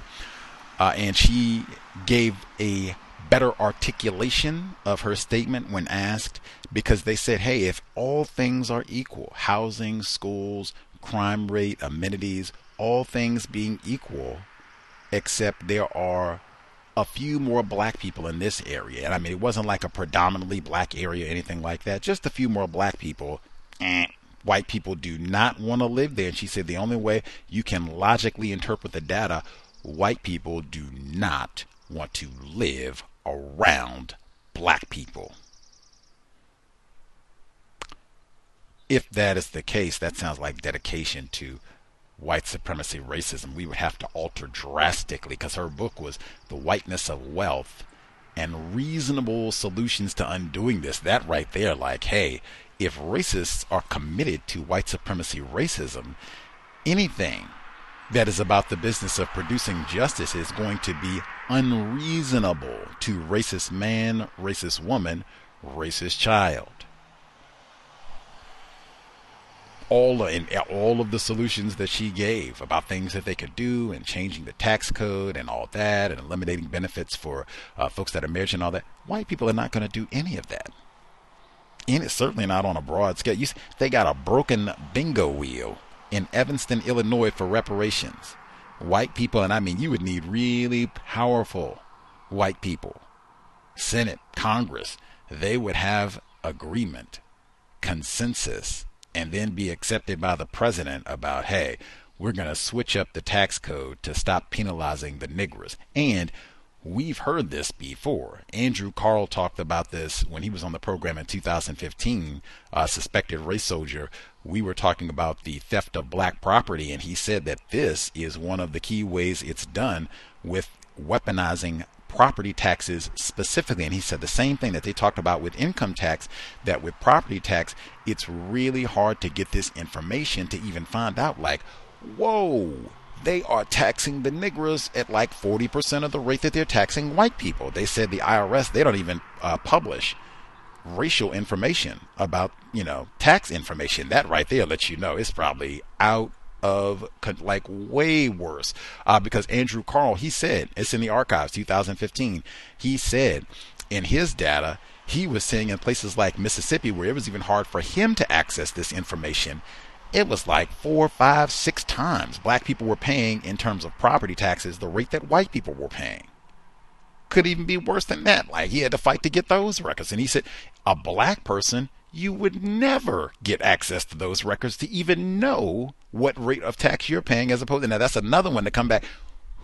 uh, and she gave a better articulation of her statement when asked because they said, hey, if all things are equal, housing, schools, crime rate, amenities, all things being equal, except there are a few more black people in this area. And I mean, it wasn't like a predominantly black area or anything like that, just a few more black people. Eh, white people do not want to live there. And she said the only way you can logically interpret the data, white people do not want to live around black people. if that is the case, that sounds like dedication to white supremacy racism. We would have to alter drastically because her book was The Whiteness of Wealth and reasonable solutions to undoing this. That right there, like, hey, if racists are committed to white supremacy racism, anything that is about the business of producing justice is going to be unreasonable to racist man, racist woman, racist child. all in all of the solutions that she gave about things that they could do and changing the tax code and all that and eliminating benefits for uh, folks that are married and all that. White people are not going to do any of that. And it's certainly not on a broad scale. You, they got a broken bingo wheel in Evanston, Illinois for reparations. White people, and I mean, you would need really powerful white people, Senate, Congress, they would have agreement, consensus and then be accepted by the president about, hey, we're going to switch up the tax code to stop penalizing the niggers. And we've heard this before. Andrew Kahrl talked about this when he was on the program in 2015, a suspected race soldier. We were talking about the theft of black property, and he said that this is one of the key ways it's done with weaponizing property taxes specifically. And he said the same thing that they talked about with income tax, that with property tax, it's really hard to get this information to even find out, like, whoa, they are taxing the niggers at like 40% of the rate that they're taxing white people. They said the IRS, they don't even uh, publish racial information about, you know, tax information. That right there lets you know it's probably out of like way worse. Uh, because Andrew Kahrl he said it's in the archives 2015 he said in his data he was seeing in places like Mississippi where it was even hard for him to access this information it was like four five six times black people were paying in terms of property taxes the rate that white people were paying could even be worse than that. Like he had to fight to get those records. And he said a black person you would never get access to those records to even know what rate of tax you're paying as opposed to now that's another one to come back.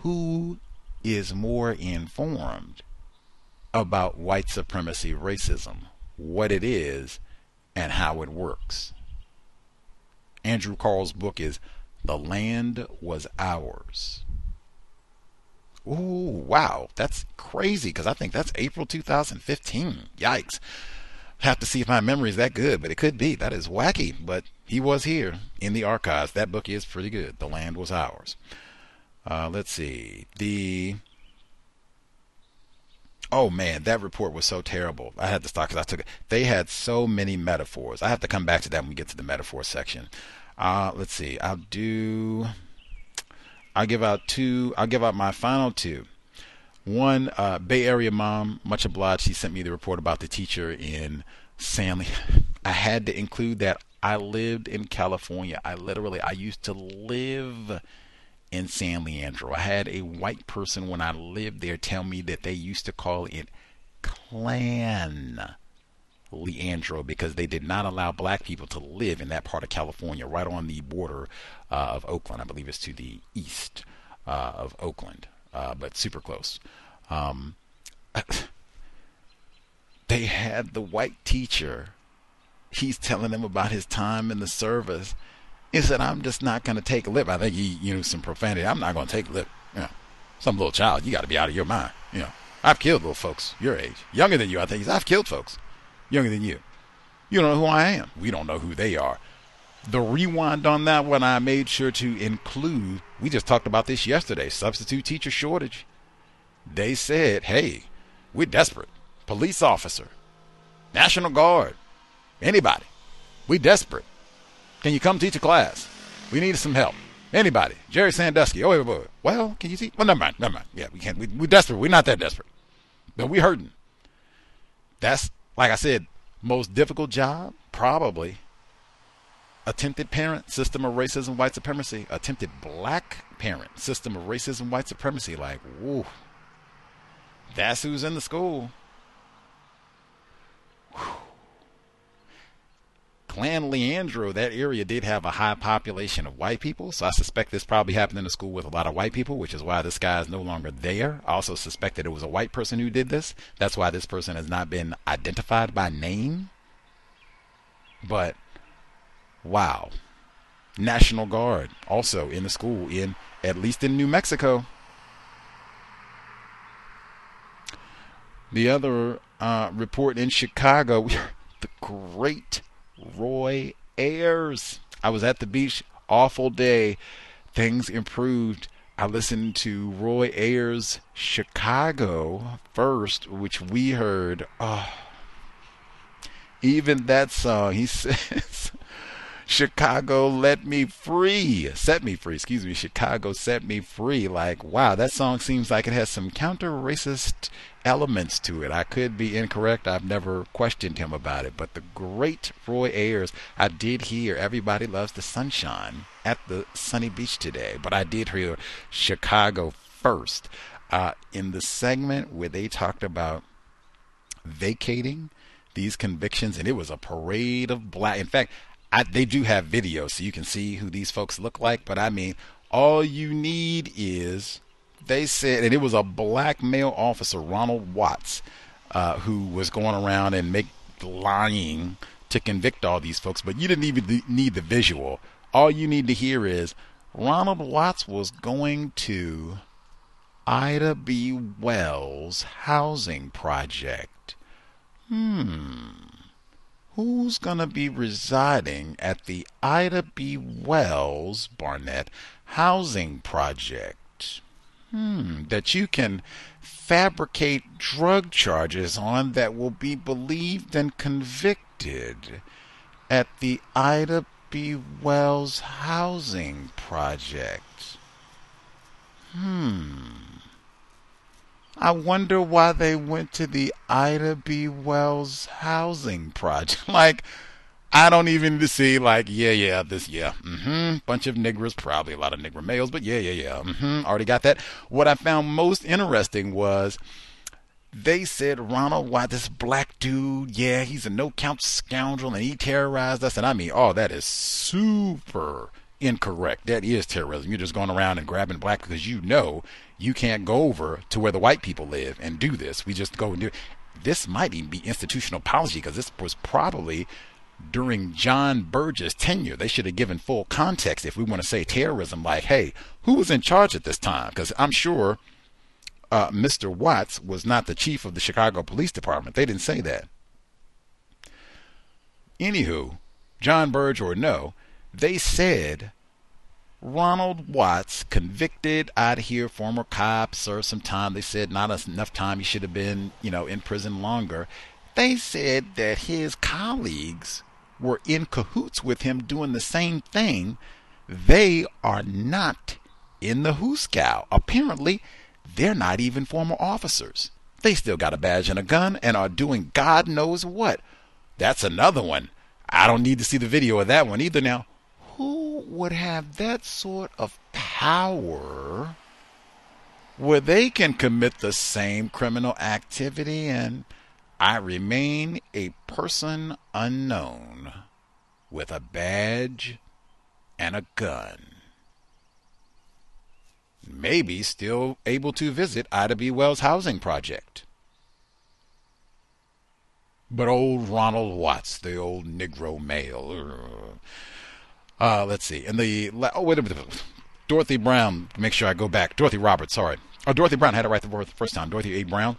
Who is more informed about white supremacy racism what it is and how it works? Andrew Kahrl's book is the land was ours Ooh, wow, that's crazy because I think that's April 2015. Yikes have to see if my memory is that good, but it could be. That is wacky, but he was here in the archives. That book is pretty good. The Land Was Ours. Uh, let's see. The Oh man, that report was so terrible. I had to stop because I took it. They had so many metaphors. I have to come back to that when we get to the metaphor section. Uh, let's see. I'll do. I'll give out two. I'll give out my final two. One, uh, Bay Area mom, much obliged. She sent me the report about the teacher in San. Leandro. I had to include that. I lived in California. I literally, I used to live in San Leandro. I had a white person when I lived there tell me that they used to call it Clan Leandro because they did not allow black people to live in that part of California, right on the border uh, of Oakland. I believe it's to the east uh, of Oakland, uh, but super close. Um, they had the white teacher. He's telling them about his time in the service he said, I'm just not going to take a lip. I think he used some profanity. I'm not going to take a lip. You know, some little child, you got to be out of your mind. You know, I've killed little folks your age, younger than you. I think I've killed folks younger than you. You don't know who I am. We don't know who they are. The rewind on that one, I made sure to include. We just talked about this yesterday. Substitute teacher shortage. They said, "Hey, we're desperate. Police officer, National Guard, anybody. We desperate. Can you come teach a class? We need some help. Anybody? Jerry Sandusky. Oh, wait, wait, wait. Well, can you see? Well, never mind. Never mind. Yeah, we can't. We, we're desperate. We're not that desperate. But we're hurting. That's, like I said, most difficult job? Probably. Attempted parent, system of racism, white supremacy. Attempted black parent, system of racism, white supremacy. Like, woo. That's who's in the school. Whew. Clan Leandro, that area did have a high population of white people, so I suspect this probably happened in a school with a lot of white people, which is why this guy is no longer there. I also suspect that it was a white person who did this. That's why this person has not been identified by name. But wow. National Guard also in the school in at least in New Mexico. The other uh, report in Chicago, the great Roy Ayers. I was at the beach, awful day. Things improved. I listened to Roy Ayers' Chicago first, which we heard. Oh, even that song, he says, Chicago let me free. Set me free, excuse me. Chicago set me free. Like, wow, that song seems like it has some counter racist elements to it. I could be incorrect. I've never questioned him about it. But the great Roy Ayers, I did hear Everybody Loves the Sunshine at the sunny beach today. But I did hear Chicago first uh, in the segment where they talked about vacating these convictions, and it was a parade of black. In fact, I, they do have video, so you can see who these folks look like. But I mean, all you need is they said, and it was a black male officer, Ronald Watts, uh, who was going around and make lying to convict all these folks. But you didn't even need the visual. All you need to hear is Ronald Watts was going to Ida B. Wells housing project. Hmm. Who's going to be residing at the Ida B. Wells Barnett housing project? Hmm, that you can fabricate drug charges on that will be believed and convicted at the Ida B. Wells housing project. Hmm. I wonder why they went to the Ida B. Wells housing project. like, I don't even see like, yeah, yeah, this, yeah, mm-hmm, bunch of niggers, probably a lot of nigger males, but yeah, yeah, yeah, mm-hmm, already got that. What I found most interesting was they said Ronald White, this black dude, yeah, he's a no-count scoundrel and he terrorized us, and I mean, oh, that is super incorrect. That is terrorism. You're just going around and grabbing black because you know you can't go over to where the white people live and do this. We just go and do. This might even be institutional policy because this was probably during John Burge's tenure. They should have given full context if we want to say terrorism, like, hey, who was in charge at this time? Because I'm sure uh, Mr. Watts was not the chief of the Chicago Police Department. They didn't say that. Anywho, John Burge or no, they said Ronald Watts, convicted out here, former cop, served some time. They said not enough time. He should have been, you know, in prison longer. They said that his colleagues were in cahoots with him doing the same thing. They are not in the Hooskow. Apparently, they're not even former officers. They still got a badge and a gun and are doing God knows what. That's another one. I don't need to see the video of that one either now would have that sort of power where they can commit the same criminal activity and I remain a person unknown with a badge and a gun. Maybe still able to visit Ida B. Wells' housing project. But old Ronald Watts, the old Negro male, uh, let's see. And the oh wait a minute, Dorothy Brown. Make sure I go back. Dorothy Roberts. Sorry. Oh, Dorothy Brown had it right the first time. Dorothy A. Brown.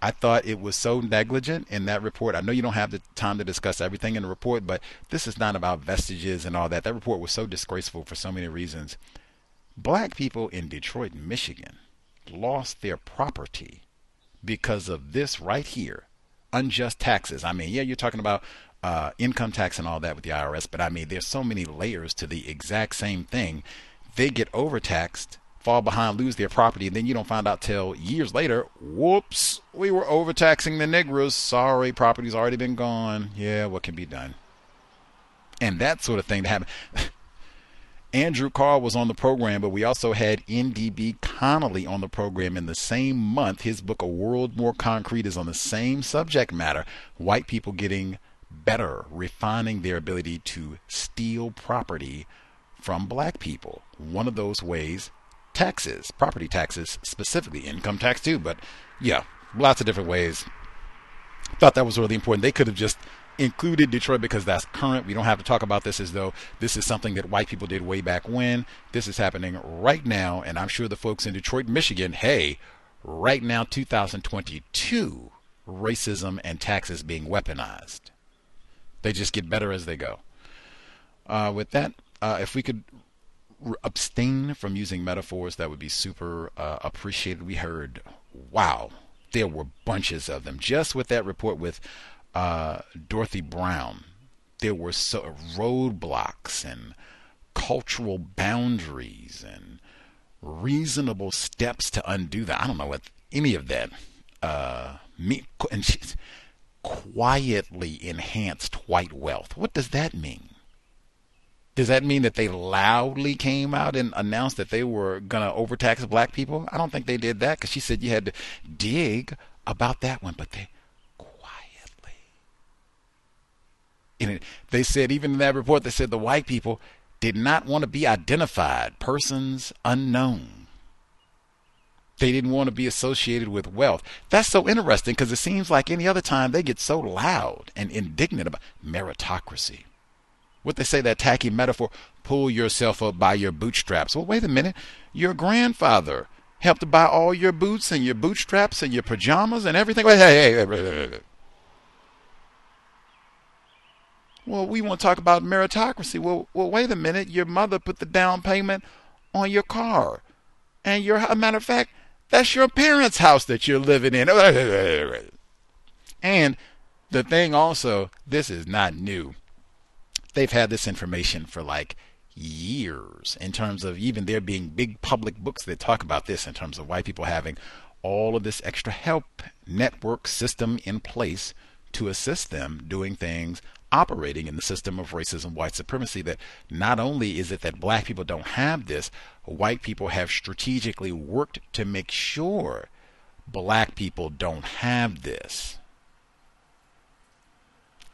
I thought it was so negligent in that report. I know you don't have the time to discuss everything in the report, but this is not about vestiges and all that. That report was so disgraceful for so many reasons. Black people in Detroit, Michigan lost their property because of this right here unjust taxes. I mean, yeah, you're talking about uh, income tax and all that with the IRS, but I mean, there's so many layers to the exact same thing. They get overtaxed, fall behind, lose their property, and then you don't find out till years later. Whoops, we were overtaxing the Negroes. Sorry, property's already been gone. Yeah, what can be done? And that sort of thing to happen. Andrew Kahrl was on the program, but we also had NDB Connolly on the program in the same month. His book, A World More Concrete, is on the same subject matter white people getting better, refining their ability to steal property from black people. One of those ways, taxes, property taxes, specifically income tax too, but yeah, lots of different ways. Thought that was really important. They could have just included Detroit because that's current. We don't have to talk about this as though this is something that white people did way back when. This is happening right now, and I'm sure the folks in Detroit, Michigan, hey, right now, 2022, racism and taxes being weaponized. They just get better as they go. Uh, with that, uh, if we could abstain from using metaphors, that would be super uh, appreciated. We heard, wow, there were bunches of them. Just with that report with uh, Dorothy Brown, there were so roadblocks and cultural boundaries and reasonable steps to undo that. I don't know what any of that uh, me and she, quietly enhanced white wealth. What does that mean? Does that mean that they loudly came out and announced that they were going to overtax black people? I don't think they did that because she said you had to dig about that one, but they quietly. And they said, even in that report, they said the white people did not want to be identified, persons unknown. They didn't want to be associated with wealth. That's so interesting because it seems like any other time they get so loud and indignant about meritocracy. What they say, that tacky metaphor, pull yourself up by your bootstraps. Well, wait a minute. Your grandfather helped to buy all your boots and your bootstraps and your pajamas and everything. Wait, hey, hey, hey, Well, we want to talk about meritocracy. Well, well, wait a minute. Your mother put the down payment on your car. And your, a matter of fact, that's your parents' house that you're living in. And the thing also, this is not new. They've had this information for like years in terms of even there being big public books that talk about this in terms of white people having all of this extra help network system in place to assist them doing things operating in the system of racism, white supremacy. That not only is it that black people don't have this, white people have strategically worked to make sure black people don't have this.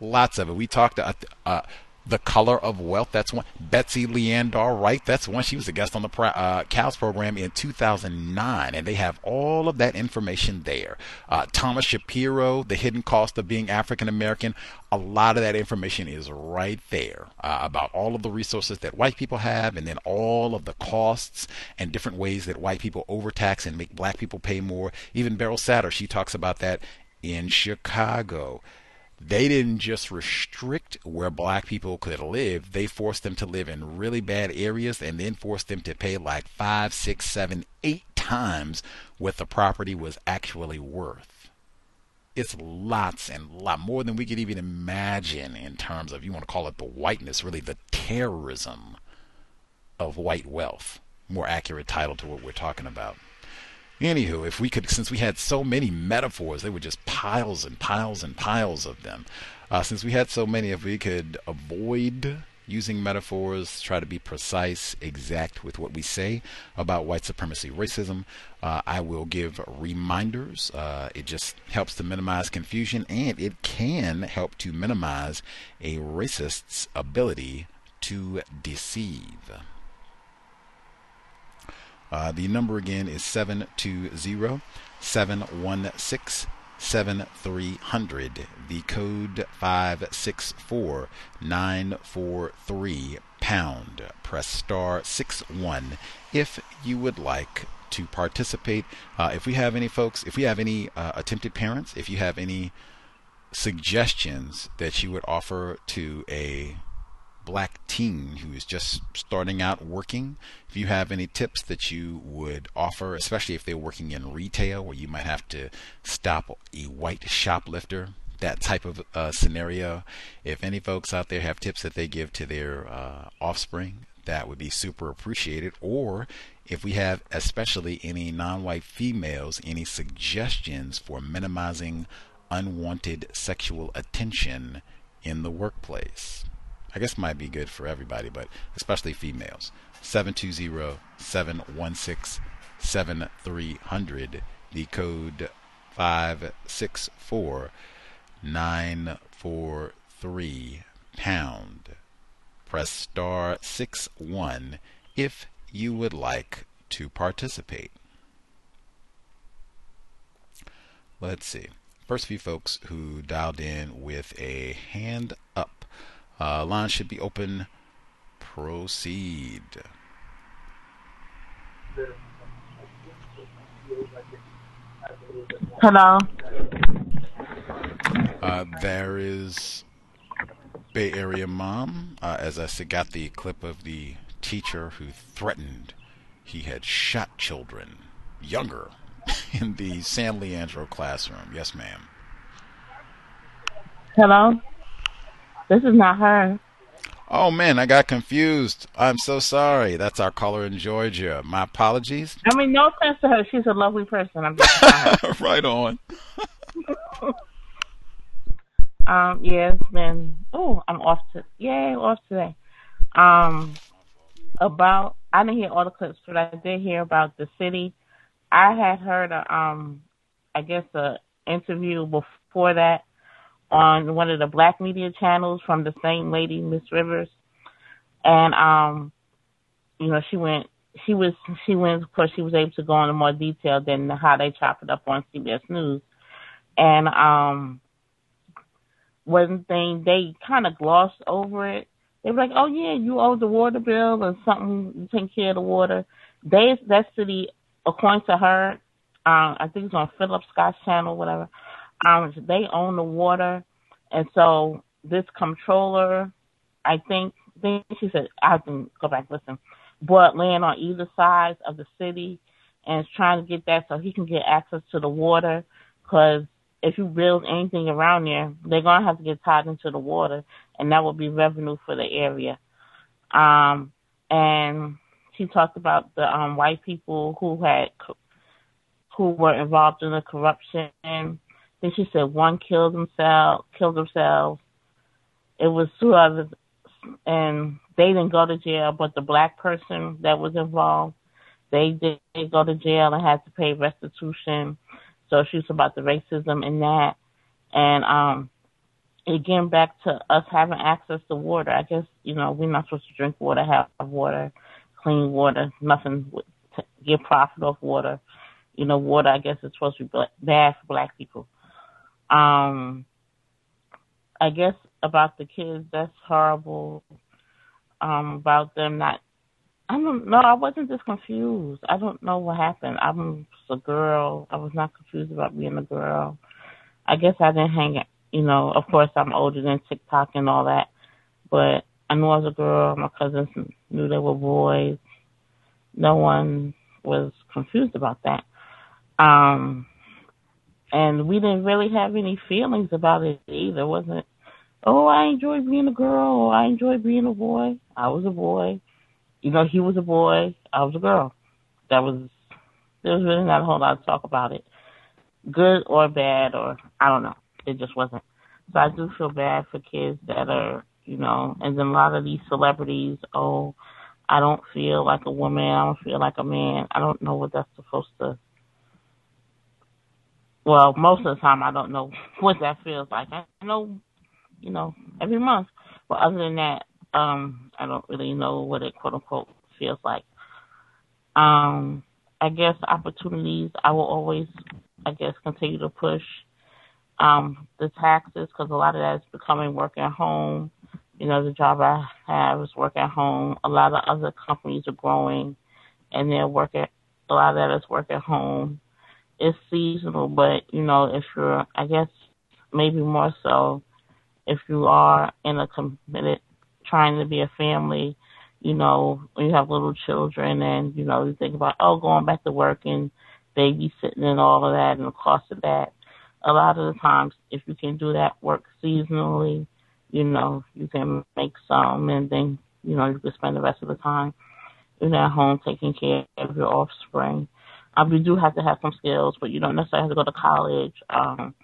Lots of it. We talked uh, uh, the Color of Wealth. That's one. Betsy Leondar Wright. That's one. She was a guest on the uh, COWS program in 2009, and they have all of that information there. Uh, Thomas Shapiro, The Hidden Cost of Being African American. A lot of that information is right there uh, about all of the resources that white people have, and then all of the costs and different ways that white people overtax and make black people pay more. Even Beryl Satter, she talks about that in Chicago they didn't just restrict where black people could live, they forced them to live in really bad areas and then forced them to pay like five, six, seven, eight times what the property was actually worth. It's lots and lot more than we could even imagine in terms of, you want to call it the whiteness, really the terrorism of white wealth. More accurate title to what we're talking about. Anywho, if we could, since we had so many metaphors, they were just piles and piles and piles of them. Uh, since we had so many, if we could avoid using metaphors, try to be precise, exact with what we say about white supremacy, racism, uh, I will give reminders. Uh, it just helps to minimize confusion and it can help to minimize a racist's ability to deceive. Uh, the number again is 720 716 7300. The code 564 943 pound. Press star 61 if you would like to participate. Uh, if we have any folks, if we have any uh, attempted parents, if you have any suggestions that you would offer to a black teen who is just starting out working, if you have any tips that you would offer, especially if they're working in retail where you might have to stop a white shoplifter, that type of uh, scenario, if any folks out there have tips that they give to their uh, offspring, that would be super appreciated. Or if we have, especially any non white females, any suggestions for minimizing unwanted sexual attention in the workplace. I guess might be good for everybody, but especially females. 720-716-7300. The code 564943 pound. Press star 61 if you would like to participate. Let's see. First few folks who dialed in with a hand up. Uh, line should be open. Proceed. Hello. Uh, there is Bay Area mom. Uh, as I said, got the clip of the teacher who threatened he had shot children younger in the San Leandro classroom. Yes, ma'am. Hello. This is not her. Oh man, I got confused. I'm so sorry. That's our caller in Georgia. My apologies. I mean, no offense to her. She's a lovely person. I'm just right on. um, yeah, it's been. Oh, I'm off to. Yay, off today. Um, about I didn't hear all the clips, but I did hear about the city. I had heard a um, I guess a interview before that on one of the black media channels from the same lady, Miss Rivers. And um, you know, she went she was she went of course she was able to go into more detail than how they chop it up on CBS News. And um one thing they kind of glossed over it. They were like, "Oh yeah, you owe the water bill or something. You take care of the water." They that city, according to her, um, I think it's on Philip Scott's channel, whatever. Um, they own the water, and so this controller, I think, think she said, I can go back listen, but land on either side of the city, and is trying to get that so he can get access to the water, because if you build anything around there, they're gonna have to get tied into the water, and that will be revenue for the area. Um, and she talked about the um, white people who had who were involved in the corruption then she said one killed themselves, killed themselves. It was two others, and they didn't go to jail, but the black person that was involved, they did go to jail and had to pay restitution. So she was about the racism in that, and um, again back to us having access to water. I guess you know we're not supposed to drink water, have water, clean water, nothing to get profit off water. You know, water I guess is supposed to be bad for black people. Um, I guess about the kids, that's horrible. Um, about them not. I don't know. I wasn't just confused. I don't know what happened. I'm a girl. I was not confused about being a girl. I guess I didn't hang out. you know, of course, I'm older than TikTok and all that, but I knew I was a girl. My cousins knew they were boys. No one was confused about that. Um, and we didn't really have any feelings about it either. It wasn't, oh, I enjoy being a girl or I enjoy being a boy. I was a boy. You know, he was a boy. I was a girl. That was, there was really not a whole lot to talk about it. Good or bad or, I don't know. It just wasn't. So I do feel bad for kids that are, you know, and then a lot of these celebrities, oh, I don't feel like a woman. I don't feel like a man. I don't know what that's supposed to well, most of the time I don't know what that feels like. I know, you know, every month. But other than that, um, I don't really know what it quote unquote feels like. Um, I guess opportunities, I will always, I guess, continue to push um, the taxes because a lot of that is becoming work at home. You know, the job I have is work at home. A lot of other companies are growing and they're working, a lot of that is work at home it's seasonal, but you know, if you're, I guess, maybe more so, if you are in a committed, trying to be a family, you know, when you have little children and you know, you think about oh, going back to work and babysitting and all of that and the cost of that. A lot of the times, if you can do that work seasonally, you know, you can make some, and then you know, you can spend the rest of the time in at home taking care of your offspring. Um, you do have to have some skills, but you don't necessarily have to go to college. Um,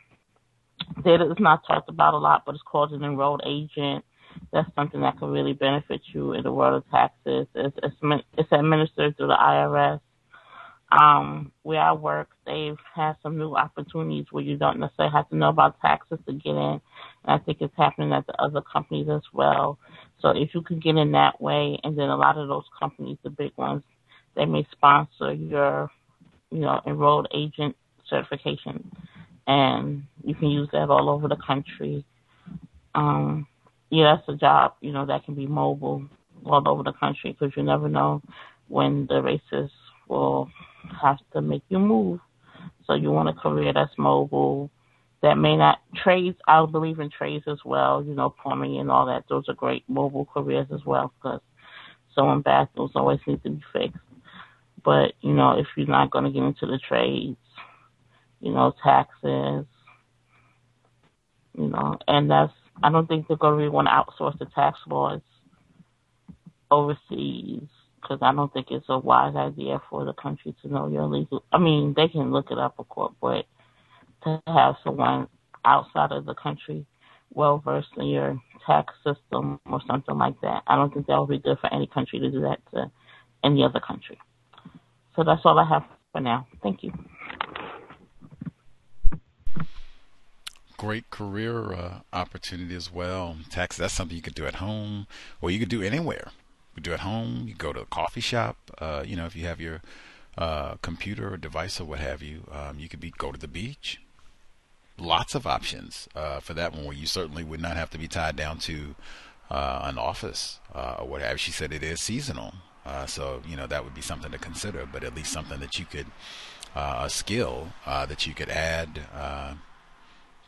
data is not talked about a lot, but it's called an enrolled agent. That's something that can really benefit you in the world of taxes. It's, it's, it's administered through the IRS. Um, where I work, they've had some new opportunities where you don't necessarily have to know about taxes to get in. And I think it's happening at the other companies as well. So if you can get in that way, and then a lot of those companies, the big ones, they may sponsor your you know, enrolled agent certification, and you can use that all over the country. Um, yeah, that's a job, you know, that can be mobile all over the country because you never know when the races will have to make you move. So you want a career that's mobile, that may not trades. I believe in trades as well. You know, plumbing and all that. Those are great mobile careers as well because someone bathrooms always need to be fixed. But, you know, if you're not going to get into the trades, you know, taxes, you know, and that's, I don't think they're going to really want to outsource the tax laws overseas because I don't think it's a wise idea for the country to know your legal. I mean, they can look it up, of course, but to have someone outside of the country well versed in your tax system or something like that, I don't think that would be good for any country to do that to any other country. So that's all I have for now. Thank you. Great career uh, opportunity as well. Tax, that's something you could do at home or you could do anywhere. You could do at home, you go to a coffee shop, uh, you know, if you have your uh, computer or device or what have you, um, you could be go to the beach. Lots of options uh, for that one where you certainly would not have to be tied down to uh, an office uh, or what have you. She said it is seasonal. Uh, so you know that would be something to consider, but at least something that you could uh, a skill uh, that you could add, uh,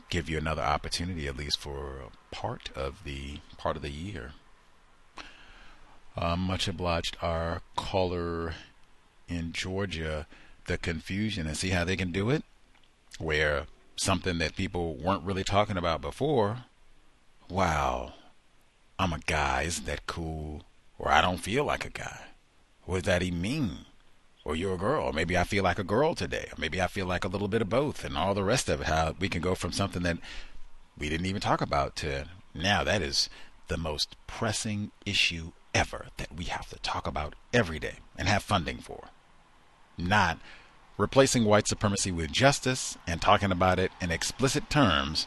give you another opportunity at least for part of the part of the year. Uh, much obliged, our caller in Georgia. The confusion and see how they can do it, where something that people weren't really talking about before. Wow, I'm a guy. Isn't that cool? Or I don't feel like a guy. What does that even mean? Or you're a girl. Maybe I feel like a girl today. Or maybe I feel like a little bit of both and all the rest of it. How we can go from something that we didn't even talk about to now that is the most pressing issue ever that we have to talk about every day and have funding for. Not replacing white supremacy with justice and talking about it in explicit terms.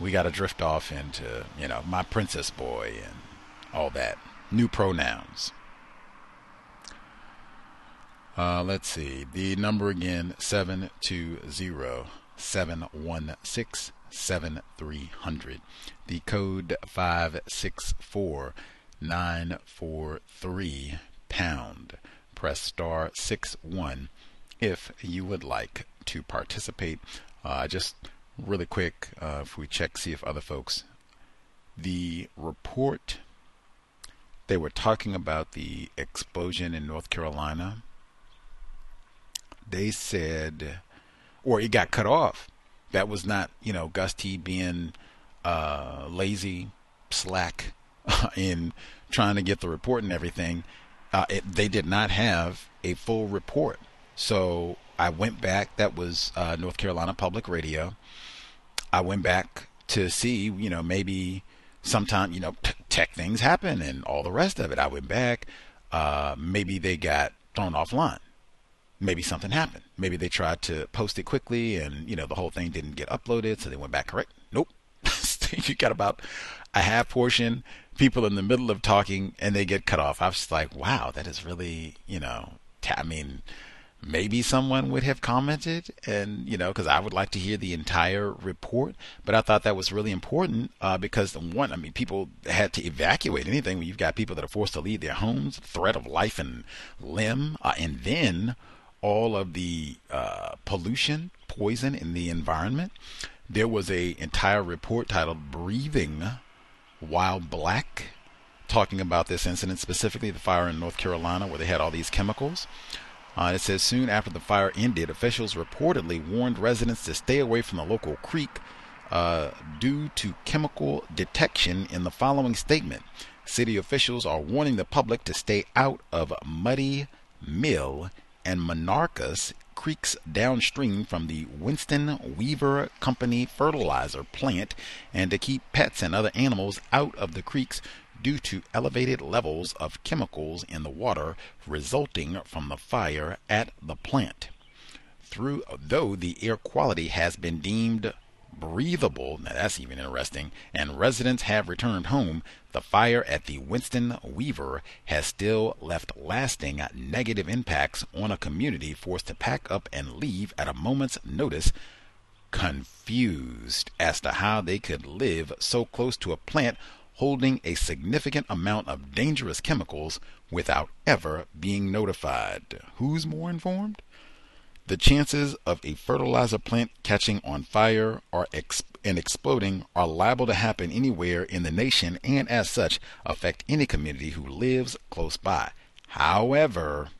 We got to drift off into, you know, my princess boy and all that. New pronouns. Uh, let's see. The number again, 720-716-7300. The code 564943 pound. Press star 61 if you would like to participate. Uh, just really quick, uh, if we check, see if other folks, the report, they were talking about the explosion in North Carolina. They said, or it got cut off. That was not, you know, Gus T being uh, lazy, slack in trying to get the report and everything. Uh, it, they did not have a full report. So I went back. That was uh, North Carolina Public Radio. I went back to see, you know, maybe sometime, you know, t- tech things happen and all the rest of it. I went back. Uh, maybe they got thrown offline. Maybe something happened. Maybe they tried to post it quickly and, you know, the whole thing didn't get uploaded. So they went back correct. Nope. you got about a half portion people in the middle of talking and they get cut off. I was like, wow, that is really, you know, t- I mean, maybe someone would have commented and you know because i would like to hear the entire report but i thought that was really important uh, because the one i mean people had to evacuate anything when you've got people that are forced to leave their homes threat of life and limb uh, and then all of the uh, pollution poison in the environment there was a entire report titled breathing while black talking about this incident specifically the fire in north carolina where they had all these chemicals uh, it says soon after the fire ended, officials reportedly warned residents to stay away from the local creek uh, due to chemical detection in the following statement. City officials are warning the public to stay out of Muddy Mill and Monarcas creeks downstream from the Winston Weaver Company fertilizer plant and to keep pets and other animals out of the creeks due to elevated levels of chemicals in the water resulting from the fire at the plant. Through, though the air quality has been deemed breathable, now that's even interesting, and residents have returned home, the fire at the Winston Weaver has still left lasting negative impacts on a community forced to pack up and leave at a moment's notice, confused as to how they could live so close to a plant holding a significant amount of dangerous chemicals without ever being notified. Who's more informed? The chances of a fertilizer plant catching on fire or ex- and exploding are liable to happen anywhere in the nation and, as such, affect any community who lives close by. However,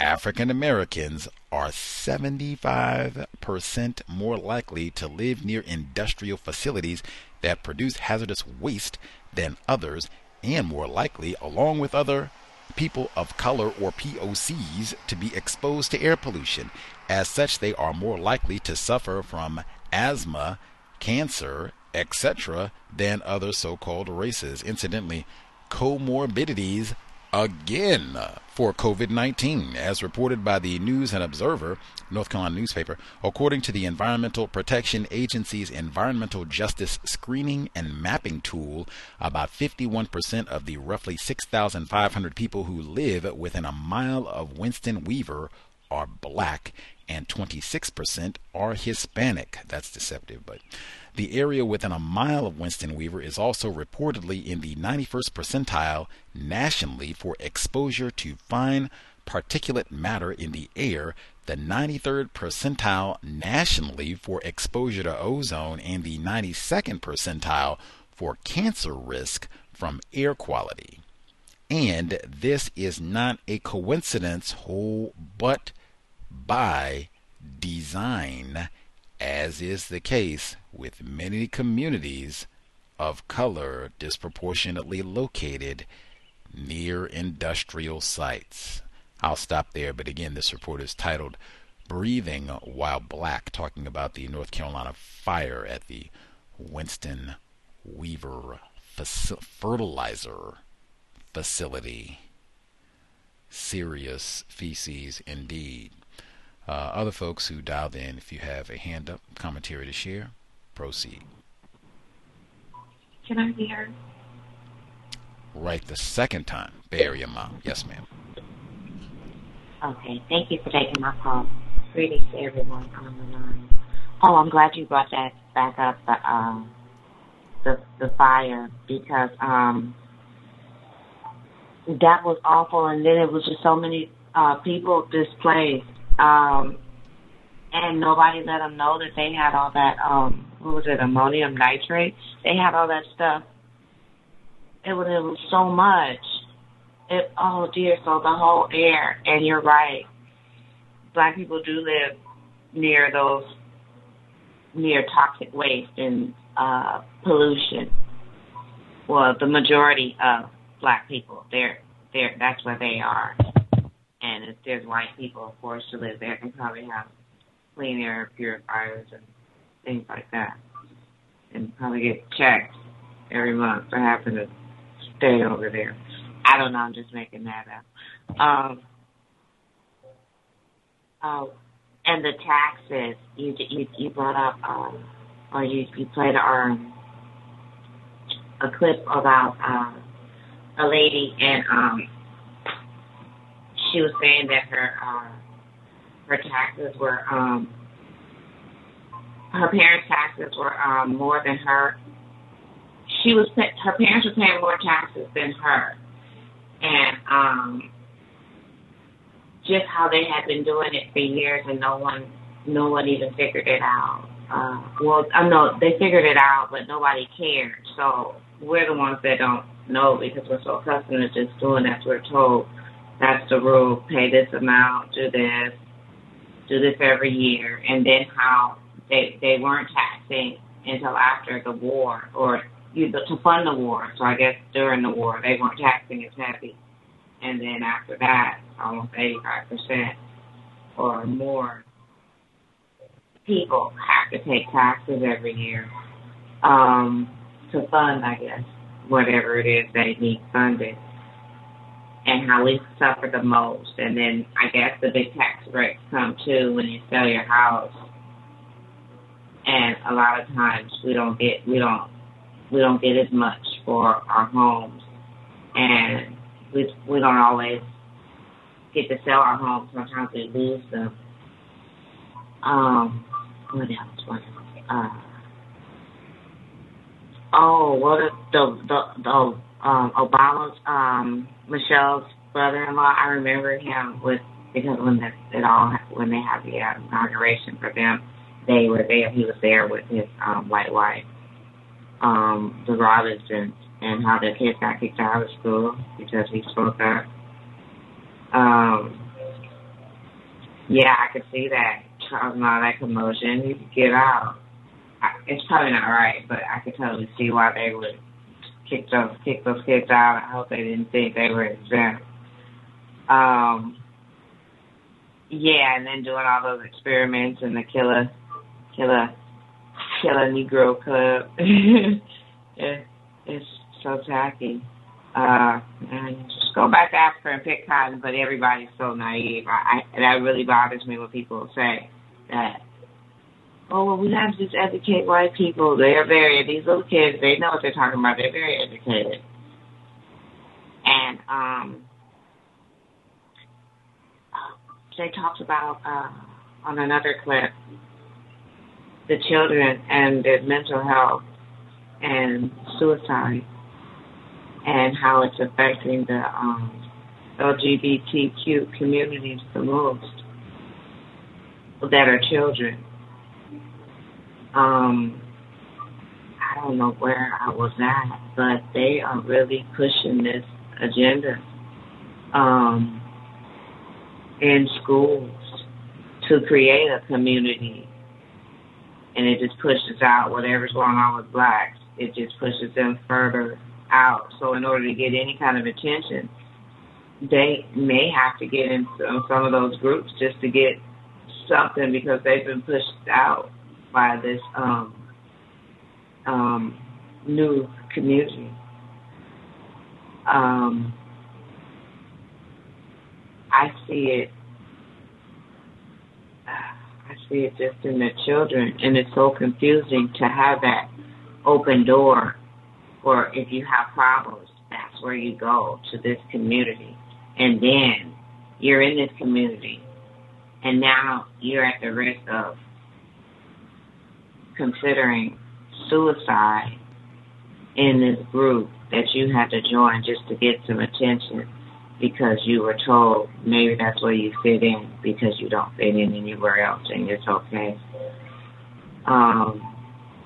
African Americans are 75% more likely to live near industrial facilities that produce hazardous waste than others, and more likely, along with other people of color or POCs, to be exposed to air pollution. As such, they are more likely to suffer from asthma, cancer, etc., than other so called races. Incidentally, comorbidities again for COVID 19, as reported by the News and Observer, North Carolina newspaper. According to the Environmental Protection Agency's Environmental Justice Screening and Mapping Tool, about 51% of the roughly 6,500 people who live within a mile of Winston Weaver are black and 26% are Hispanic. That's deceptive, but the area within a mile of Winston Weaver is also reportedly in the 91st percentile nationally for exposure to fine particulate matter in the air, the 93rd percentile nationally for exposure to ozone, and the 92nd percentile for cancer risk from air quality. And this is not a coincidence, whole, but by design, as is the case with many communities of color disproportionately located near industrial sites. I'll stop there, but again, this report is titled Breathing While Black, talking about the North Carolina fire at the Winston Weaver fertilizer facility. Serious feces indeed. Uh, other folks who dialed in, if you have a hand up, commentary to share, proceed. Can I be heard? Right the second time. Bay Area Mom. Yes, ma'am. Okay. Thank you for taking my call. Greetings to everyone on the line. Oh, I'm glad you brought that back up, the, uh, the, the fire, because um, that was awful, and then it was just so many uh, people displaced. Um, and nobody let them know that they had all that um what was it ammonium nitrate? They had all that stuff. It was it was so much. It oh dear so the whole air. And you're right. Black people do live near those near toxic waste and uh pollution. Well the majority of black people they're they're that's where they are and if there's white people of course to live there they probably have clean air purifiers and things like that. And probably get checked every month for having to stay over there. I don't know, I'm just making that up. Um, oh, and the taxes, you you, you brought up, um, or you, you played um, a clip about um, a lady, and um, she was saying that her uh, her taxes were um her parents' taxes were um more than her. She was her parents were paying more taxes than her, and um just how they had been doing it for years and no one no one even figured it out. Uh, well, I know they figured it out, but nobody cared. So we're the ones that don't know because we're so accustomed to just doing as we're told. That's the rule. Pay this amount, do this, do this every year, and then how they they weren't taxing until after the war or know, to fund the war. So I guess during the war they weren't taxing as heavy, and then after that, almost eighty five percent or more people have to take taxes every year um, to fund, I guess, whatever it is they need funded and how we suffer the most. And then I guess the big tax breaks come too when you sell your house. And a lot of times we don't get we don't we don't get as much for our homes, and we we don't always get to sell our homes. Sometimes we lose them. Um, what else? What else? Uh, oh, what the the the um, Obama's um, Michelle's brother-in-law. I remember him with because when the, it all when they had the uh, inauguration for them, they were there. He was there with his um, white wife, um, the Robinsons, and how their kids got kicked out of school because he spoke up. Um, yeah, I could see that causing all that commotion. He could get out. It's probably not right, but I could totally see why they would kick those kick those kids out. I hope they didn't think they were exempt. Um, yeah, and then doing all those experiments in the killer, killer, killer Negro club. it, it's so tacky. Uh, and just go back to Africa and pick cotton, but everybody's so naive. I, I that really bothers me when people say that oh, well, we have to educate white people. They're very, these little kids, they know what they're talking about. They're very educated. And um, they talked about, uh, on another clip, the children and their mental health and suicide and how it's affecting the um, LGBTQ communities the most that are children um, I don't know where I was at, but they are really pushing this agenda um, in schools to create a community. And it just pushes out whatever's going on with blacks. It just pushes them further out. So in order to get any kind of attention, they may have to get into some of those groups just to get something because they've been pushed out by this um, um, new community. Um, I see it. I see it just in the children, and it's so confusing to have that open door. Or if you have problems, that's where you go to this community, and then you're in this community, and now you're at the risk of considering suicide in this group that you had to join just to get some attention because you were told maybe that's where you fit in because you don't fit in anywhere else and it's okay. Um,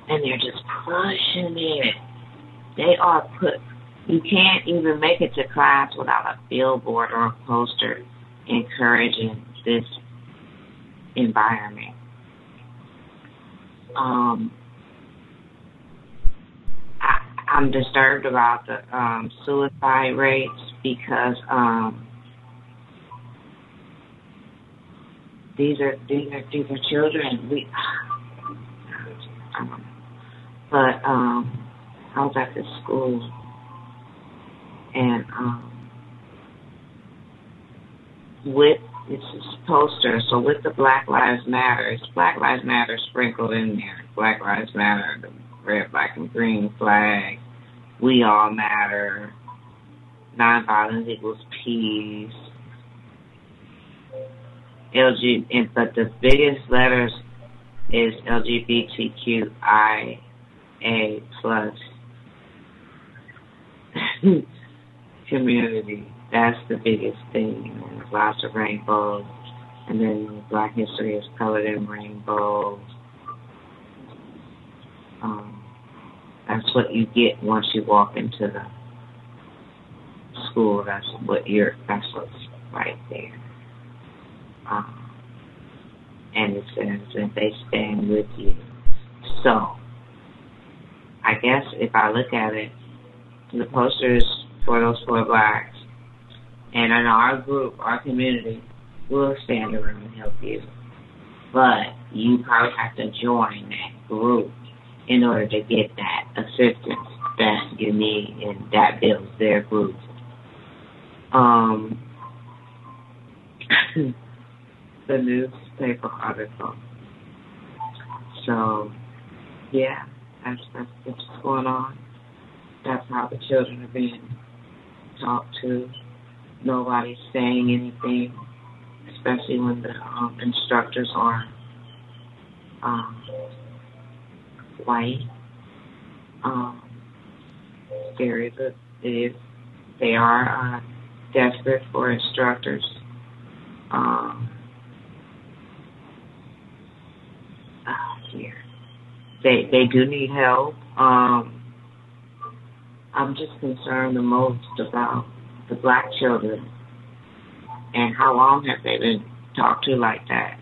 and they're just pushing it. They are put. You can't even make it to class without a billboard or a poster encouraging this environment. Um, I, I'm disturbed about the um, suicide rates because um, these are these are these are children. We, um, but um, I was at this school and um, with it's a poster. So with the Black Lives Matter, it's Black Lives Matter sprinkled in there. Black Lives Matter, the red, black, and green flag. We all matter. Nonviolence equals peace. LG, but the biggest letters is LGBTQIA plus community. That's the biggest thing. And there's lots of rainbows. And then Black history is colored in rainbows. Um, that's what you get once you walk into the school. That's what you're. That's what's right there. Um, and it says that they stand with you. So, I guess if I look at it, the posters for those four blacks and in our group, our community, will stand around and help you. But you probably have to join that group in order to get that assistance that you need, and that builds their group. Um, the newspaper article. So, yeah, that's, that's what's going on. That's how the children are being talked to nobody's saying anything, especially when the um, instructors are um, white. Um, scary, but it is. They are uh, desperate for instructors. Um, uh, here, they they do need help. Um, I'm just concerned the most about the black children and how long have they been talked to like that?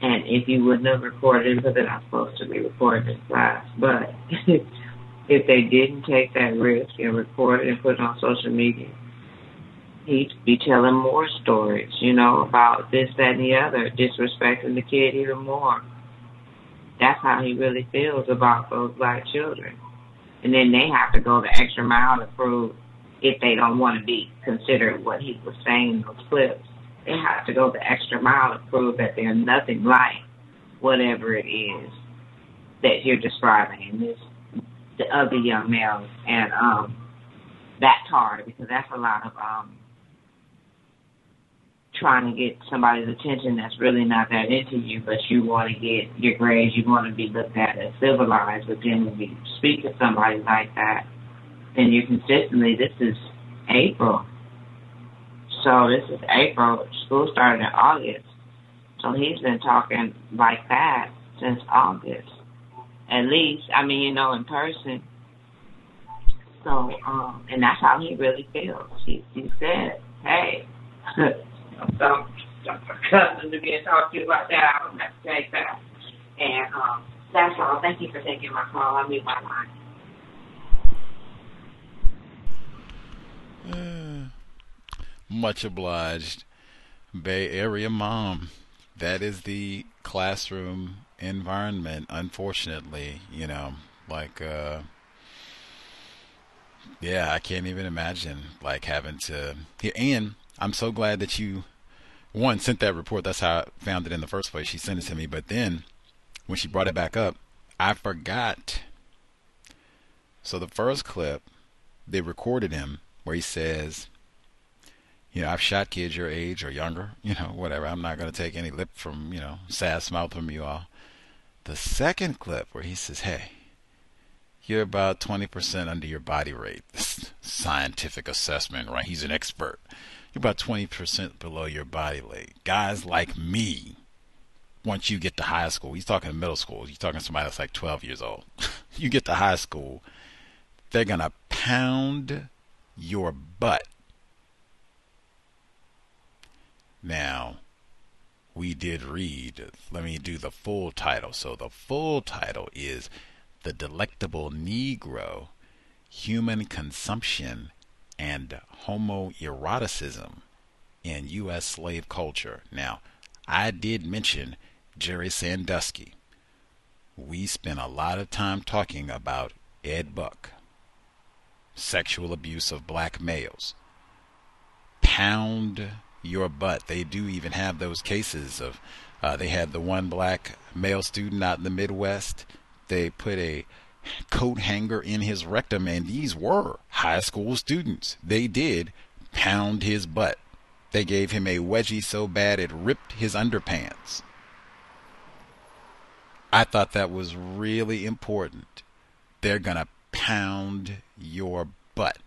And if you wouldn't have recorded it, because they're not supposed to be recorded in class, but if they didn't take that risk and record it and put it on social media, he'd be telling more stories, you know, about this, that, and the other, disrespecting the kid even more. That's how he really feels about those black children. And then they have to go the extra mile to prove if they don't want to be considered what he was saying in those clips. They have to go the extra mile to prove that they're nothing like whatever it is that you're describing. And this, the other young males, and um, that's hard because that's a lot of um, trying to get somebody's attention that's really not that into you, but you want to get your grades, you want to be looked at as civilized. But then when you speak to somebody like that, and you consistently, this is April. So this is April. School started in August. So he's been talking like that since August. At least, I mean, you know, in person. So, um, and that's how he really feels. He, he said, hey, some cousins are being talked to about that. I don't have to take that. And um, that's all. Thank you for taking my call. I'll mute my line. Much obliged. Bay Area mom. That is the classroom environment, unfortunately, you know, like uh yeah, I can't even imagine like having to and I'm so glad that you one sent that report. That's how I found it in the first place. She sent it to me, but then when she brought it back up, I forgot. So the first clip, they recorded him where he says, you know, I've shot kids your age or younger, you know, whatever. I'm not going to take any lip from, you know, sass mouth from you all. The second clip where he says, hey, you're about 20% under your body weight. Scientific assessment, right? He's an expert. You're about 20% below your body weight. Guys like me, once you get to high school, he's talking to middle school, he's talking to somebody that's like 12 years old. you get to high school, they're going to pound your butt. Now, we did read, let me do the full title. So the full title is The Delectable Negro Human Consumption and Homoeroticism in U.S. Slave Culture. Now, I did mention Jerry Sandusky. We spent a lot of time talking about Ed Buck, sexual abuse of black males, pound your butt. They do even have those cases of, uh, they had the one black male student out in the Midwest. They put a coat hanger in his rectum, and these were high school students. They did pound his butt. They gave him a wedgie so bad it ripped his underpants. I thought that was really important. They're going to pound your butt.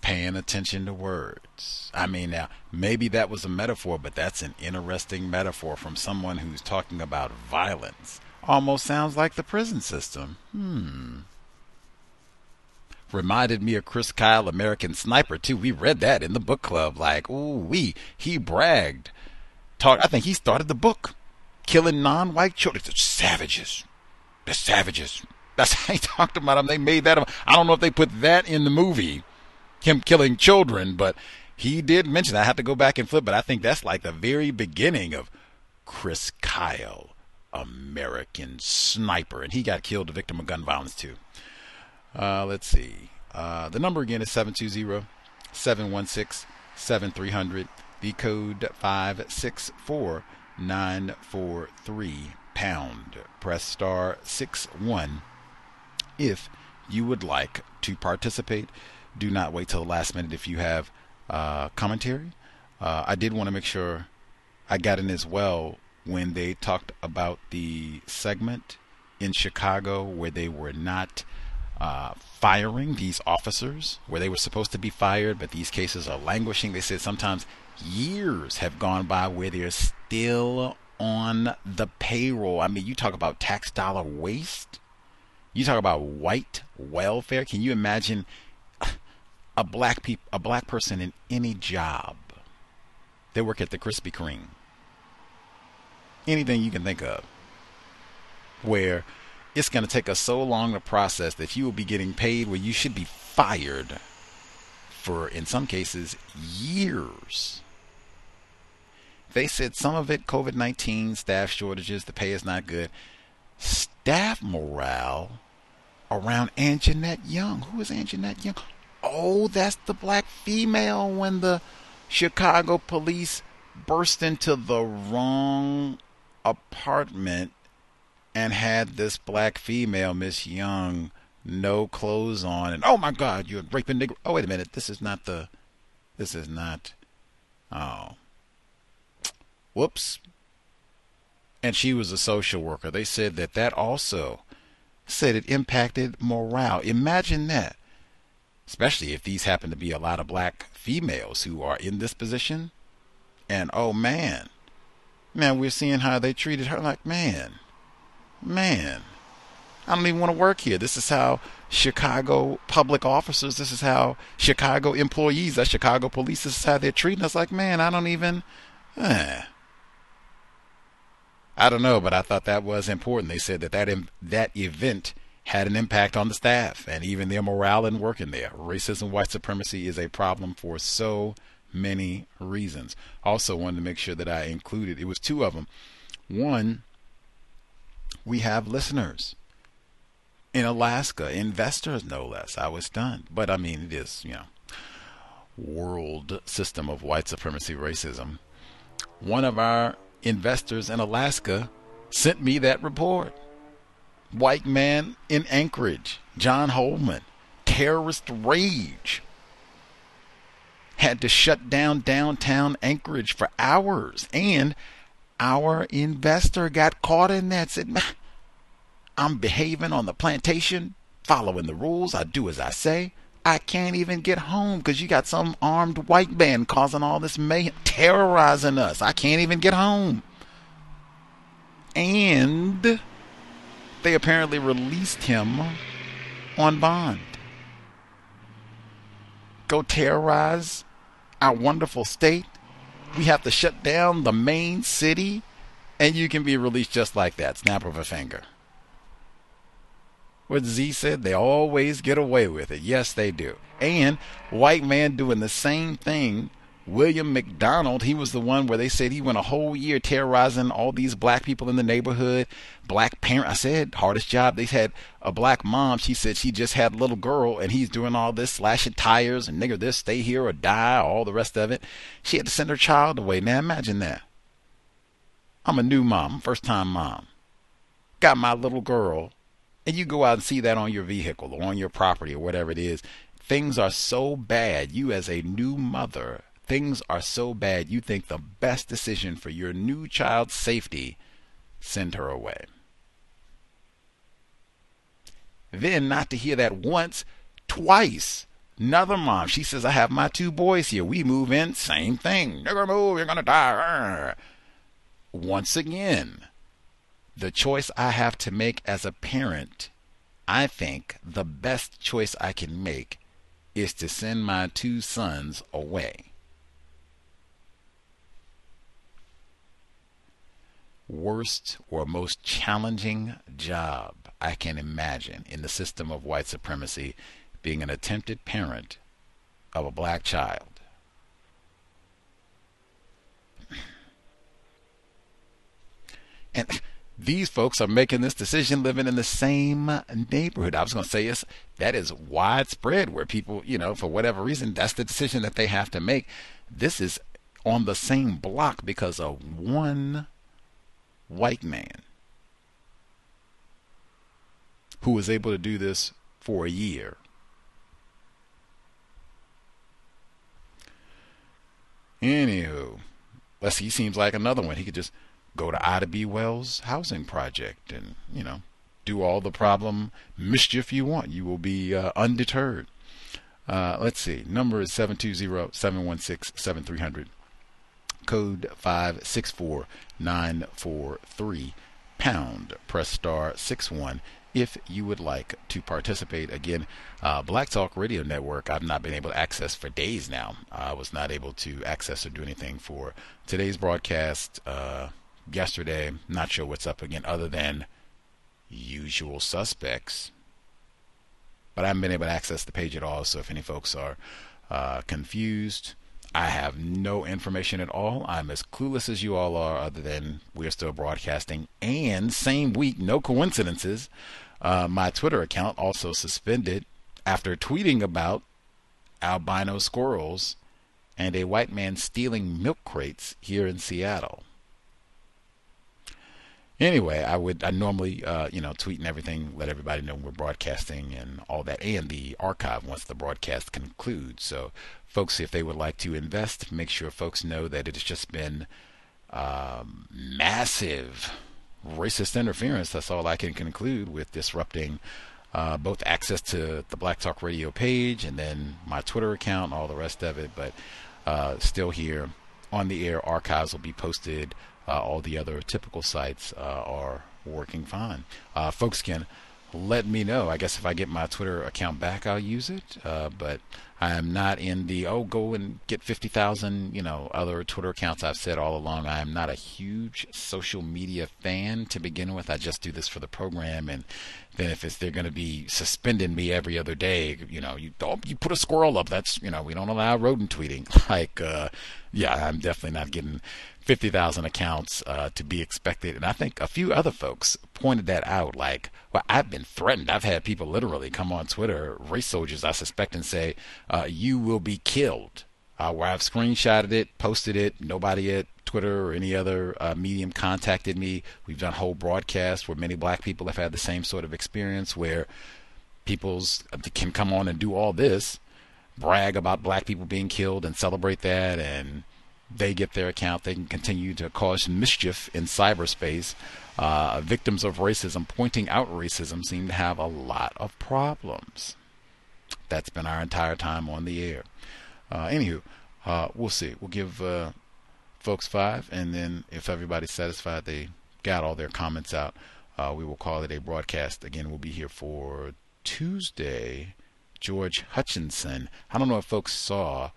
Paying attention to words. I mean, now, maybe that was a metaphor, but that's an interesting metaphor from someone who's talking about violence. Almost sounds like the prison system. Hmm. Reminded me of Chris Kyle, American Sniper, too. We read that in the book club. Like, ooh, we. He bragged. Talk, I think he started the book killing non-white children. They're savages. They're savages. That's how he talked about them. They made that. I don't know if they put that in the movie, him killing children, but he did mention. I have to go back and flip, but I think that's like the very beginning of Chris Kyle, American Sniper, and he got killed, a victim of gun violence too. Uh, let's see. Uh, the number again is 720 716 7300. The code 564 943 pound. Press star 6 1 if you would like to participate. Do not wait till the last minute if you have uh, commentary. Uh, I did want to make sure I got in as well when they talked about the segment in Chicago where they were not uh, firing these officers, where they were supposed to be fired, but these cases are languishing. They said sometimes years have gone by where they're still on the payroll. I mean, you talk about tax dollar waste. You talk about white welfare. Can you imagine a black peop- a black person in any job? They work at the Krispy Kreme. Anything you can think of. Where it's going to take us so long to process that you will be getting paid where you should be fired for, in some cases, years. They said some of it COVID 19, staff shortages, the pay is not good. Staff morale around Anjanette Young. Who is Anjanette Young? Oh, that's the black female when the Chicago police burst into the wrong apartment and had this black female, Miss Young, no clothes on, and oh my God, you're raping nigger. Oh wait a minute, this is not the, this is not. Oh, Whoops. And she was a social worker. They said that that also said it impacted morale. Imagine that. Especially if these happen to be a lot of black females who are in this position. And oh man, man, we're seeing how they treated her. Like, man, man, I don't even want to work here. This is how Chicago public officers, this is how Chicago employees, that Chicago police, this is how they're treating us. Like, man, I don't even. Eh. I don't know, but I thought that was important. They said that that, that event had an impact on the staff and even their morale in working there. Racism, white supremacy is a problem for so many reasons. Also, wanted to make sure that I included, it was two of them. One, we have listeners in Alaska, investors no less. I was stunned. But I mean, it is, you know, world system of white supremacy racism. One of our investors in Alaska sent me that report. White man in Anchorage, John Holman, terrorist rage. Had to shut down downtown Anchorage for hours. And our investor got caught in that. Said, I'm behaving on the plantation, following the rules. I do as I say. I can't even get home because you got some armed white man causing all this mayhem, terrorizing us. I can't even get home. And they apparently released him on bond. Go terrorize our wonderful state. We have to shut down the main city, and you can be released just like that, snap of a finger. What Z said, they always get away with it. Yes, they do. And white man doing the same thing. William McDonald, he was the one where they said he went a whole year terrorizing all these black people in the neighborhood. Black parent, I said, hardest job. They had a black mom. She said she just had a little girl, and he's doing all this, slashing tires and nigger this, stay here or die, all the rest of it. She had to send her child away. Now imagine that. I'm a new mom, first time mom. Got my little girl and you go out and see that on your vehicle or on your property or whatever it is, things are so bad. You, as a new mother, things are so bad. You think the best decision for your new child's safety, send her away. Then, not to hear that once, twice. Another mom, she says, I have my two boys here. We move in, same thing. Never move, you're going to die. Once again, the choice I have to make as a parent, I think the best choice I can make is to send my two sons away. Worst or most challenging job I can imagine in the system of white supremacy being an attempted parent of a black child. And these folks are making this decision living in the same neighborhood. I was going to say it's, that is widespread where people, you know, for whatever reason, that's the decision that they have to make. This is on the same block because of one white man who was able to do this for a year. Anywho, let's see, he seems like another one. He could just go to Ida B. Wells housing project and, you know, do all the problem mischief you want. You will be uh, undeterred. Uh, let's see. Number is 720-716-7300. Code 564943. Pound. Press star 61 if you would like to participate. Again, uh, Black Talk Radio Network, I've not been able to access for days now. I was not able to access or do anything for today's broadcast. Uh, yesterday. Not sure what's up again, other than usual suspects. But I haven't been able to access the page at all. So if any folks are uh, confused, I have no information at all. I'm as clueless as you all are, other than we're still broadcasting. And same week, no coincidences, uh, my Twitter account also suspended after tweeting about albino squirrels and a white man stealing milk crates here in Seattle. Anyway, I would I normally uh, you know tweet and everything, let everybody know we're broadcasting and all that, and the archive once the broadcast concludes. So, folks, if they would like to invest, make sure folks know that it has just been um, massive racist interference. That's all I can conclude with disrupting uh, both access to the Black Talk Radio page and then my Twitter account, all the rest of it. But uh, still here on the air. Archives will be posted all the other typical sites uh, are working fine. Uh, folks can let me know. I guess if I get my Twitter account back, I'll use it. Uh, but I am not in the oh go and get fifty thousand you know other Twitter accounts. I've said all along I am not a huge social media fan to begin with. I just do this for the program, and then if it's they're going to be suspending me every other day, you know, you oh, you put a squirrel up. That's you know we don't allow rodent tweeting. Like uh, yeah, I'm definitely not getting 50,000 accounts uh, to be expected. And I think a few other folks pointed that out. Like, well, I've been threatened. I've had people literally come on Twitter, race soldiers, I suspect, and say, uh, you will be killed. Uh, where I've screenshotted it, posted it. Nobody at Twitter or any other uh, medium contacted me. We've done whole broadcasts where many black people have had the same sort of experience where people's uh, can come on and do all this, brag about black people being killed and celebrate that and they get their account, they can continue to cause mischief in cyberspace. Uh, victims of racism pointing out racism seem to have a lot of problems. That's been our entire time on the air. Uh, anywho, uh, we'll see. We'll give uh, folks five, and then if everybody's satisfied, they got all their comments out. Uh, we will call it a broadcast. Again, we'll be here for Tuesday. George Hutchinson. I don't know if folks saw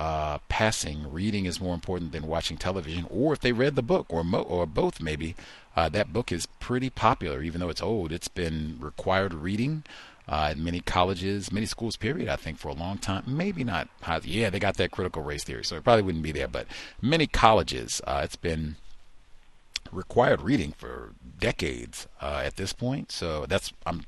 uh, passing. Reading is more important than watching television, or if they read the book, or mo- or both maybe. Uh, that book is pretty popular, even though it's old. It's been required reading uh, at many colleges, many schools. Period. I think for a long time. Maybe not. Yeah, they got that critical race theory, so it probably wouldn't be there. But many colleges, uh, it's been required reading for decades uh, at this point. So that's I'm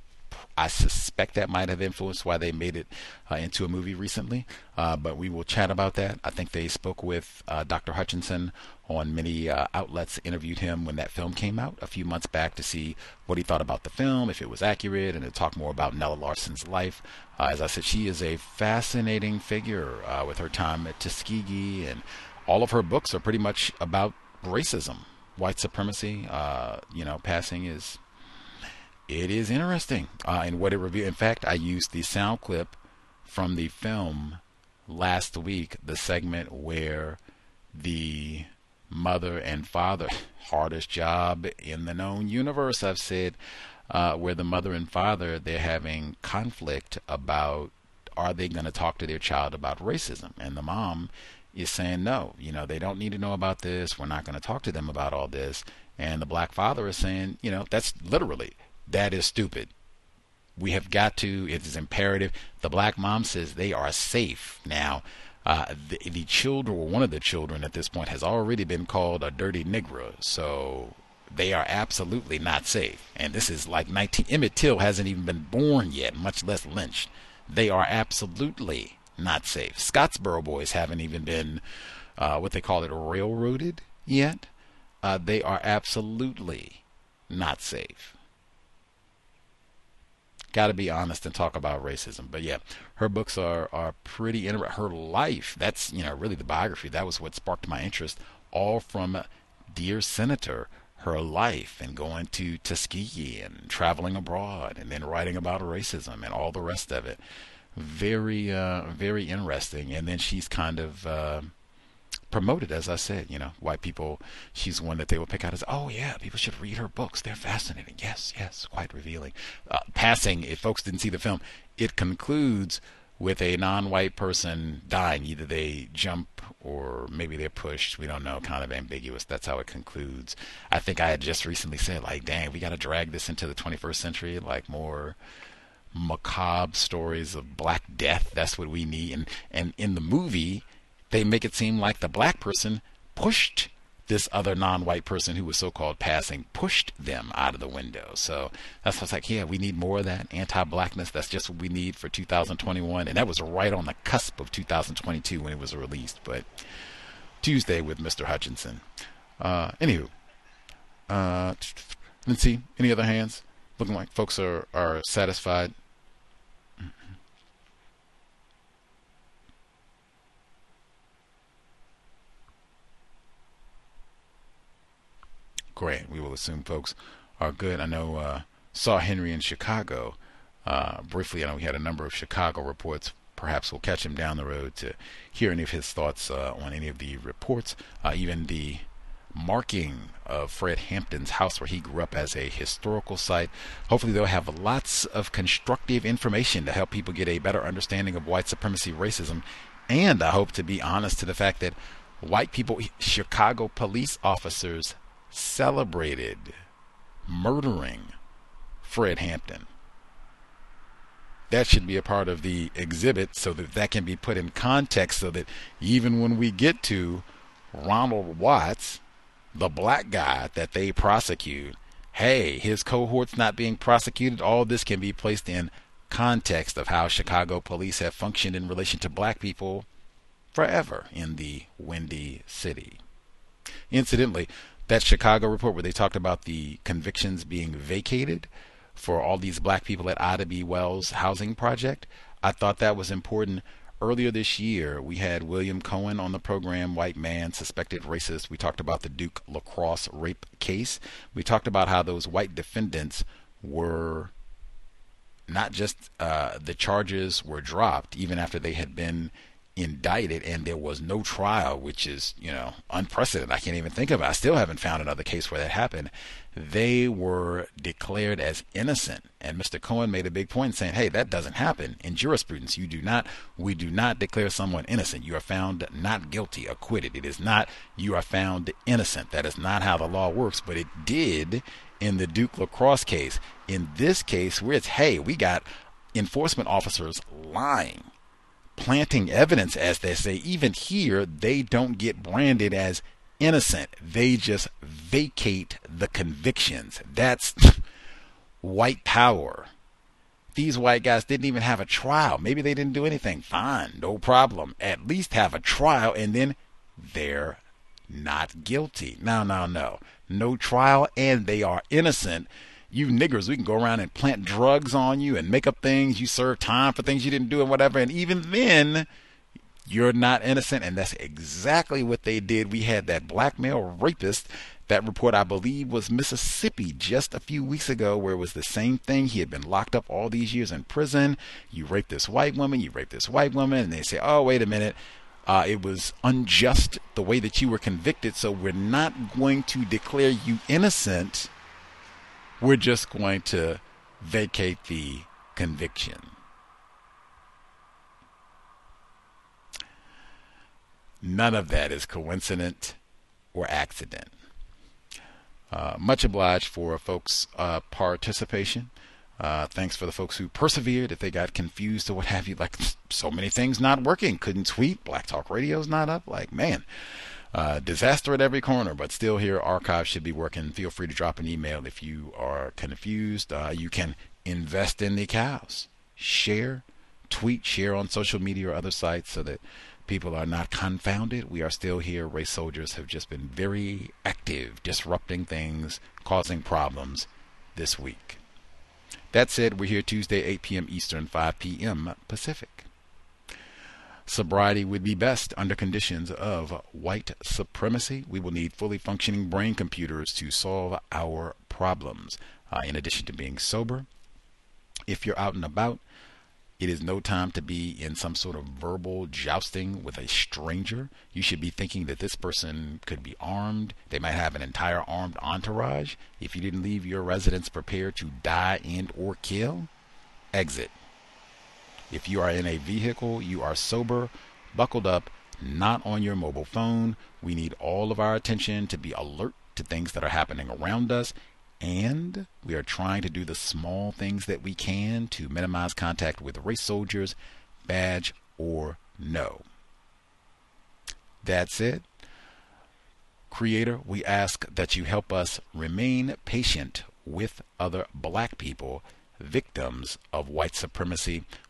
I suspect that might have influenced why they made it uh, into a movie recently. Uh, but we will chat about that. I think they spoke with uh, Dr. Hutchinson on many uh, outlets, interviewed him when that film came out a few months back to see what he thought about the film, if it was accurate, and to talk more about Nella Larsen's life. Uh, as I said, she is a fascinating figure uh, with her time at Tuskegee, and all of her books are pretty much about racism white supremacy, you know, passing is it is interesting uh, in what it reveals. In fact, I used the sound clip from the film last week, the segment where the mother and father, hardest job in the known universe, I've said, uh, where the mother and father they're having conflict about are they going to talk to their child about racism, and the mom is saying no. You know, they don't need to know about this. We're not going to talk to them about all this. And the black father is saying, you know, that's literally that is stupid. We have got to. It is imperative. The black mom says they are safe now. Uh, the, the children, or one of the children at this point, has already been called a dirty Negro. So they are absolutely not safe. And this is like 19. Emmett Till hasn't even been born yet, much less lynched. They are absolutely not safe. Scottsboro boys haven't even been uh, what they call it railroaded yet. Uh, they are absolutely not safe. Got to be honest and talk about racism. But yeah, her books are are pretty interesting. Her life, that's you know really the biography. That was what sparked my interest. All from Dear Senator, her life and going to Tuskegee and traveling abroad and then writing about racism and all the rest of it very uh, very interesting. And then she's kind of uh, promoted, as I said. You know, white people. She's one that they will pick out as, oh yeah, people should read her books. They're fascinating. Yes, yes, quite revealing. Uh, passing. If folks didn't see the film, it concludes with a non-white person dying. Either they jump or maybe they're pushed. We don't know. Kind of ambiguous. That's how it concludes. I think I had just recently said, like, dang, we got to drag this into the 21st century, like more macabre stories of black death. That's what we need. And and in the movie, they make it seem like the black person pushed this other non-white person who was so-called passing pushed them out of the window. So that's what's like, yeah, we need more of that anti-blackness. That's just what we need for 2021, and that was right on the cusp of 2022 when it was released. But Tuesday with Mr. Hutchinson. Uh, anywho, uh, let's see. Any other hands? Looking like folks are are satisfied. Great. We will assume folks are good. I know uh, saw Henry in Chicago uh, briefly. I know we had a number of Chicago reports. Perhaps we'll catch him down the road to hear any of his thoughts uh, on any of the reports, uh, even the marking of Fred Hampton's house where he grew up as a historical site. Hopefully, they'll have lots of constructive information to help people get a better understanding of white supremacy, racism, and I hope to be honest to the fact that white people, Chicago police officers, celebrated murdering Fred Hampton. That should be a part of the exhibit so that that can be put in context so that even when we get to Ronald Watts, the black guy that they prosecute, hey, his cohort's not being prosecuted, all this can be placed in context of how Chicago police have functioned in relation to black people forever in the Windy City. Incidentally, that Chicago report where they talked about the convictions being vacated for all these black people at Ida B. Wells housing project. I thought that was important earlier this year, we had William Cohan on the program, white man, suspected racist. We talked about the Duke lacrosse rape case. We talked about how those white defendants were not just uh, the charges were dropped, even after they had been indicted and there was no trial, which is, you know, unprecedented. I can't even think of it. I still haven't found another case where that happened. They were declared as innocent. And Mr. Cohan made a big point saying, hey, that doesn't happen in jurisprudence. You do not, we do not declare someone innocent. You are found not guilty, acquitted. It is not, you are found innocent. That is not how the law works, but it did in the Duke lacrosse case. In this case, where it's, hey, we got enforcement officers lying planting evidence, as they say, even here, they don't get branded as innocent. They just vacate the convictions. That's white power. These white guys didn't even have a trial. Maybe they didn't do anything. Fine, no problem. At least have a trial and then they're not guilty. No, no, no. No trial and they are innocent you niggers, we can go around and plant drugs on you and make up things. You serve time for things you didn't do and whatever. And even then, you're not innocent. And that's exactly what they did. We had that black male rapist. That report, I believe, was Mississippi just a few weeks ago, where it was the same thing. He had been locked up all these years in prison. You raped this white woman, you raped this white woman, and they say, oh, wait a minute. Uh, it was unjust the way that you were convicted, so we're not going to declare you innocent we're just going to vacate the conviction. None of that is coincident or accident. Uh, much obliged for folks' uh, participation. Uh, thanks for the folks who persevered. If they got confused or what have you, like so many things not working, couldn't tweet, Black Talk Radio's not up. Like, man, uh, disaster at every corner, but still here. Archive should be working. Feel free to drop an email if you are confused. Uh, you can invest in the COWS. Share, tweet, share on social media or other sites so that people are not confounded. We are still here. Race soldiers have just been very active, disrupting things, causing problems this week. That said, we're here Tuesday, 8 p.m. Eastern, 5 p.m. Pacific. Sobriety would be best under conditions of white supremacy. We will need fully functioning brain computers to solve our problems. Uh, in addition to being sober, if you're out and about, it is no time to be in some sort of verbal jousting with a stranger. You should be thinking that this person could be armed. They might have an entire armed entourage. If you didn't leave your residence prepared to die and or kill, exit. If you are in a vehicle, you are sober, buckled up, not on your mobile phone. We need all of our attention to be alert to things that are happening around us. And we are trying to do the small things that we can to minimize contact with race soldiers, badge or no. That's it. Creator, we ask that you help us remain patient with other black people, victims of white supremacy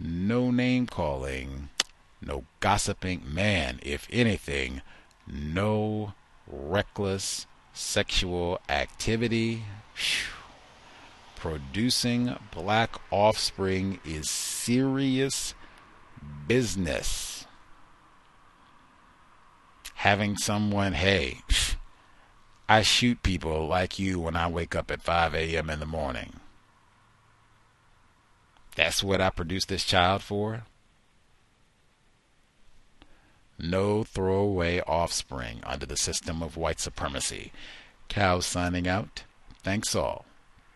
no name calling, no gossiping. Man, if anything, no reckless sexual activity. Whew. Producing black offspring is serious business. Having someone, hey, I shoot people like you when I wake up at 5 a.m. in the morning. That's what I produced this child for? No throwaway offspring under the system of white supremacy. Cow signing out. Thanks all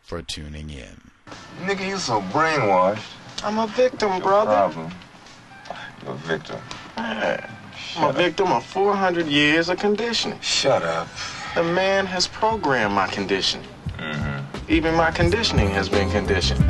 for tuning in. Nigga, you so brainwashed. I'm a victim, brother. Problem. You're a victim. Man, I'm a victim of 400 years of conditioning. Shut up. The man has programmed my conditioning. Mm-hmm. Even my conditioning has been conditioned.